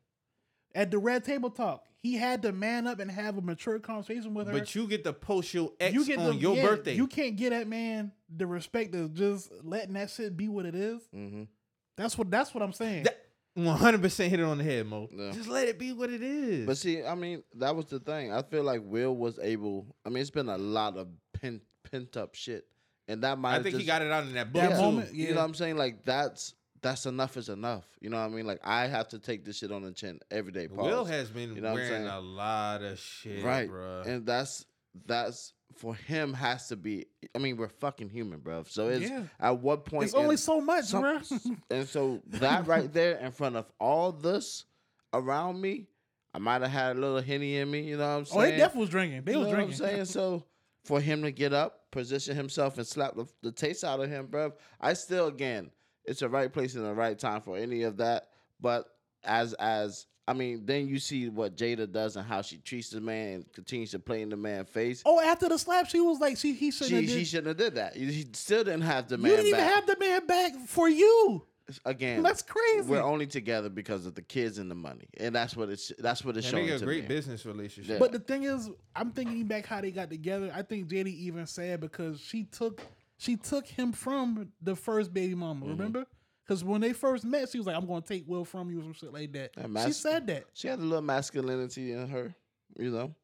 At the red table talk, he had to man up and have a mature conversation with her. But you get to post your ex you get on the, your yeah, birthday. You can't get that man the respect of just letting that shit be what it is. hmm That's what that's what I'm saying. 100% hit it on the head, Moe. Yeah. Just let it be what it is. But see, I mean, that was the thing. I feel like Will was able. I mean, it's been a lot of pent pent up shit, and that might. I have think he got it out in that book That too. moment, You know what I'm saying? Like that's that's enough is enough. You know what I mean? Like I have to take this shit on the chin every day. Will has been You know what I'm wearing a lot of shit, right, Bro. and that's that's for him has to be. I mean, we're fucking human, bro. So it's Yeah. at what point? it's only so much, some- bro. and so that right <laughs> there in front of all this around me, I might have had a little henny in me. You know what I'm oh, saying? oh, saying? they definitely was drinking. They You was know drinking. What I'm saying so. For him to get up, position himself, and slap the, the taste out of him, bro. I still, again, it's the right place and the right time for any of that. But as as I mean, then you see what Jada does and how she treats the man and continues to play in the man's face. Oh, after the slap, she was like, she he shouldn't she have she did. shouldn't have did that. He still didn't have the man. You man didn't even back. have the man back for you. Again, That's crazy. We're only together because of the kids and the money, and that's what it's that's what it's And showing they got to a great me. business relationship. Yeah. But the thing is, I'm thinking back how they got together. I think Jada even said because she took she took him from the first baby mama. Mm-hmm. Remember? Because when they first met, she was like, "I'm going to take Will from you" or some shit like that. Yeah, she said that. She had a little masculinity in her, you know.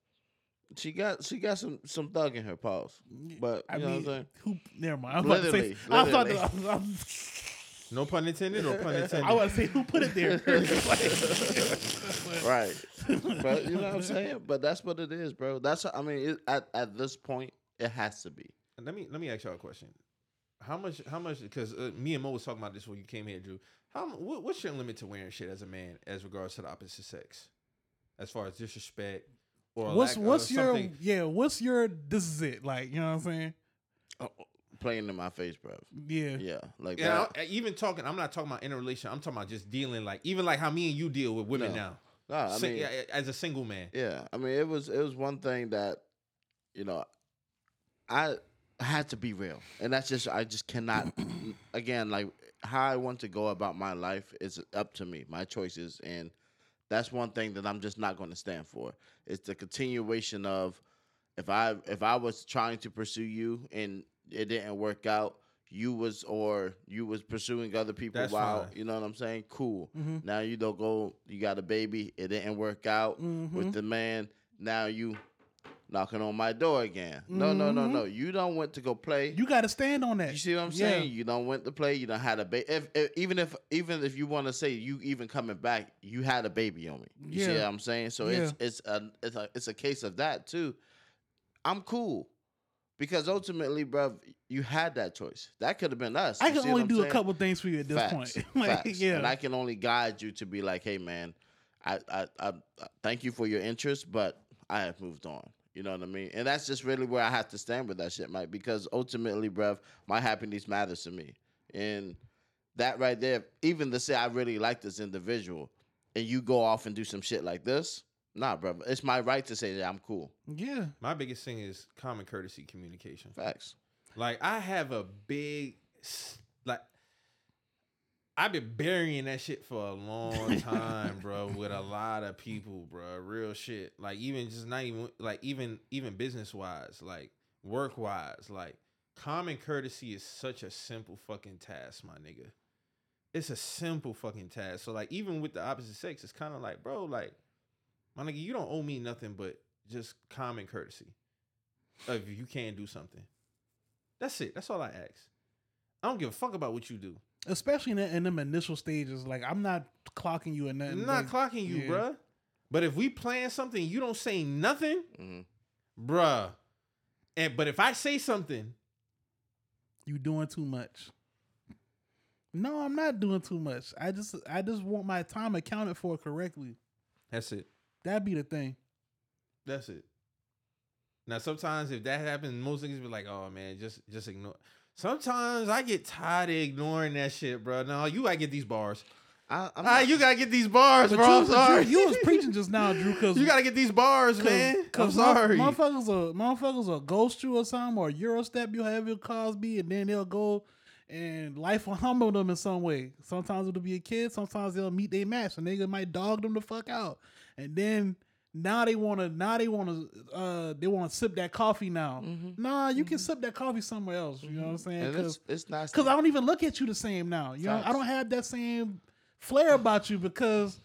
She got she got some some thug in her pause, but you I know mean, what I'm saying. who? Never mind. I was about to say. Literally, I was about literally. to. I was- no pun intended No pun <laughs> intended. I was to say who put it there. <laughs> <laughs> right. but you know what I'm saying. But that's what it is, bro. That's I mean, it, at at this point, it has to be. Let me let me ask y'all a question. How much? How much? Because uh, me and Moe was talking about this when you came here, Dru. How? What, what's your limit to wearing shit as a man, as regards to the opposite sex, as far as disrespect or what's lack, what's uh, your something- yeah? What's your? This is it. Like you know what I'm saying? Oh, playing in my face, bro. Yeah. Yeah, like Yeah, that. I- even talking. I'm not talking about in a relation. I'm talking about just dealing like even like how me and you deal with women No. now. Nah, I Sing- mean, yeah, as a single man. Yeah, I mean, it was it was one thing that, you know, I had to be real, and that's just I just cannot. <clears throat> again, like how I want to go about my life is up to me, my choices, and that's one thing that I'm just not going to stand for. It's the continuation of if I if I was trying to pursue you and it didn't work out. You was or you was pursuing other people That's while fine. you know what I'm saying. Cool. Mhm. Now you don't go. You got a baby. It didn't work out Mhm. with the man. Now you knocking on my door again. No, no, no, Mhm. no. You don't want to go play. You got to stand on that. You see what I'm Yeah. saying? You don't want to play. You don't had a baby. If, if even if even if you want to say you even coming back, you had a baby on me. You see what I'm saying? So it's it's a it's a it's a case of that too. I'm cool. Because ultimately, bruv, you had that choice. That could have been us. I can only do a couple things for you at this Facts, point. <laughs> like, facts. yeah. And I can only guide you to be like, hey man, I, I I I thank you for your interest, but I have moved on. You know what I mean? And that's just really where I have to stand with that shit, Mike, because ultimately, bruv, my happiness matters to me. And that right there, even to say I really like this individual and you go off and do some shit like this, nah, bruv. It's my right to say that I'm cool. yeah. My biggest thing is common courtesy communication. Facts. Like I have a big s- like I've been burying that shit for a long time, bro, with a lot of people, bro. Real shit. Like even just not even like even even business wise, like work wise, like common courtesy is such a simple fucking task, my nigga. It's a simple fucking task. So like even with the opposite sex, it's kind of like, bro, like my nigga, you don't owe me nothing but just common courtesy. If you can't do something. That's it. That's all I ask. I don't give a fuck about what you do. Especially in, the, in them initial stages. Like, I'm not clocking you or nothing. I'm not like, clocking you, yeah. bruh. But if we plan something, you don't say nothing, hmm bruh. And but if I say something, You doing too much. No, I'm not doing too much. I just I just want my time accounted for correctly. that's it. That'd be the thing. That's it. Now sometimes if that happens, most niggas be like, "Oh man, just just ignore." Sometimes I get tired of ignoring that shit, bro. No, you gotta get these bars. I, I'm Ah, not- you gotta get these bars, But bro. you, I'm was- sorry. you, you was preaching <laughs> just now, Dru, because You gotta get these bars, man. I'm Cause sorry. motherfuckers will motherfuckers will ghost you or something or Eurostep you, have your Cosby and then they'll go and life will humble them in some way. Sometimes it'll be a kid, sometimes they'll meet their match, and nigga might dog them the fuck out. And then now they wanna now they wanna uh they wanna sip that coffee now. Mm-hmm. Nah, you can mm-hmm. sip that coffee somewhere else. You know what I'm mm-hmm. saying? Cause, it's, it's nice. Cause I don't even look at you the same now. You know, I don't have that same flair about you because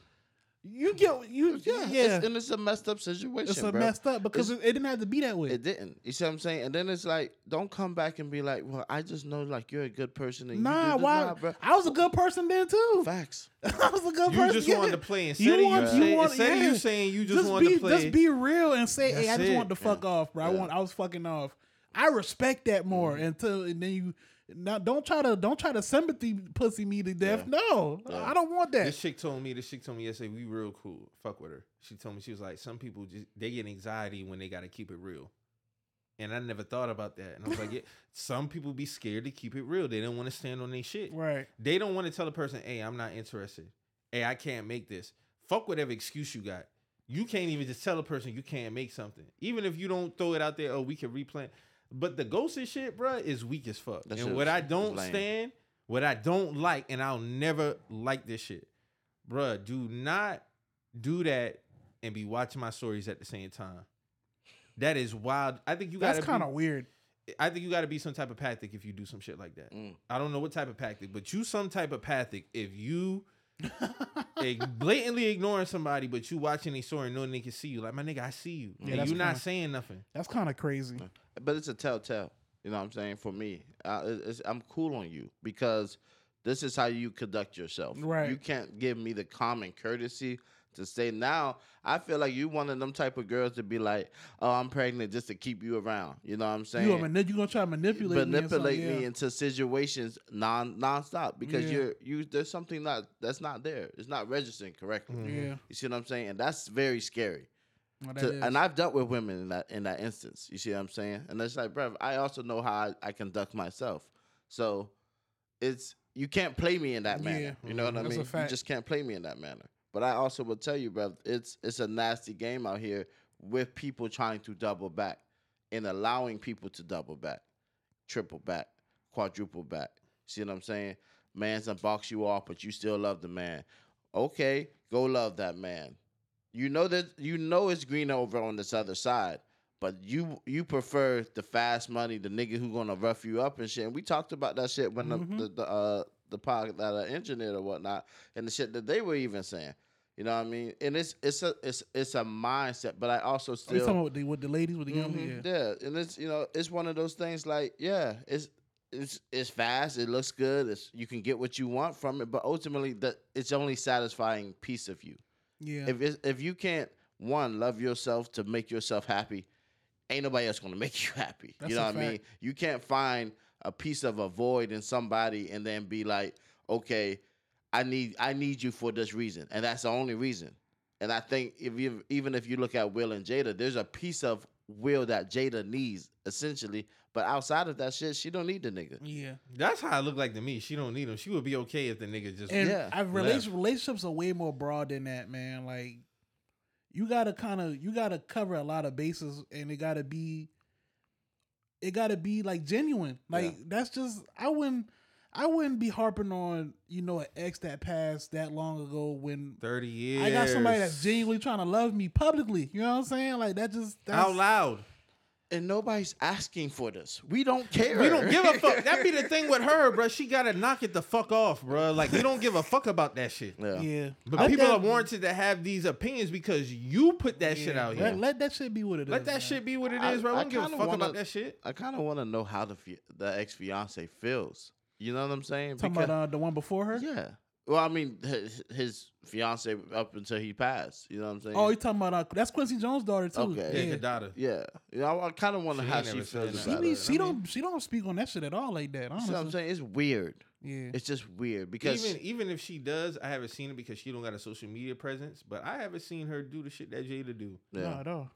you get you yeah, yeah. It's, and it's a messed up situation. It's a bro. messed up because it, it didn't have to be that way. It didn't. You see what I'm saying? And then it's like, don't come back and be like, "Well, I just know like you're a good person." And nah, you why? Nah, bro. I was a good person then too. <laughs> Facts. I was a good you person. You just yeah. wanted to play instead You of you, want- say, you want- instead of yeah. you saying you just, Just wanted be, to play. just be real and say, "Hey, I just it. wanted to fuck off, bro. I want, I was fucking off." I respect that more Mm-hmm. until and then you. Now, don't try to don't try to sympathy pussy me to death. No, Yeah. I don't want that. This chick told me. This chick told me yesterday. We real cool. Fuck with her. She told me she was like, some people just they get anxiety when they got to keep it real. And I never thought about that. And I was like, yeah, <laughs> some people be scared to keep it real. They don't want to stand on their shit. Right. They don't want to tell a person, hey, I'm not interested. Hey, I can't make this. Fuck whatever excuse you got. You can't even just tell a person you can't make something. Even if you don't throw it out there, oh, we can replan. But the ghosting shit, bruh, is weak as fuck. That and what I don't lame. stand, what I don't like, and I'll never like this shit. Bruh, do not do that and be watching my stories at the same time. That is wild. I think you gotta That's kind of weird. I think you got to be some type of pathic if you do some shit like that. Mm. I don't know what type of pathic, but you some type of pathic if you <laughs> blatantly ignoring somebody, but you watching a story and knowing they can see you. Like my nigga, I see you, Yeah, and you not kinda- saying nothing. That's kind of crazy. But it's a telltale. You know what I'm saying? For me, uh, it's, I'm cool on you because this is how you conduct yourself. Right. You can't give me the common courtesy to say now. I feel like you one of them type of girls to be like, "Oh, I'm pregnant just to keep you around." You know what I'm saying? You, a mani- gonna try to manipulate manipulate me, something, into situations non nonstop because Yeah. you're you there's something not that's not there. It's not registering correctly. yeah. yeah. You see what I'm saying? And that's very scary. To- and I've dealt with women in that in that instance. You see what I'm saying? And it's like, bruv, I also know how I, I conduct myself. So it's you can't play me in that manner. Yeah. You know what I a mean? You just can't play me in that manner. But I also will tell you, bruv, it's it's a nasty game out here with people trying to double back and allowing people to double back, triple back, quadruple back. See what I'm saying? Man's gonna box you off, but you still love the man. Okay, go love that man. You know that you know it's green over on this other side, but you you prefer the fast money, the nigga who gonna rough you up and shit. And we talked about that shit when Mhm. the the, the uh the pod that I engineered or whatnot, and the shit that they were even saying. You know what I mean? And it's it's a it's it's a mindset, but I also Are you still talking about with the, with the ladies with the young Mhm, yeah. yeah, and it's you know it's one of those things like yeah, it's it's it's fast, it looks good, it's you can get what you want from it, but ultimately that it's only satisfying piece of you. Yeah. If it's, if you can't one love yourself to make yourself happy, ain't nobody else gonna <laughs> make you happy. That's you know what I mean? You can't find a piece of a void in somebody and then be like, okay, I need I need you for this reason, and that's the only reason. And I think if you even if you look at Will and Jada, there's a piece of Will that Jada needs essentially, but outside of that shit, she don't need the nigga. yeah. That's how it looked like to me. She don't need him. She would be okay if the nigga just. And Yeah. I've relation, relationships are way more broad than that, man. Like you gotta kind of you gotta cover a lot of bases, and it gotta be it gotta be like genuine. Like Yeah. that's just I wouldn't I wouldn't be harping on you know an ex that passed that long ago when Thirty years. I got somebody that's genuinely trying to love me publicly. You know what I'm saying? Like that just that's, out loud. And nobody's asking for this. We don't care. We don't give a fuck. <laughs> That be the thing with her, bro. She gotta knock it the fuck off, bro. Like we don't give a fuck about that shit. Yeah. Yeah, But Let people that- are warranted to have these opinions because you put that shit out Let, here. let that shit be what it is. Let that man. shit be what it I- is, bro. I I don't give a kinda fuck wanna- about that shit. I kind of want to know how the the ex fiance feels. You know what I'm saying? Talking Because- about uh, the one before her. yeah. Well, I mean, his, his fiance up until he passed. You know what I'm saying? Oh, you talking about uh, that's Quincy Jones' daughter too. Okay. Yeah, Yeah. daughter. yeah. You know, I kind of wonder She how ain't she feels said She, about it. she I don't she don't speak on that shit at all like that. You see what I'm saying? It's weird. Yeah. It's just weird because Even even if she does, I haven't seen it because she don't got a social media presence. But I haven't seen her do the shit that Jada do. yeah. Not at all.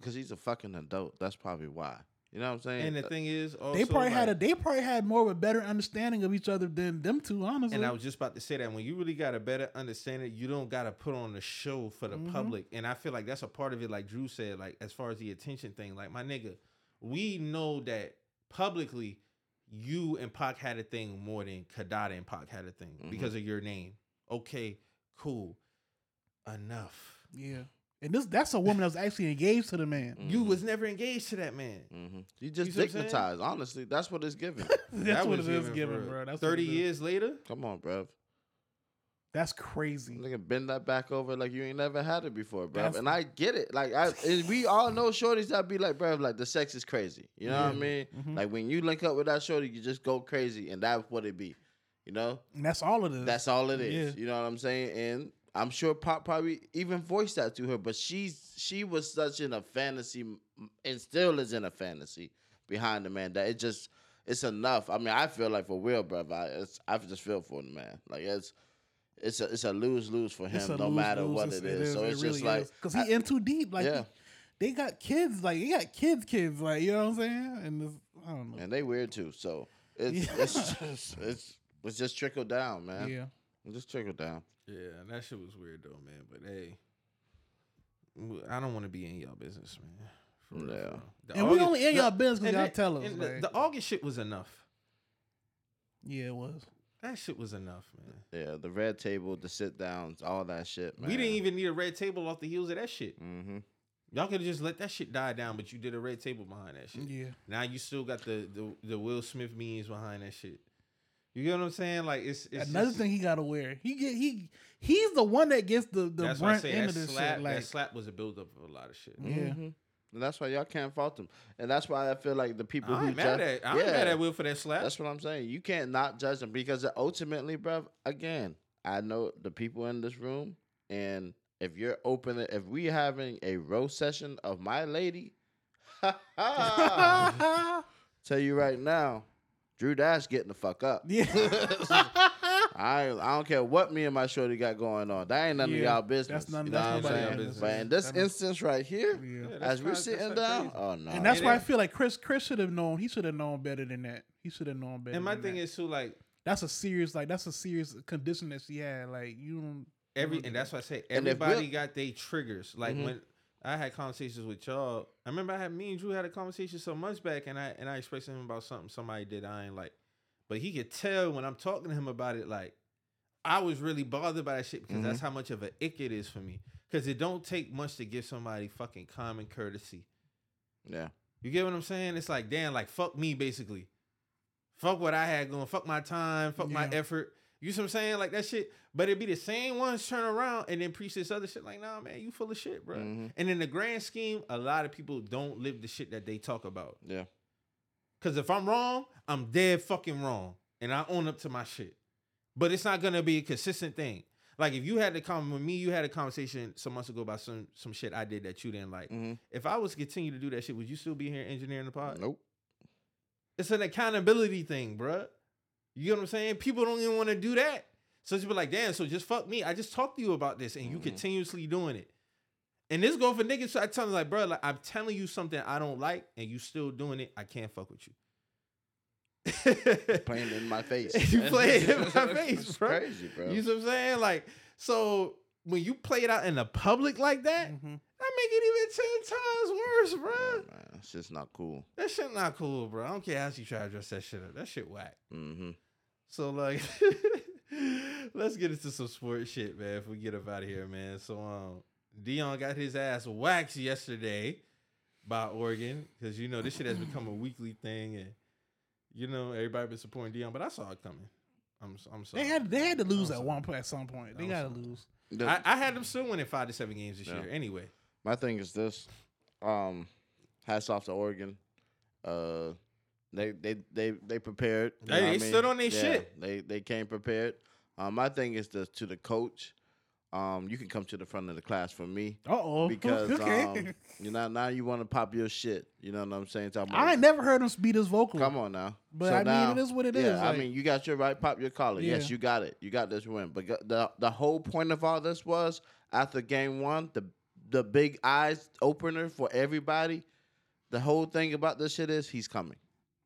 because he's a fucking adult. That's probably why. You know what I'm saying? And the Uh, thing is, also, they probably had a they probably had more of a better understanding of each other than them two, honestly. And I was just about to say that when you really got a better understanding, you don't got to put on the show for the Mhm. public. And I feel like that's a part of it, like Dru said, like as far as the attention thing. Like my nigga, we know that publicly, you and Pac had a thing more than Kidada and Pac had a thing Mhm. because of your name. Okay, cool, enough. yeah. And this that's a woman that was actually engaged to the man. <laughs> You Mhm. was never engaged to that man. hmm You just see what I'm saying? dignitized. Honestly, that's what it's giving. <laughs> That's That what was it is given giving, for bro. That's Thirty years later, Come on, bro. That's crazy. Nigga, bend that back over like you ain't never had it before, bro. That's- And I get it. Like I, and we all know shorties that be like, bro, like the sex is crazy. You know what I Yeah. mean? Mhm. Like when you link up with that shorty, you just go crazy, and that's what it be. You know, And that's all it is. that's all it is. Yeah. You know what I'm saying? And I'm sure Pop probably even voiced that to her, but she's she was such in a fantasy, and still is in a fantasy behind the man that it just it's enough. I mean, I feel like for real, bruv. I it's, I just feel for the man. Like it's. It's a it's a lose lose for him, no lose- matter lose. what It's- it is. So it's just like because he in too deep. Like Yeah. they got kids. Like he got kids, kids. Like you know what I'm saying? And this, I don't know. and they weird too. So it's Yeah. it's just it's it's just trickle down, man. yeah. It Just trickle down. Yeah, and that shit was weird though, man. But hey, I don't want to be in y'all business, man. For real, for Yeah. real. The And we only in the- y'all business because and y'all tell us. and the, like- the August shit was enough. yeah, it was. That shit was enough, man. Yeah, the red table, the sit downs, all that shit, man. We didn't even need a red table off the heels of that shit. Mm-hmm. Y'all could have just let that shit die down, but you did a red table behind that shit. Yeah. Now you still got the the, the Will Smith memes behind that shit. You get what I'm saying? Like it's, it's Another just- thing he got to wear. He get he he's the one that gets the the That's brunt say end that of this slap. shit. Like that slap was a buildup of a lot of shit. Yeah. Mm-hmm. And that's why y'all can't fault them. And that's why I feel like the people I who mad judge, at I ain't mad at Will for that slap. That's what I'm saying. You can't not judge them because ultimately, bruv, again, I know the people in this room, and if you're open, if we having a roast session of my lady, <laughs> <laughs> tell you right now, Dru Dash getting the fuck up. yeah. <laughs> I I don't care what me and my shorty got going on. That ain't none of y'all business. that's none- of you that's know what I'm nobody saying? else's But in this That is- instance right here, yeah. Yeah, as we're sitting down, crazy. oh no, And that's And why I feel like Chris Chris should have known. He should have known better than that. He should have known better. And my than thing that. is too, like that's a serious like that's a serious condition that she had. Like you don't. every, and that's why I say everybody got their triggers. Like Mhm. when I had conversations with y'all, I remember I had me and Dru had a conversation some months back, and I and I expressed to him about something somebody did I ain't like, but he could tell when I'm talking to him about it, like I was really bothered by that shit because that's mm-hmm. how much of an ick it is for me. Because it don't take much to give somebody fucking common courtesy. yeah. You get what I'm saying? It's like, damn, like fuck me basically. Fuck what I had going, fuck my time, fuck my effort. You see what I'm saying? Like that shit. But it'd be the same ones turn around and then preach this other shit. Like, nah, man, you full of shit, bro. Mhm. And in the grand scheme, a lot of people don't live the shit that they talk about. Yeah. Cause if I'm wrong, I'm dead fucking wrong. And I own up to my shit. But it's not gonna be a consistent thing. Like if you had the comment with me, you had a conversation some months ago about some some shit I did that you didn't like. Mm-hmm. If I was to continue to do that shit, would you still be here engineering the pod? Nope. It's an accountability thing, bruh. You get what I'm saying? People don't even want to do that. So it's be like, damn, so just fuck me. I just talked to you about this and you Mhm. continuously doing it. And this go for niggas. So I tell them like, bro, like I'm telling you something I don't like and you still doing it. I can't fuck with you. Playing in my face. You playing in my <laughs> face, <laughs> bro. Crazy, bro. You see what I'm saying? Like, so when you play it out in the public like that, Mhm. that make it even ten times worse, bro. Yeah, man, it's just not cool. That shit not cool, bro. I don't care how you try to dress that shit up. That shit whack. Mm-hmm. So like, <laughs> let's get into some sports shit, man. If we get up out of here, man. So um, Deion got his ass waxed yesterday by Oregon because you know this shit has become a <clears throat> weekly thing, and you know everybody been supporting Deion, but I saw it coming. I'm I'm sorry. They had they had to lose at one point at some point. They I'm gotta sorry. lose. I, I had them still winning five to seven games this Yeah. year. Anyway, My thing is this. Um, hats off to Oregon. Uh, they they they they prepared. you Hey, they I stood on their Yeah, shit. They they came prepared. Um, my thing is the to the coach. Um, you can come to the front of the class for me Uh oh. <laughs> because okay. um, you know now you want to pop your shit. You know what I'm saying? Talking about- I ain't never heard him beat his vocal. Come on now. But I mean, it is what it it is. is, I mean, you got your right. Pop your collar. Yes, you got it. You got this win. But the the whole point of all this was after game one, the the big eyes opener for everybody. The whole thing about this shit is he's coming.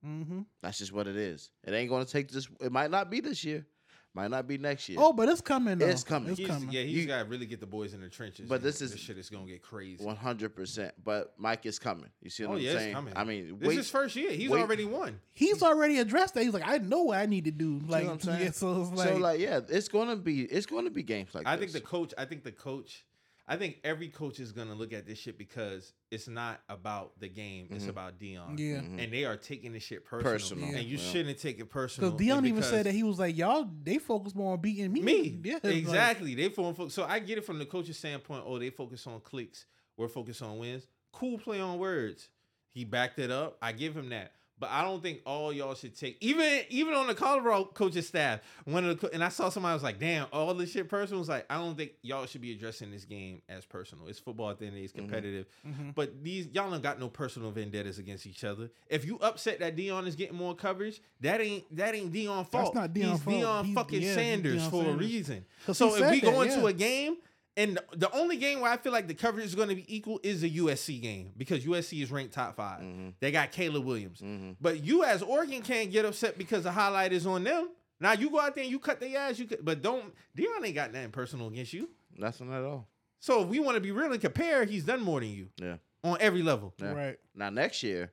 Mm-hmm. That's just what it is. It ain't gonna take this. It might not be this year. Might not be next year. Oh, but it's coming. Though. It's coming. It's He's, coming. yeah, he's got to really get the boys in the trenches. But this is- this shit is gonna get crazy. One hundred percent. But Mike is coming. You see what oh I'm yeah, saying? it's coming. I mean, this wait. is his first year. He's wait. already won. He's already addressed that. He's like, I know what I need to do. Like, what I'm <laughs> saying? yeah, so it's like, so like, yeah, it's gonna be it's gonna be games like I this. think the coach. I think the coach. I think every coach is gonna look at this shit because it's not about the game. It's Mhm. about Deion. yeah. Mhm. And they are taking this shit personal. Personal, And you yeah. shouldn't take it personal. Because Deion even said that he was like, y'all, they focus more on beating me. Me, <laughs> Yeah, like- exactly. They focus. So I get it from the coach's standpoint. Oh, they focus on clicks. We're focused on wins. Cool play on words. He backed it up. I give him that. But I don't think all y'all should take even even on the Colorado coach's staff. One of the and I saw somebody was like, "Damn, all this shit personal." Was like, I don't think y'all should be addressing this game as personal. It's football at the end of the day. It's Mm-hmm. competitive. Mhm. But these y'all don't got no personal vendettas against each other. If you upset that Deion is getting more coverage, that ain't that ain't Deion fault. That's not Deion's He's fault. Deion He's- fucking yeah, Sanders Deion for a reason. So if said we go into yeah. a game, and the only game where I feel like the coverage is going to be equal is the USC game because USC is ranked top 5 Mhm. They got Caleb Williams, Mhm. but you as Oregon can't get upset because the highlight is on them. Now you go out there and you cut their ass, you could, but don't Deion ain't got nothing personal against you. Nothing at all. So if we want to be real and compare, he's done more than you Yeah. on every level. Yeah. Right. Now next year,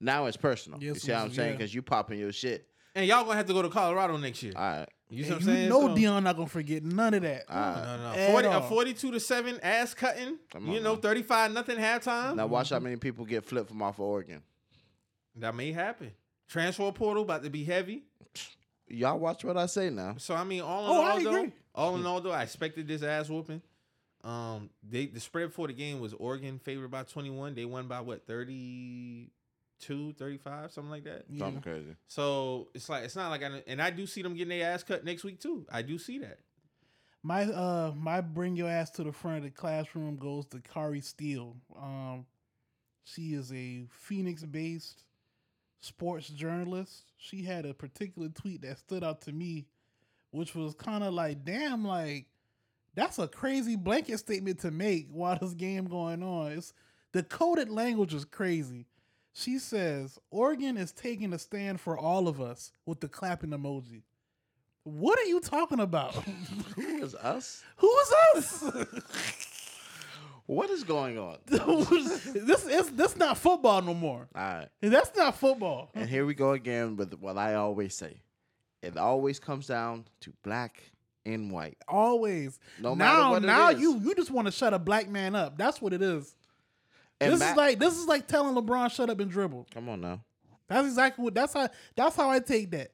now it's personal. Yes, you Yes, see what I'm it's- saying? yeah. Because you popping your shit. And y'all gonna have to go to Colorado next year. All right. You see what I'm you saying? know So- Deion not gonna forget none of that. All right. No, no, At 40, a 42 to 7 ass cutting. Come you know, now. 35 nothing halftime. Now watch how many people get flipped from off of Oregon. That may happen. Transfer portal about to be heavy. Y'all watch what I say now. So I mean, all in Oh, all, I though, agree. all in all, though, I expected this ass whooping. Um, they the spread for the game was Oregon favored by 21. They won by what 32, 35, something like that. Yeah. Something crazy. So it's like it's not like I and I do see them getting their ass cut next week too. I do see that. My uh my bring your ass to the front of the classroom goes to Kari Steele. Um she is a Phoenix based sports journalist. She had a particular tweet that stood out to me, which was kind of like, damn, like that's a crazy blanket statement to make while this game going on. It's the coded language is crazy. She says Oregon is taking a stand for all of us with the clapping emoji. What are you talking about? <laughs> Who is us? Who's us? What is going on? <laughs> this is this not football no more. All right. That's not football. And here we go again with what I always say. It always comes down to black and white. Always. No matter now, what now is. you you just want to shut a black man up. That's what it is. And this Matt- is like this is like telling LeBron shut up and dribble. Come on now. That's exactly what. That's how. That's how I take that.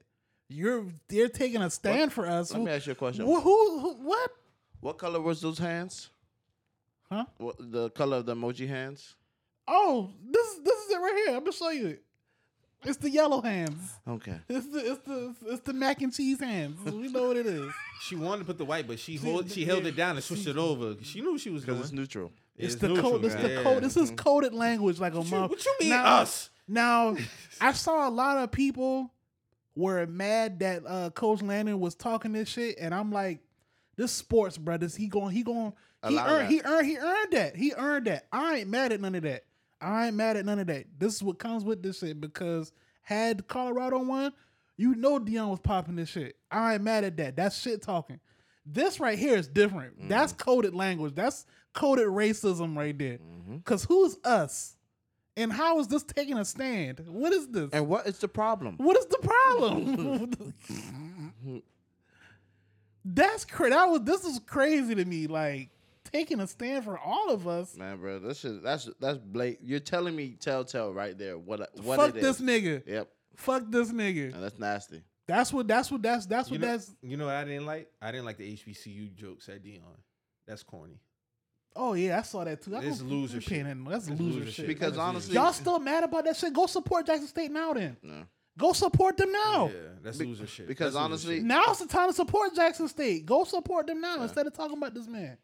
You're they're taking a stand for us. Let Who, me ask you a question. who, who, who- What? What color was those hands? Huh? What the color of the emoji hands? Oh, this this is it right here. I'm gonna show you it. It's the yellow hands. Okay. It's the it's the it's the mac and cheese hands. We know what it is. <laughs> She wanted to put the white, but she hold, she held it down and switched it over. She knew what she was Because doing. it's neutral. It's, It's the code. This the yeah. code. This is coded language like a What you, month. what you mean now, us? Now, <laughs> I saw a lot of people were mad that uh, Coach Lanning was talking this shit, and I'm like, this sports, brothers. He going. He going. He earned. that. He earned. He earned that. He earned that. I ain't mad at none of that. I ain't mad at none of that. This is what comes with this shit because had Colorado won, you know Deion was popping this shit. I ain't mad at that. That's shit talking. This right here is different. That's Mm-hmm. coded language. That's coded racism right there. Mm-hmm. Cause who's us? And how is this taking a stand? What is this? And what is the problem? what is the problem? <laughs> That's cra- that was this is crazy to me. Like taking a stand for all of us. Man, bro, this is that's that's Blake. You're telling me telltale right there. What what Fuck it this is. nigga. Yep, Fuck this nigga. and that's nasty. That's what. That's what. That's that's You what. know, that's. you know what I didn't like? I didn't like the HBCU jokes at Deion. That's corny. Oh yeah, I saw that too. I It's don't- loser I'm paying shit. that- That's It's loser, loser shit. shit. Because That's honestly- y'all still mad about that shit? Go support Jackson State now. Then No. go support them now. Yeah, that's Be- loser shit. because That's loser honestly- shit. Now's the time to support Jackson State. Go support them now instead of talking about this man.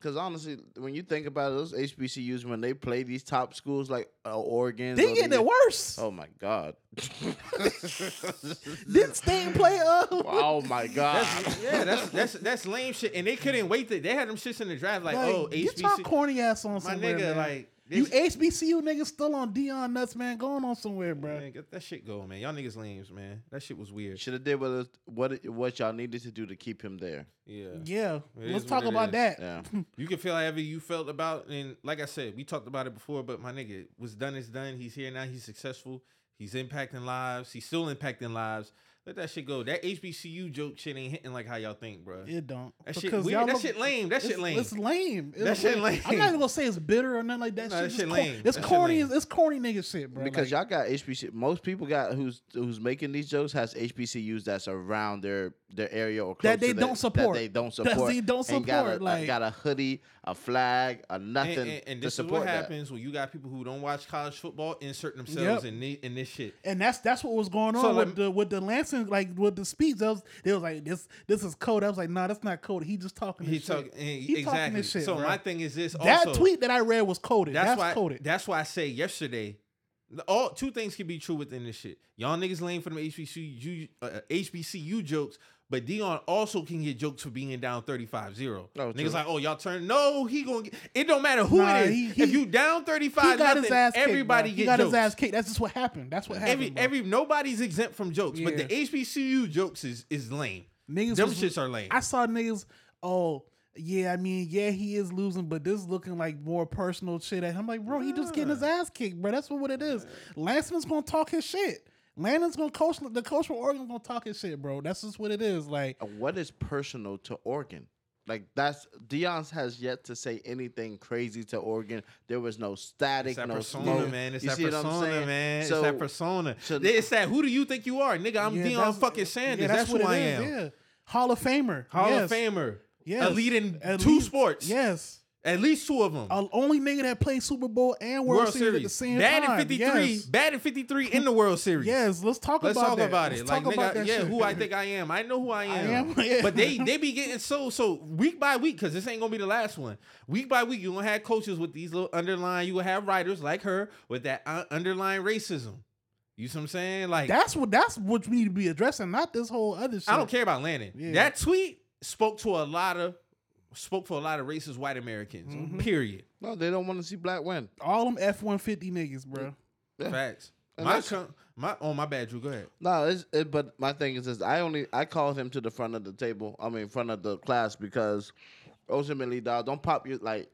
Because honestly, when you think about it, those HBCUs when they play these top schools like uh, Oregon, They getting it worse. Oh my god! <laughs> <laughs> Didn't State play? Uh, oh my <laughs> god! That's, yeah, that's that's that's lame shit. And they couldn't wait. To, they had them shits in the draft like, like, oh, get your HBC. corny ass on My somewhere, nigga, man. like you HBCU niggas still on Deion nuts, man. Going on somewhere, bro. Man, get that shit going, man. Y'all niggas lames, man. That shit was weird. Should have did what it- what it- what y'all needed to do to keep him there. Yeah. Yeah, It let's is talk what it about is. that. Yeah. <laughs> You can feel however you felt about, and like I said, we talked about it before. But my nigga, what's done is done. He's here now. He's successful. He's impacting lives. He's still impacting lives. Let that shit go. That HBCU joke shit ain't hitting like how y'all think, bro. It don't. That shit weird. y'all That look- shit lame. That shit it's, lame. It's lame. That It's shit I'm not even gonna say it's bitter or nothing like that. Nah, shit that shit cor- lame. It's That corny. lame. It's corny nigga shit, bro. Because Like, y'all got HBC. Most people got who's who's making these jokes has HBCUs that's around their their area or close That they to the- don't support. That they don't <laughs> That support. they don't and got a, support, like- got a hoodie, a flag, a nothing and, and, and to this is support what that. happens when you got people who don't watch college football insert themselves Yep. in, the, in this shit. and that's that's what was going on So with let- the with the Lanning like with the speech. That was they was like this this is code. I was like, nah, that's not coded. He just talking. He This talk shit. he, He talking this shit, so bro. my thing is this. That also, tweet that I read was coded. That's, That's, why. coded. That's why I say yesterday. All two things can be true within this shit. Y'all niggas lame for them HBCU uh, HBCU jokes, but Deion also can get jokes for being down 35-0. Oh, niggas true. like, oh y'all turn. No, he gonna. Get, it don't matter who Nah, it is. he- he- if you down 35 he five, got his ass kicked. everybody bro. get He got jokes. his ass kicked. That's just what happened. That's what happened. every bro. every nobody's exempt from jokes, but the HBCU jokes is is lame. niggas Them was- shits are lame. I saw niggas. Oh yeah, I mean yeah, he is losing, but this is looking like more personal shit. And I'm like, bro, he just getting his ass kicked, bro. That's what, what it is. Lanning's gonna talk his shit. Lanning's gonna coach. The coach from Oregon's gonna talk his shit, bro. That's just what it is. Like What is personal to Oregon? Like that's Deion's has yet to say anything crazy to Oregon. There was no static, It's that no persona, smoke. man. It's You that see what I'm persona, saying? man. So- it's that persona. so- it's that. Who do you think you are, nigga? I'm yeah, Deion that's- fucking Sanders. yeah, that's what who I is, am. Yeah, Hall of Famer. Hall yes. of Famer. Yes. Elite in At two sports. Yes. At least two of them. Uh, only nigga that played Super Bowl and World, World Series, at Series. the same Bad time. in 53. Yes. Bad in 53 in the World Series. Yes, let's talk Let's about talk that. about Let's it. Like, talk about nigga, that yeah, shit. who I think I am. I know who I am. am, <laughs> yeah. But they they be getting so so week by week because this ain't gonna be the last one. Week by week, you gonna have coaches with these little underlying. You gonna have writers like her with that uh, underlying racism. You see what I'm saying? Like That's what that's what we need to be addressing, not this whole other shit. I don't care about Lanning. Yeah. That tweet spoke to a lot of spoke for a lot of racist white Americans. Mm-hmm. Period. No, they don't want to see black win. All them F one fifty niggas, bro. Yeah. Facts. And My that's- com- my oh my bad, Dru. Go ahead. No, it's, it, but my thing is this: I only I called him to the front of the table. I mean, front of the class because ultimately, dog, don't pop your like,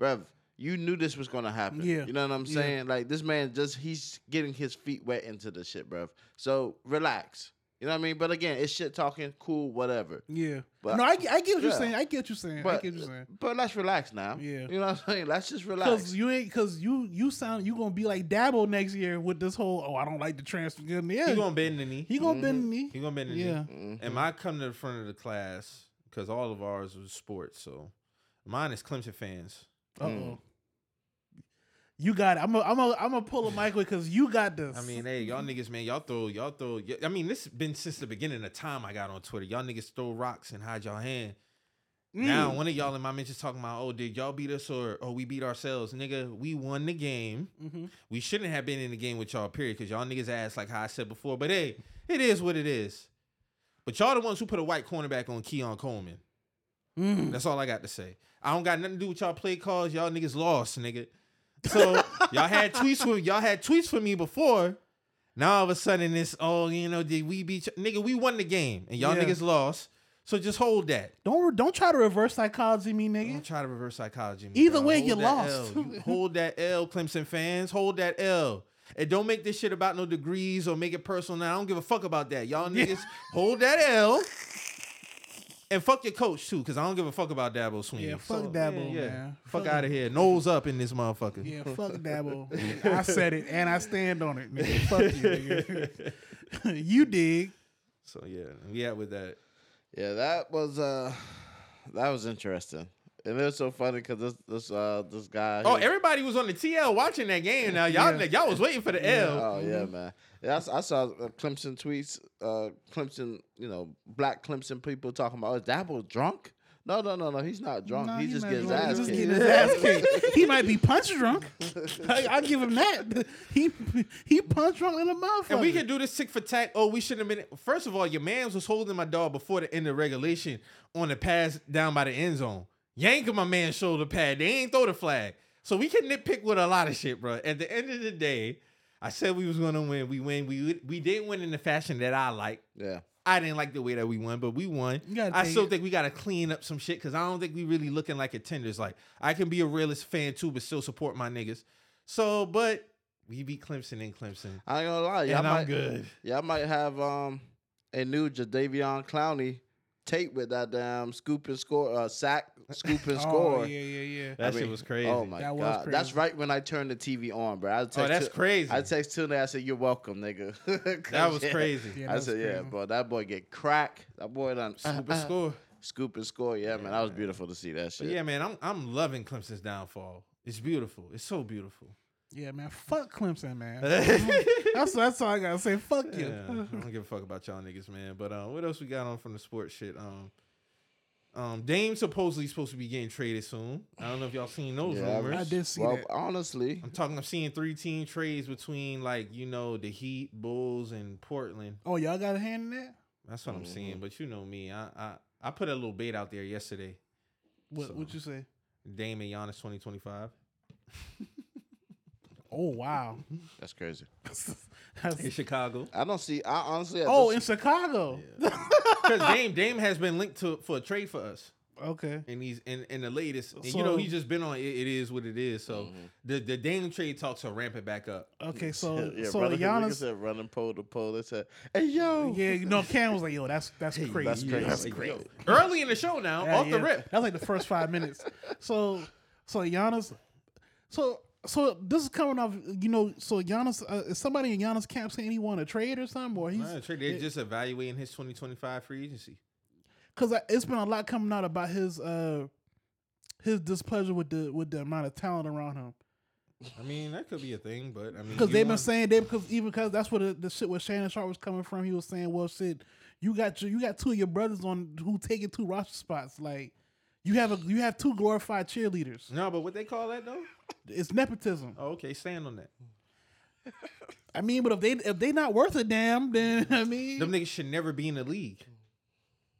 bruv. You knew this was gonna happen. Yeah. you know what I'm Yeah. saying? Like this man just he's getting his feet wet into the shit, bruv. So relax. You know what I mean? But again, it's shit talking, cool, whatever. Yeah. But- no, I, get- I get what you're yeah. saying. I get what you're saying. I But get what you're saying. but let's relax now. Yeah. you know what I'm saying? Let's just relax. Because you ain't because you you sound you gonna be like Dabo next year with this whole oh I don't like the transfer. Yeah, He gonna bend the knee. he gonna bend the knee. He gonna bend the Yeah. knee. And I come to the front of the class because all of ours was sports. So mine is Clemson fans. Uh oh. You got it. I'm a, I'm a, I'm gonna pull a Michael because you got this. I mean, hey, y'all niggas, man, y'all throw, y'all throw. I mean, this has been since the beginning of time. I got on Twitter. Y'all niggas throw rocks and hide y'all hand. Mm. Now, one of y'all in my mentions talking about, oh, did y'all beat us or oh we beat ourselves, nigga? We won the game. Mm-hmm. We shouldn't have been in the game with y'all, period, because y'all niggas ass like how I said before. But hey, it is what it is. But y'all the ones who put a white cornerback on Keon Coleman. Mm. That's all I got to say. I don't got nothing to do with y'all play calls. Y'all niggas lost, nigga. So y'all had tweets for y'all had tweets for me before. Now all of a sudden it's oh you know did we beat nigga we won the game and y'all Yeah. niggas lost. So just hold that. don't don't try to reverse psychology me, nigga. Don't try to reverse psychology. me, Either way, Hold you lost. You <laughs> hold that L, Clemson fans. Hold that L. And don't make this shit about no degrees or make it personal. Now I don't give a fuck about that. Y'all niggas hold that L. <laughs> And fuck your coach too, because I don't give a fuck about Dabo Swinney. Yeah, fuck Dabo, man. Fuck Fuck out of here. Nose up in this motherfucker. Yeah, <laughs> fuck Dabo. I said it and I stand on it, nigga. <laughs> Fuck you, nigga. <laughs> you dig? So yeah, we out with that. Yeah, that was uh that was interesting. And it was so funny because this this uh this guy. Oh, he- everybody was on the TL watching that game. Now y'all, Yeah. y'all was waiting for the L. Oh yeah, man. Yeah, I, s- I saw uh, Clemson tweets. Uh, Clemson, you know, black Clemson people talking about, "Oh, is Dabo drunk?" No, no, no, no. He's not drunk. Nah, he he just gets his drunk. ass kicked. his ass <laughs> kicked. he might be punch drunk. I, I give him that. <laughs> He he punch drunk in the mouth. And we can do this tick for tack. Oh, we shouldn't have been. First of all, your man's was holding my dog before the end of regulation on the pass down by the end zone. Yanking my man's shoulder pad. They ain't throw the flag. So we can nitpick with a lot of shit, bro. At the end of the day, I said we was gonna win. We win. We we didn't win in the fashion that I like. Yeah. I didn't like the way that we won, but we won. You I still it. think we gotta clean up some shit because I don't think we really looking like contenders. Like I can be a realist fan too, but still support my niggas. So, but we beat Clemson in Clemson, I ain't gonna lie. Y'all and I'm might, good. Y'all might have um a new Jadeveon Clowney tape with that damn scoop and score, uh, sack, scoop and <laughs> Oh score. yeah, yeah, yeah. That I shit was crazy. Oh my That was god, that's right when I turned the TV on, bro. I text oh, that's Tu- crazy. I text Tuna. I said, "You're welcome, nigga." <laughs> that was yeah, crazy. Yeah, I that said, was "Yeah, bro, that boy get crack. That boy done <laughs> Scoop and score. scoop and score. Yeah, man, that was beautiful to see that But shit. yeah, man, I'm I'm loving Clemson's downfall. It's beautiful. It's so beautiful. Yeah, man. Fuck Clemson, man. that's that's all I gotta say. Fuck you. I don't give a fuck about y'all niggas, man. But uh, what else we got on from the sports shit? Um, um, Dame supposedly supposed to be getting traded soon. I don't know if y'all seen those Yeah, rumors. I did see well, that. honestly, I'm talking. I'm seeing three team trades between like you know the Heat, Bulls, and Portland. Oh, y'all got a hand in that? That's what I'm seeing. Mm-hmm. But you know me, I I I put a little bait out there yesterday. What So- what you say? Dame and Giannis 2025 <laughs> Oh wow. that's crazy. <laughs> That's- in Chicago. I don't see. I honestly. at oh, in this- Chicago. <laughs> Because Dame Dame has been linked to for a trade for us. Okay. and he's in, in the latest. And you know, he's just been on. It, it is what it is. So mm-hmm. the the Dame trade talks are ramping back up. Okay, so yeah, so running, Giannis. said running pole to pole. They said, "Hey yo, Yeah, you know, Cam was like, "Yo, that's that's crazy. that's crazy. That's crazy." yo, Early in the show now, Yeah, off the rip. That's like the first five minutes. So, so Giannis, so so this is coming off. You know, so Giannis, uh, is somebody in Giannis camp saying he want to trade or something, or he's Nah, trade- They're just evaluating his 2025 free agency. because it's been a lot coming out about his uh his displeasure with the with the amount of talent around him. I mean, that could be a thing, but I mean, Because they've been want- saying they because even because that's where the, the shit where Shannon Sharpe was coming from. He was saying, "Well, shit, you got your, you got two of your brothers on who taking two roster spots. Like you have a you have two glorified cheerleaders. No, but what they call that though? It's nepotism. Oh, okay, stand on that. <laughs> I mean, but if they if they not worth a damn, then I mean, Them niggas should never be in the league.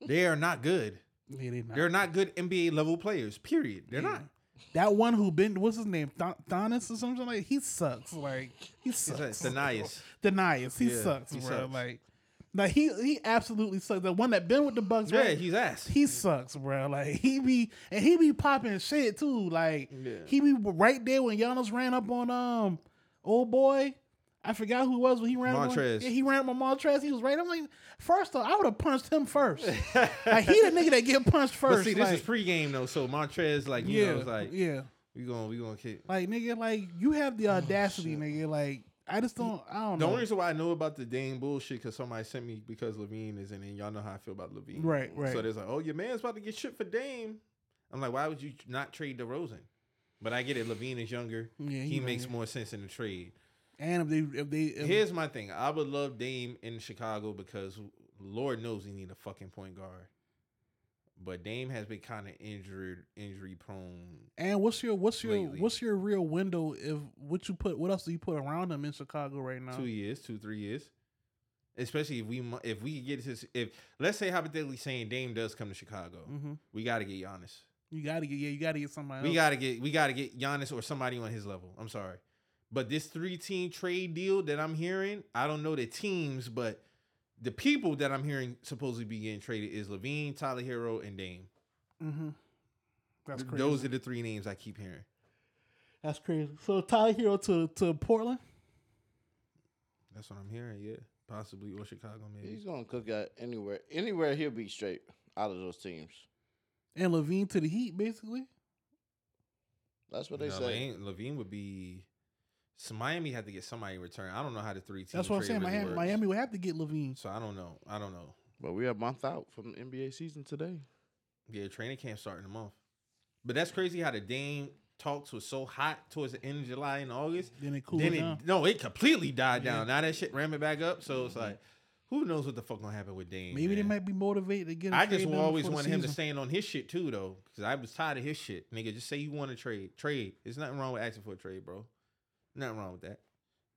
They are not good. Yeah, they not. They're not good NBA level players. Period. They're not. that one who been what's his name Th- Thonis or something like he sucks. Like he sucks. Denias. Denies. He Yeah, sucks, he bro. sucks. Like, like he he absolutely sucks. The one that been with the Bucks, Yeah, right? he's ass. he sucks, bro. Like he be and he be popping shit too. Like Yeah. he be right there when Giannis ran up on um old boy. I forgot who it was when he ran. Up Montrez. on, yeah, he ran up on Montrez. He was right. I'm like, first off, I would have punched him first. <laughs> like he the nigga that get punched first. But see, this like, is pregame though, so Montrez, like, you yeah, know, it's like yeah. we gonna we gonna kick. Like nigga, like you have the audacity, nigga. Like I just don't. I don't know. The know. only reason why I know about the Dame bullshit because somebody sent me because LaVine is in it. and Y'all know how I feel about LaVine. Right, right. So there's like, oh, your man's about to get shit for Dame. I'm like, why would you not trade DeRozan? But I get it. LaVine is younger. Yeah, he he makes more sense in the trade. and if they if they if, Here's my thing. I would love Dame in Chicago because Lord knows he need a fucking point guard. But Dame has been kind of injured, injury prone. and what's your what's your lately. what's your real window if what you put what else do you put around him in Chicago right now? two years, two three years. Especially if we if we get this if let's say hypothetically saying Dame does come to Chicago, hmm we got to get Giannis. You gotta get yeah, you gotta get somebody. We got to get we got to get Giannis or somebody on his level. I'm sorry, but this three team trade deal that I'm hearing, I don't know the teams, but the people that I'm hearing supposedly be getting traded is LaVine, Tyler Herro, and Dame. Mm-hmm. That's crazy. Those are the three names I keep hearing. That's crazy. So Tyler Herro to to Portland. That's what I'm hearing. Yeah, possibly or Chicago maybe. he's gonna cook at anywhere. Anywhere he'll be straight out of those teams. And LaVine to the Heat, basically. That's what they No, say. LaVine, LaVine would be. So Miami had to get somebody in return. I don't know how the three teams. That's what I'm saying. Miami, Miami would have to get LaVine. So I don't know. I don't know. But we're a month out from the NBA season today. Yeah, training camp starting a month. But that's crazy how the Dame talks was so hot towards the end of July and August. Then it cooled then down. it no, it completely died down. Now that shit ramping back up. So it's mm-hmm. like, Who knows what the fuck gonna happen with Dame? Maybe they might be motivated to get. a I just trade always before the wanted him to season. stand on his shit too, though, because I was tired of his shit. Nigga, just say you want to trade. Trade. There's nothing wrong with asking for a trade, bro. Nothing wrong with that.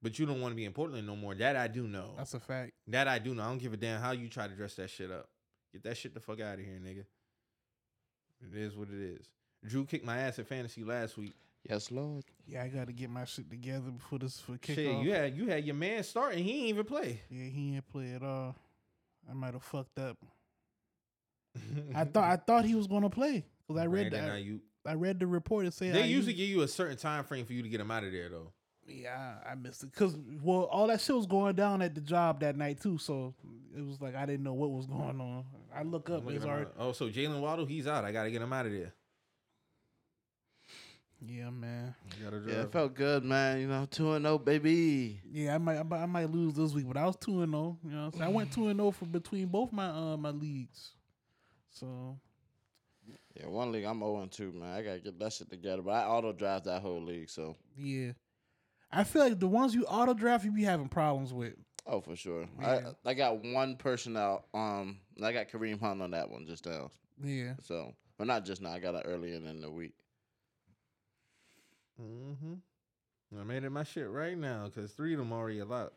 But you don't want to be in Portland no more. That I do know. That's a fact. That I do know. I don't give a damn how you try to dress that shit up. Get that shit the fuck out of here, nigga. It is what it is. Dru kicked my ass at fantasy last week. Yes, Lord. Yeah, I got to get my shit together before this for kickoff. Shit, you had you had your man starting. He ain't even play. Yeah, he ain't play at all. I might have fucked up. <laughs> I thought I thought he was gonna play because I read Brandon the, Aiyuk. I, I read the report. It said They Aiyuk- usually give you a certain time frame for you to get him out of there, though. Yeah, I missed it because well, all that shit was going down at the job that night too. So it was like I didn't know what was going on. I look up, it's already oh, so Jaylen Waddle, he's out. I gotta get him out of there. yeah, man. I gotta Yeah, it felt good, man. You know, two and zero, baby. Yeah, I might, I might I might lose this week, but I was two and zero. You know, what I'm saying? I went two and zero for between both my uh my leagues. So Yeah, one league I'm 0 and 2, man. I gotta get that shit together. But I auto drive that whole league, so yeah, I feel like the ones you auto draft, you be having problems with. oh for sure. Yeah. I I got one person out. Um, I got Kareem Hunt on that one just now. Yeah, So, but not just now. I got it earlier in the week. Mm-hmm. I made it my shit right now because three of them already a lot.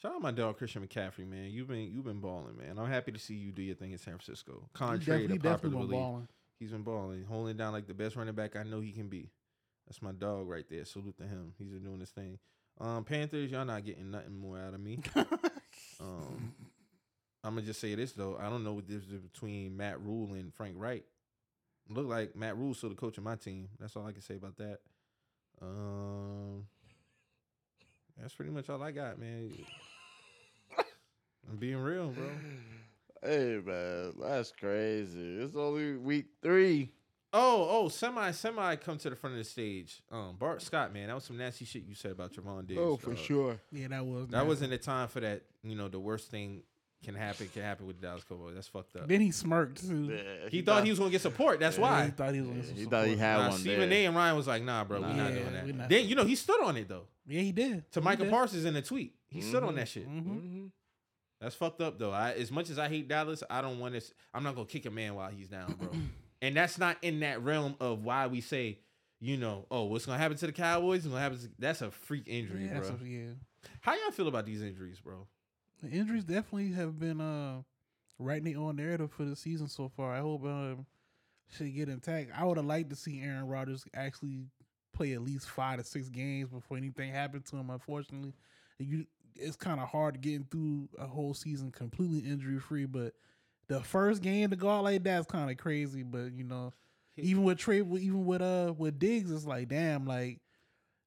Shout out my dog Christian McCaffrey, man. You've been you've been balling, man. I'm happy to see you do your thing in San Francisco. he Contrary definitely, to definitely popular been belief, balling. he's been balling, holding down like the best running back I know he can be. That's my dog right there. Salute to him. He's been doing his thing. Um, Panthers, y'all not getting nothing more out of me. <laughs> Um, I'm gonna just say this though. I don't know what difference is between Matt Rhule and Frank Reich. Look like Matt Rhule's still the coach of my team. That's all I can say about that. Um, that's pretty much all I got, man. I'm being real, bro. Hey man, that's crazy. It's only week three. Oh, oh, semi, semi, come to the front of the stage. Um, Bart Scott, man, that was some nasty shit you said about Trevon Diggs. Oh, for dog. sure. Yeah, that was That wasn't the time for that. You know, the worst thing can happen can happen with the Dallas Cowboys. That's fucked up. Then he smirked too. Yeah, He thought he was gonna get support. That's Yeah, why. he thought he was. Gonna get he some thought he had Nah, one Stephen there. A. and Ryan was like, "Nah, bro, Nah. we're not Yeah, doing that." not- Then you know he stood on it though. Yeah, he did. To He Micah did. Parsons in the tweet, he stood on that shit. Mhm. Mm-hmm. That's fucked up though. I, as much as I hate Dallas, I don't want to. I'm not gonna kick a man while he's down, bro. <clears throat> and that's not in that realm of why we say, you know, oh, what's gonna happen to the Cowboys? What's gonna happen? To, that's a freak injury, Yeah, bro. that's a- yeah. How y'all feel about these injuries, bro? The injuries definitely have been uh writing their own narrative for the season so far. I hope um should get intact. I would have liked to see Aaron Rodgers actually play at least five to six games before anything happened to him. Unfortunately, you it's kind of hard getting through a whole season completely injury free. But the first game to go out like that is kind of crazy. But you know, even with Trey, even with uh with Diggs, it's like damn, like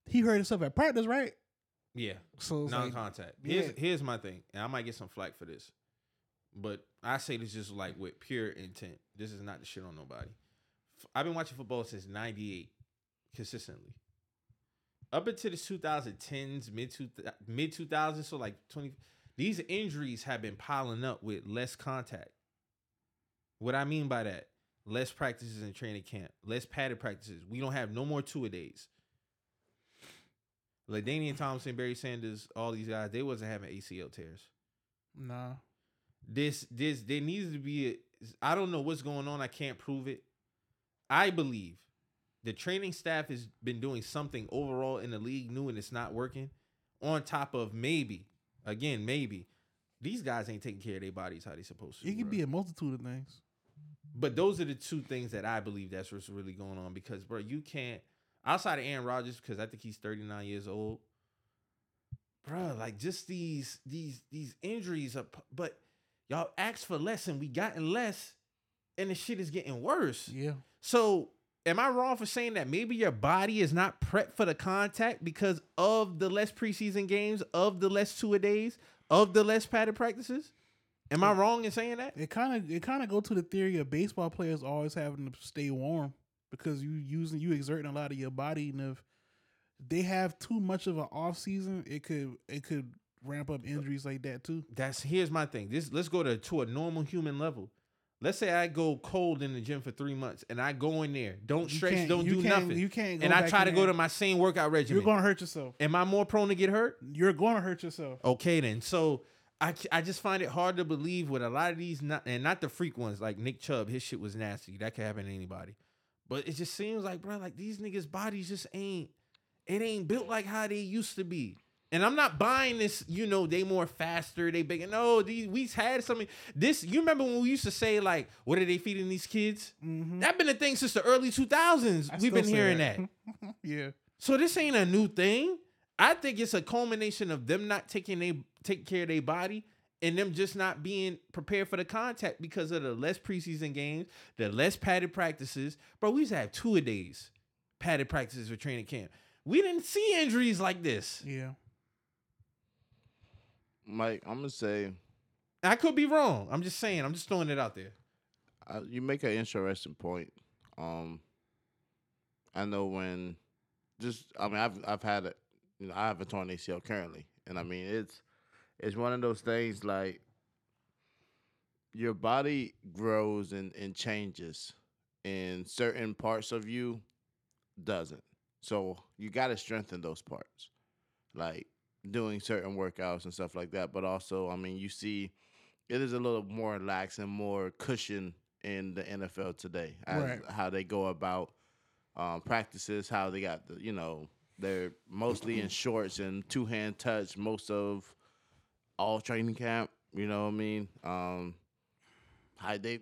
he hurt himself at practice, right? Yeah, So non-contact. Here's yeah. here's my thing, and I might get some flack for this, but I say this just like with pure intent. This is not the shit on nobody. I've been watching football since '98 consistently. Up into the 2010s, mid two mid 2000s, so like 20. These injuries have been piling up with less contact. What I mean by that, less practices in training camp, less padded practices. We don't have no more two a days. Ladainian Thompson, Barry Sanders, all these guys, they wasn't having ACL tears. nah. This, this, there needs to be. A, I don't know what's going on. I can't prove it. I believe the training staff has been doing something overall in the league new and it's not working. On top of maybe, again, maybe these guys ain't taking care of their bodies how they supposed to. It could be a multitude of things. But those are the two things that I believe that's what's really going on because, bro, you can't outside of Aaron Rodgers because I think he's 39 years old. Bro, like just these these these injuries are, p- but y'all asked for less and we gotten less, and the shit is getting worse. Yeah. So, am I wrong for saying that maybe your body is not prepped for the contact because of the less preseason games, of the less two a days, of the less padded practices? Am I wrong in saying that? It kind of it kind of go to the theory of baseball players always having to stay warm because you using you exerting a lot of your body, and if they have too much of an off season, it could it could ramp up injuries like that too. that's here's my thing. This let's go to to a normal human level. Let's say I go cold in the gym for three months and I go in there, don't You stretch, don't do nothing, You can't. Go and I try to go to my same workout regimen. You're gonna hurt yourself. Am I more prone to get hurt? You're gonna hurt yourself. Okay, then. So I, I just find it hard to believe with a lot of these not and not the freak ones like Nick Chubb. His shit was nasty. That could happen to anybody. But it just seems like, bro, like these niggas' bodies just ain't it ain't built like how they used to be. And I'm not buying this, you know, they more faster, they bigger. No, these we've had something. This you remember when we used to say, like, what are they feeding these kids? Mhm. That been a thing since the early 2000s. I We've been hearing that. <laughs> yeah. So this ain't a new thing. I think it's a culmination of them not taking they take care of their body and them just not being prepared for the contact because of the less preseason games, the less padded practices. Bro, we used to have two a days padded practices for training camp. We didn't see injuries like this. Yeah. Mike, I'm gonna say I could be wrong. I'm just saying. I'm just throwing it out there. uh, you make an interesting point. Um, I know when just I mean I've I've had it. You know, I have a torn ACL currently, and I mean it's it's one of those things like your body grows and, and changes, and certain parts of you doesn't. So you got to strengthen those parts, like doing certain workouts and stuff like that. But also, I mean, you see, it is a little more lax and more cushion in the NFL today as Right. how they go about um, practices, how they got the you know they're mostly in shorts and two hand touch most of all training camp. You know what I mean? Um, hy- they,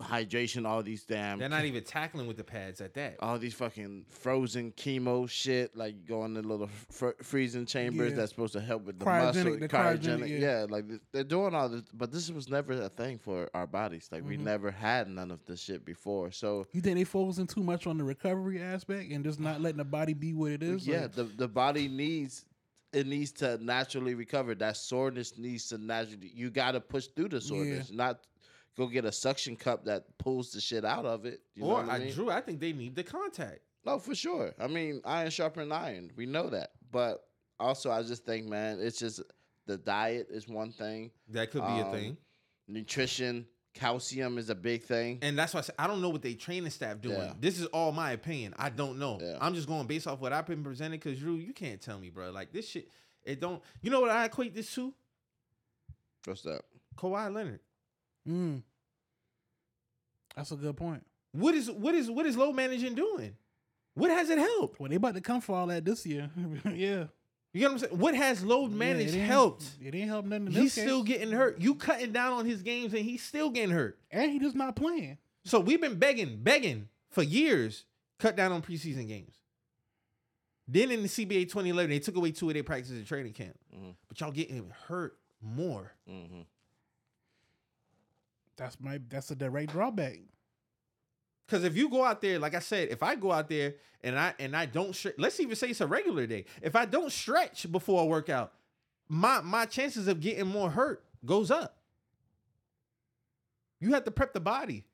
hydration, all these damn They're not even tackling with the pads at that. all these fucking frozen chemo shit, like going go in the little fr- freezing chambers Yeah. that's supposed to help with the Cryogenic- muscle, the cryogenic. cryogenic, yeah. yeah. like they're doing all this, but this was never a thing for our bodies. Like we Mhm. never had none of this shit before. So You think they focusing too much on the recovery aspect and just not letting the body be what it is? yeah, Like, the the body needs it needs to naturally recover. That soreness needs to naturally. You got to push through the soreness, not go get a suction cup that pulls the shit out of it. You know or I I mean? Dru, I think they need the contact. No, for sure. I mean, iron sharpening iron. We know that. But also, I just think, man, it's just the diet is one thing. That could be a Um, thing. Nutrition, calcium is a big thing. And that's why I said I don't know what they training staff doing. Yeah. This is all my opinion. I don't know. Yeah. I'm just going based off what I've been presented. Cause Dru, you can't tell me, bro. Like this shit, it don't. You know what I equate this to? What's that? Kawhi Leonard. mm. That's a good point. What is what is what is load managing doing? What has it helped? Well, they about to come for all that this year. <laughs> yeah. You get what I'm saying? What has load Yeah, it helped? It ain't helped nothing. In He's this case. still getting hurt. You cutting down on his games and he's still getting hurt. and he just not playing. So we've been begging, begging for years, cut down on preseason games. Then in the CBA 2011, they took away two of their practices at training camp. Mhm. But y'all getting hurt more. Mm-hmm. That's my. That's a direct drawback. Because if you go out there, like I said, if I go out there and I and I don't stretch, let's even say it's a regular day. If I don't stretch before a workout, my my chances of getting more hurt goes up. You have to prep the body.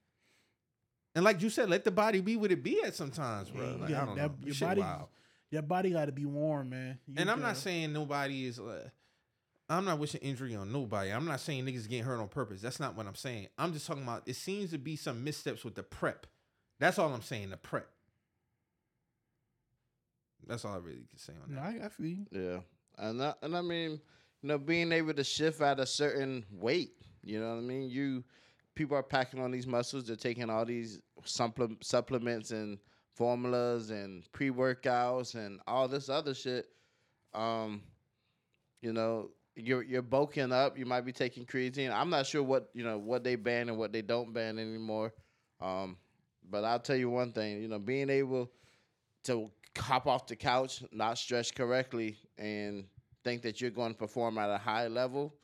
And like you said, let the body be what it be at sometimes, bro. Like, Yeah, I don't that- know. Your Shit body, wild. your body got to be warm, man. You And I'm not gotta- saying nobody is. Uh, I'm not wishing injury on nobody. I'm not saying niggas getting hurt on purpose. That's not what I'm saying. I'm just talking about. It seems to be some missteps with the prep. That's all I'm saying. The prep. That's all I really can say on No, that. I, I feel you. Yeah, and I, and I mean, you know, being able to shift at a certain weight. You know what I mean? You people are packing on these muscles. They're taking all these supple- supplements and formulas and pre workouts and all this other shit. Um, you know, you're you're bulking up. You might be taking creatine. I'm not sure what you know what they ban and what they don't ban anymore. Um, but I'll tell you one thing. You know, being able to hop off the couch, not stretch correctly, and think that you're going to perform at a high level,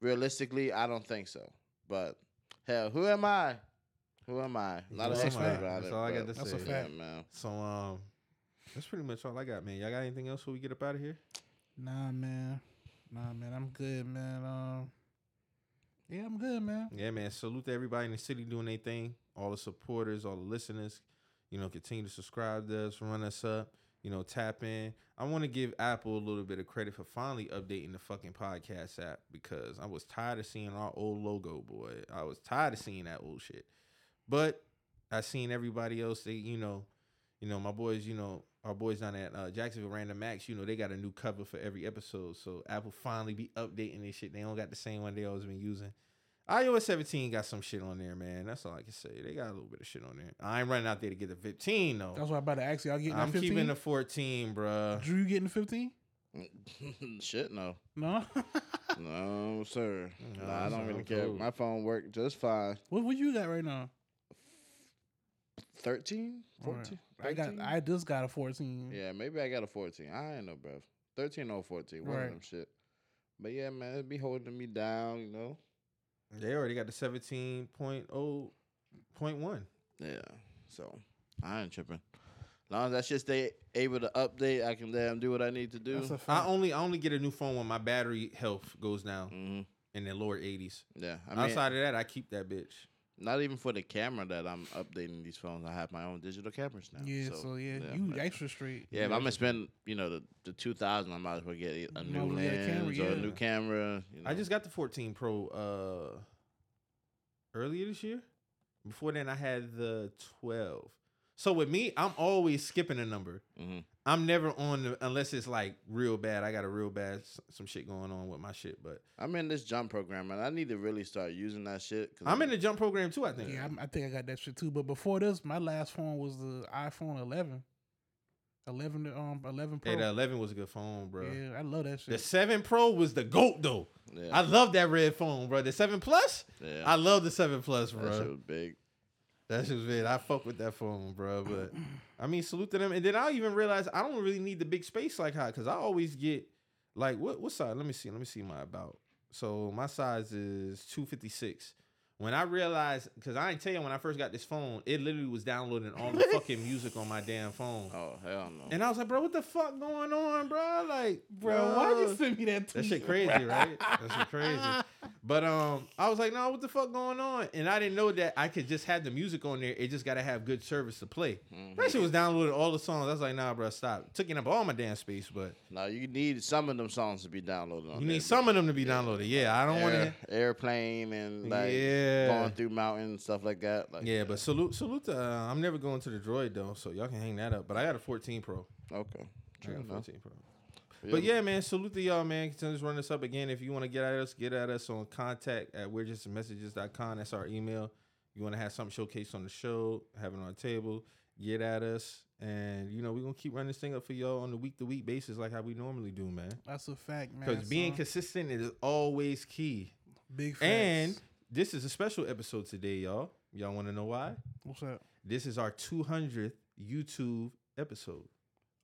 realistically, I don't think so. But hell, who am I? Who am I? Not That's an a expert fact. about That's all I got but to That's say. a fact. Yeah, man. So um, that's pretty much all I got, man. Y'all got anything else before we get up out of here? Nah, man. Nah, man. I'm good, man. Um, yeah, I'm good, man. Yeah, man. Salute to everybody in the city doing their thing. All the supporters, all the listeners. You know, continue to subscribe to us, run us up. You know, tap in. I want to give Apple a little bit of credit for finally updating the fucking podcast app because I was tired of seeing our old logo, boy. I was tired of seeing that old shit. But I seen everybody else. They, you know, you know, my boys, you know, our boys down at uh, Jacksonville Random Max, you know, they got a new cover for every episode. So Apple finally be updating this shit. They don't got the same one they always been using. iOS 17 got some shit on there, man. That's all I can say. They got a little bit of shit on there. I ain't running out there to get the 15 though. That's what I'm about to ask you. Y'all getting I'm 15? keeping the 14, bruh. Dru, you getting the 15? <laughs> Shit, no, No. <laughs> no, sir. No, Nah, I don't really care. cool. My phone worked just fine. what what you got right now? 13? All right. 14? I got I just got a 14. Yeah, maybe I got a 14. I ain't know, bro. 13 or 14, one Right. of them shit. But yeah, man, it be holding me down, you know. They already got the 17.0.1. Yeah, so I ain't tripping. As long as that shit stay able to update, I can damn do what I need to do. That's a I fact. only I only get a new phone when my battery health goes down hmm in the lower 80s. Yeah, I mean, Outside of that, I keep that bitch. Not even for the camera that I'm updating these phones. I have my own digital cameras now. yeah, so, yeah, yeah, you but- extra straight. Yeah, if I'm gonna spend, you know, the the two thousand, I might as well get a Might new as well get a lens camera, or yeah. a new camera. You know. I just got the 14 Pro uh earlier this year. Before then, I had the 12. So with me, I'm always skipping a number. Mhm. I'm never on the, unless it's like real bad. I got a real bad some shit going on with my shit, but I'm in this jump program, and I need to really start using that shit. Cause I'm in the jump program too. I think. Yeah, I'm, I think I got that shit too. But before this, my last phone was the iPhone 11. 11 um 11 Pro. Hey, the 11 was a good phone, bro. yeah, I love that shit. The 7 Pro was the goat though. Yeah, I love that red phone, bro. The 7 Plus, yeah. I love the 7 Plus, bro. that bro. shit was big. That shit was big. I fuck with that phone, bro. But I mean, salute to them. And then I even realize I don't really need the big space like how, because I always get like what what size? Let me see. Let me see my about. So my size is two fifty six. When I realized, because I ain't tell you when I first got this phone, it literally was downloading all the fucking <laughs> music on my damn phone. Oh hell no. And I was like, bro, what the fuck going on, bro? Like, Bro, why'd you send me that? That shit crazy, right? That shit crazy. <laughs> But um, I was like, no, what the fuck going on? And I didn't know that I could just have the music on there. It just gotta have good service to play. Mhm. That shit was downloading all the songs. I was like, nah, bro, stop. Taking up all my damn space, but Now you need some of them songs to be downloaded. On you there, need some of them to be downloaded. Yeah, I don't want to. airplane and like Yeah. going through mountains and stuff like that. Like Yeah, but salute, salute. To, uh, I'm never going to the Droid though, so y'all can hang that up. But I got a 14 Pro. okay, I got a 14 Pro. But yeah, man, salute to y'all, man. Continue to run this up again. If you want to get at us, get at us on contact at we're just messages.com. That's our email. You want to have something showcased on the show, have it on the table, get at us. And, you know, we're going to keep running this thing up for y'all on a week to week basis like how we normally do, man. That's a fact, man. Because being son. consistent is always key. big facts. And this is a special episode today, y'all. Y'all want to know why? what's up? This is our 200th YouTube episode.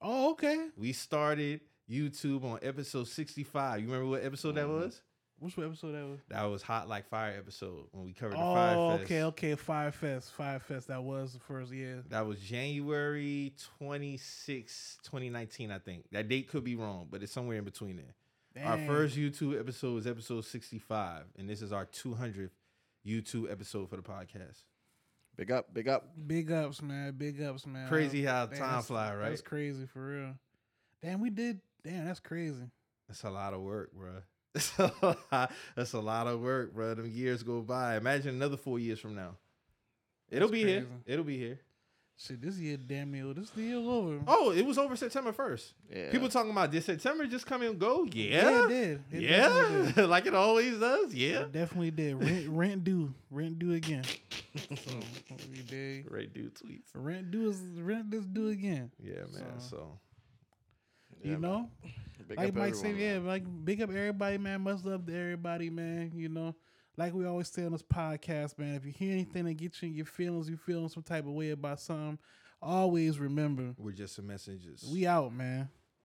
Oh, okay. We started YouTube on episode 65. You remember what episode that Mhm. was? Which episode that was? That was Hot Like Fire episode when we covered the Fyre Oh, Fest. okay, okay. Fyre Fest, Fyre Fest. That was the first year. That was January 26, 2019, I think. That date could be wrong, but it's somewhere in between there. Our Dang. first YouTube episode was episode 65, and this is our 200th YouTube episode for the podcast. big up, big up. Big ups, man. Big ups, man. Crazy how Damn, time fly, right? That's crazy for real. Damn, we did. Damn, that's crazy. That's a lot of work, bro. That's <laughs> a lot, that's a lot of work, bro. Them years go by. Imagine another four years from now. It'll That's be here. It'll be here. Shit, this year damn near. This year over. Oh, it was over September first. Yeah. People talking about this September just come and go. yeah, Yeah, it did. It yeah, did. <laughs> like it always does. Yeah, It definitely did. Rent, rent due. Rent due again. So we did. great dude tweets. Rent due is rent is due again. Yeah, man. So- So, Yeah, you know. <laughs> big like up Mike said, yeah, like big up everybody, man. Much love to everybody, man. You know, like we always say on this podcast, man. If you hear anything that gets you in your feelings, you feeling some type of way about something, always remember we're just some messages. we out, man.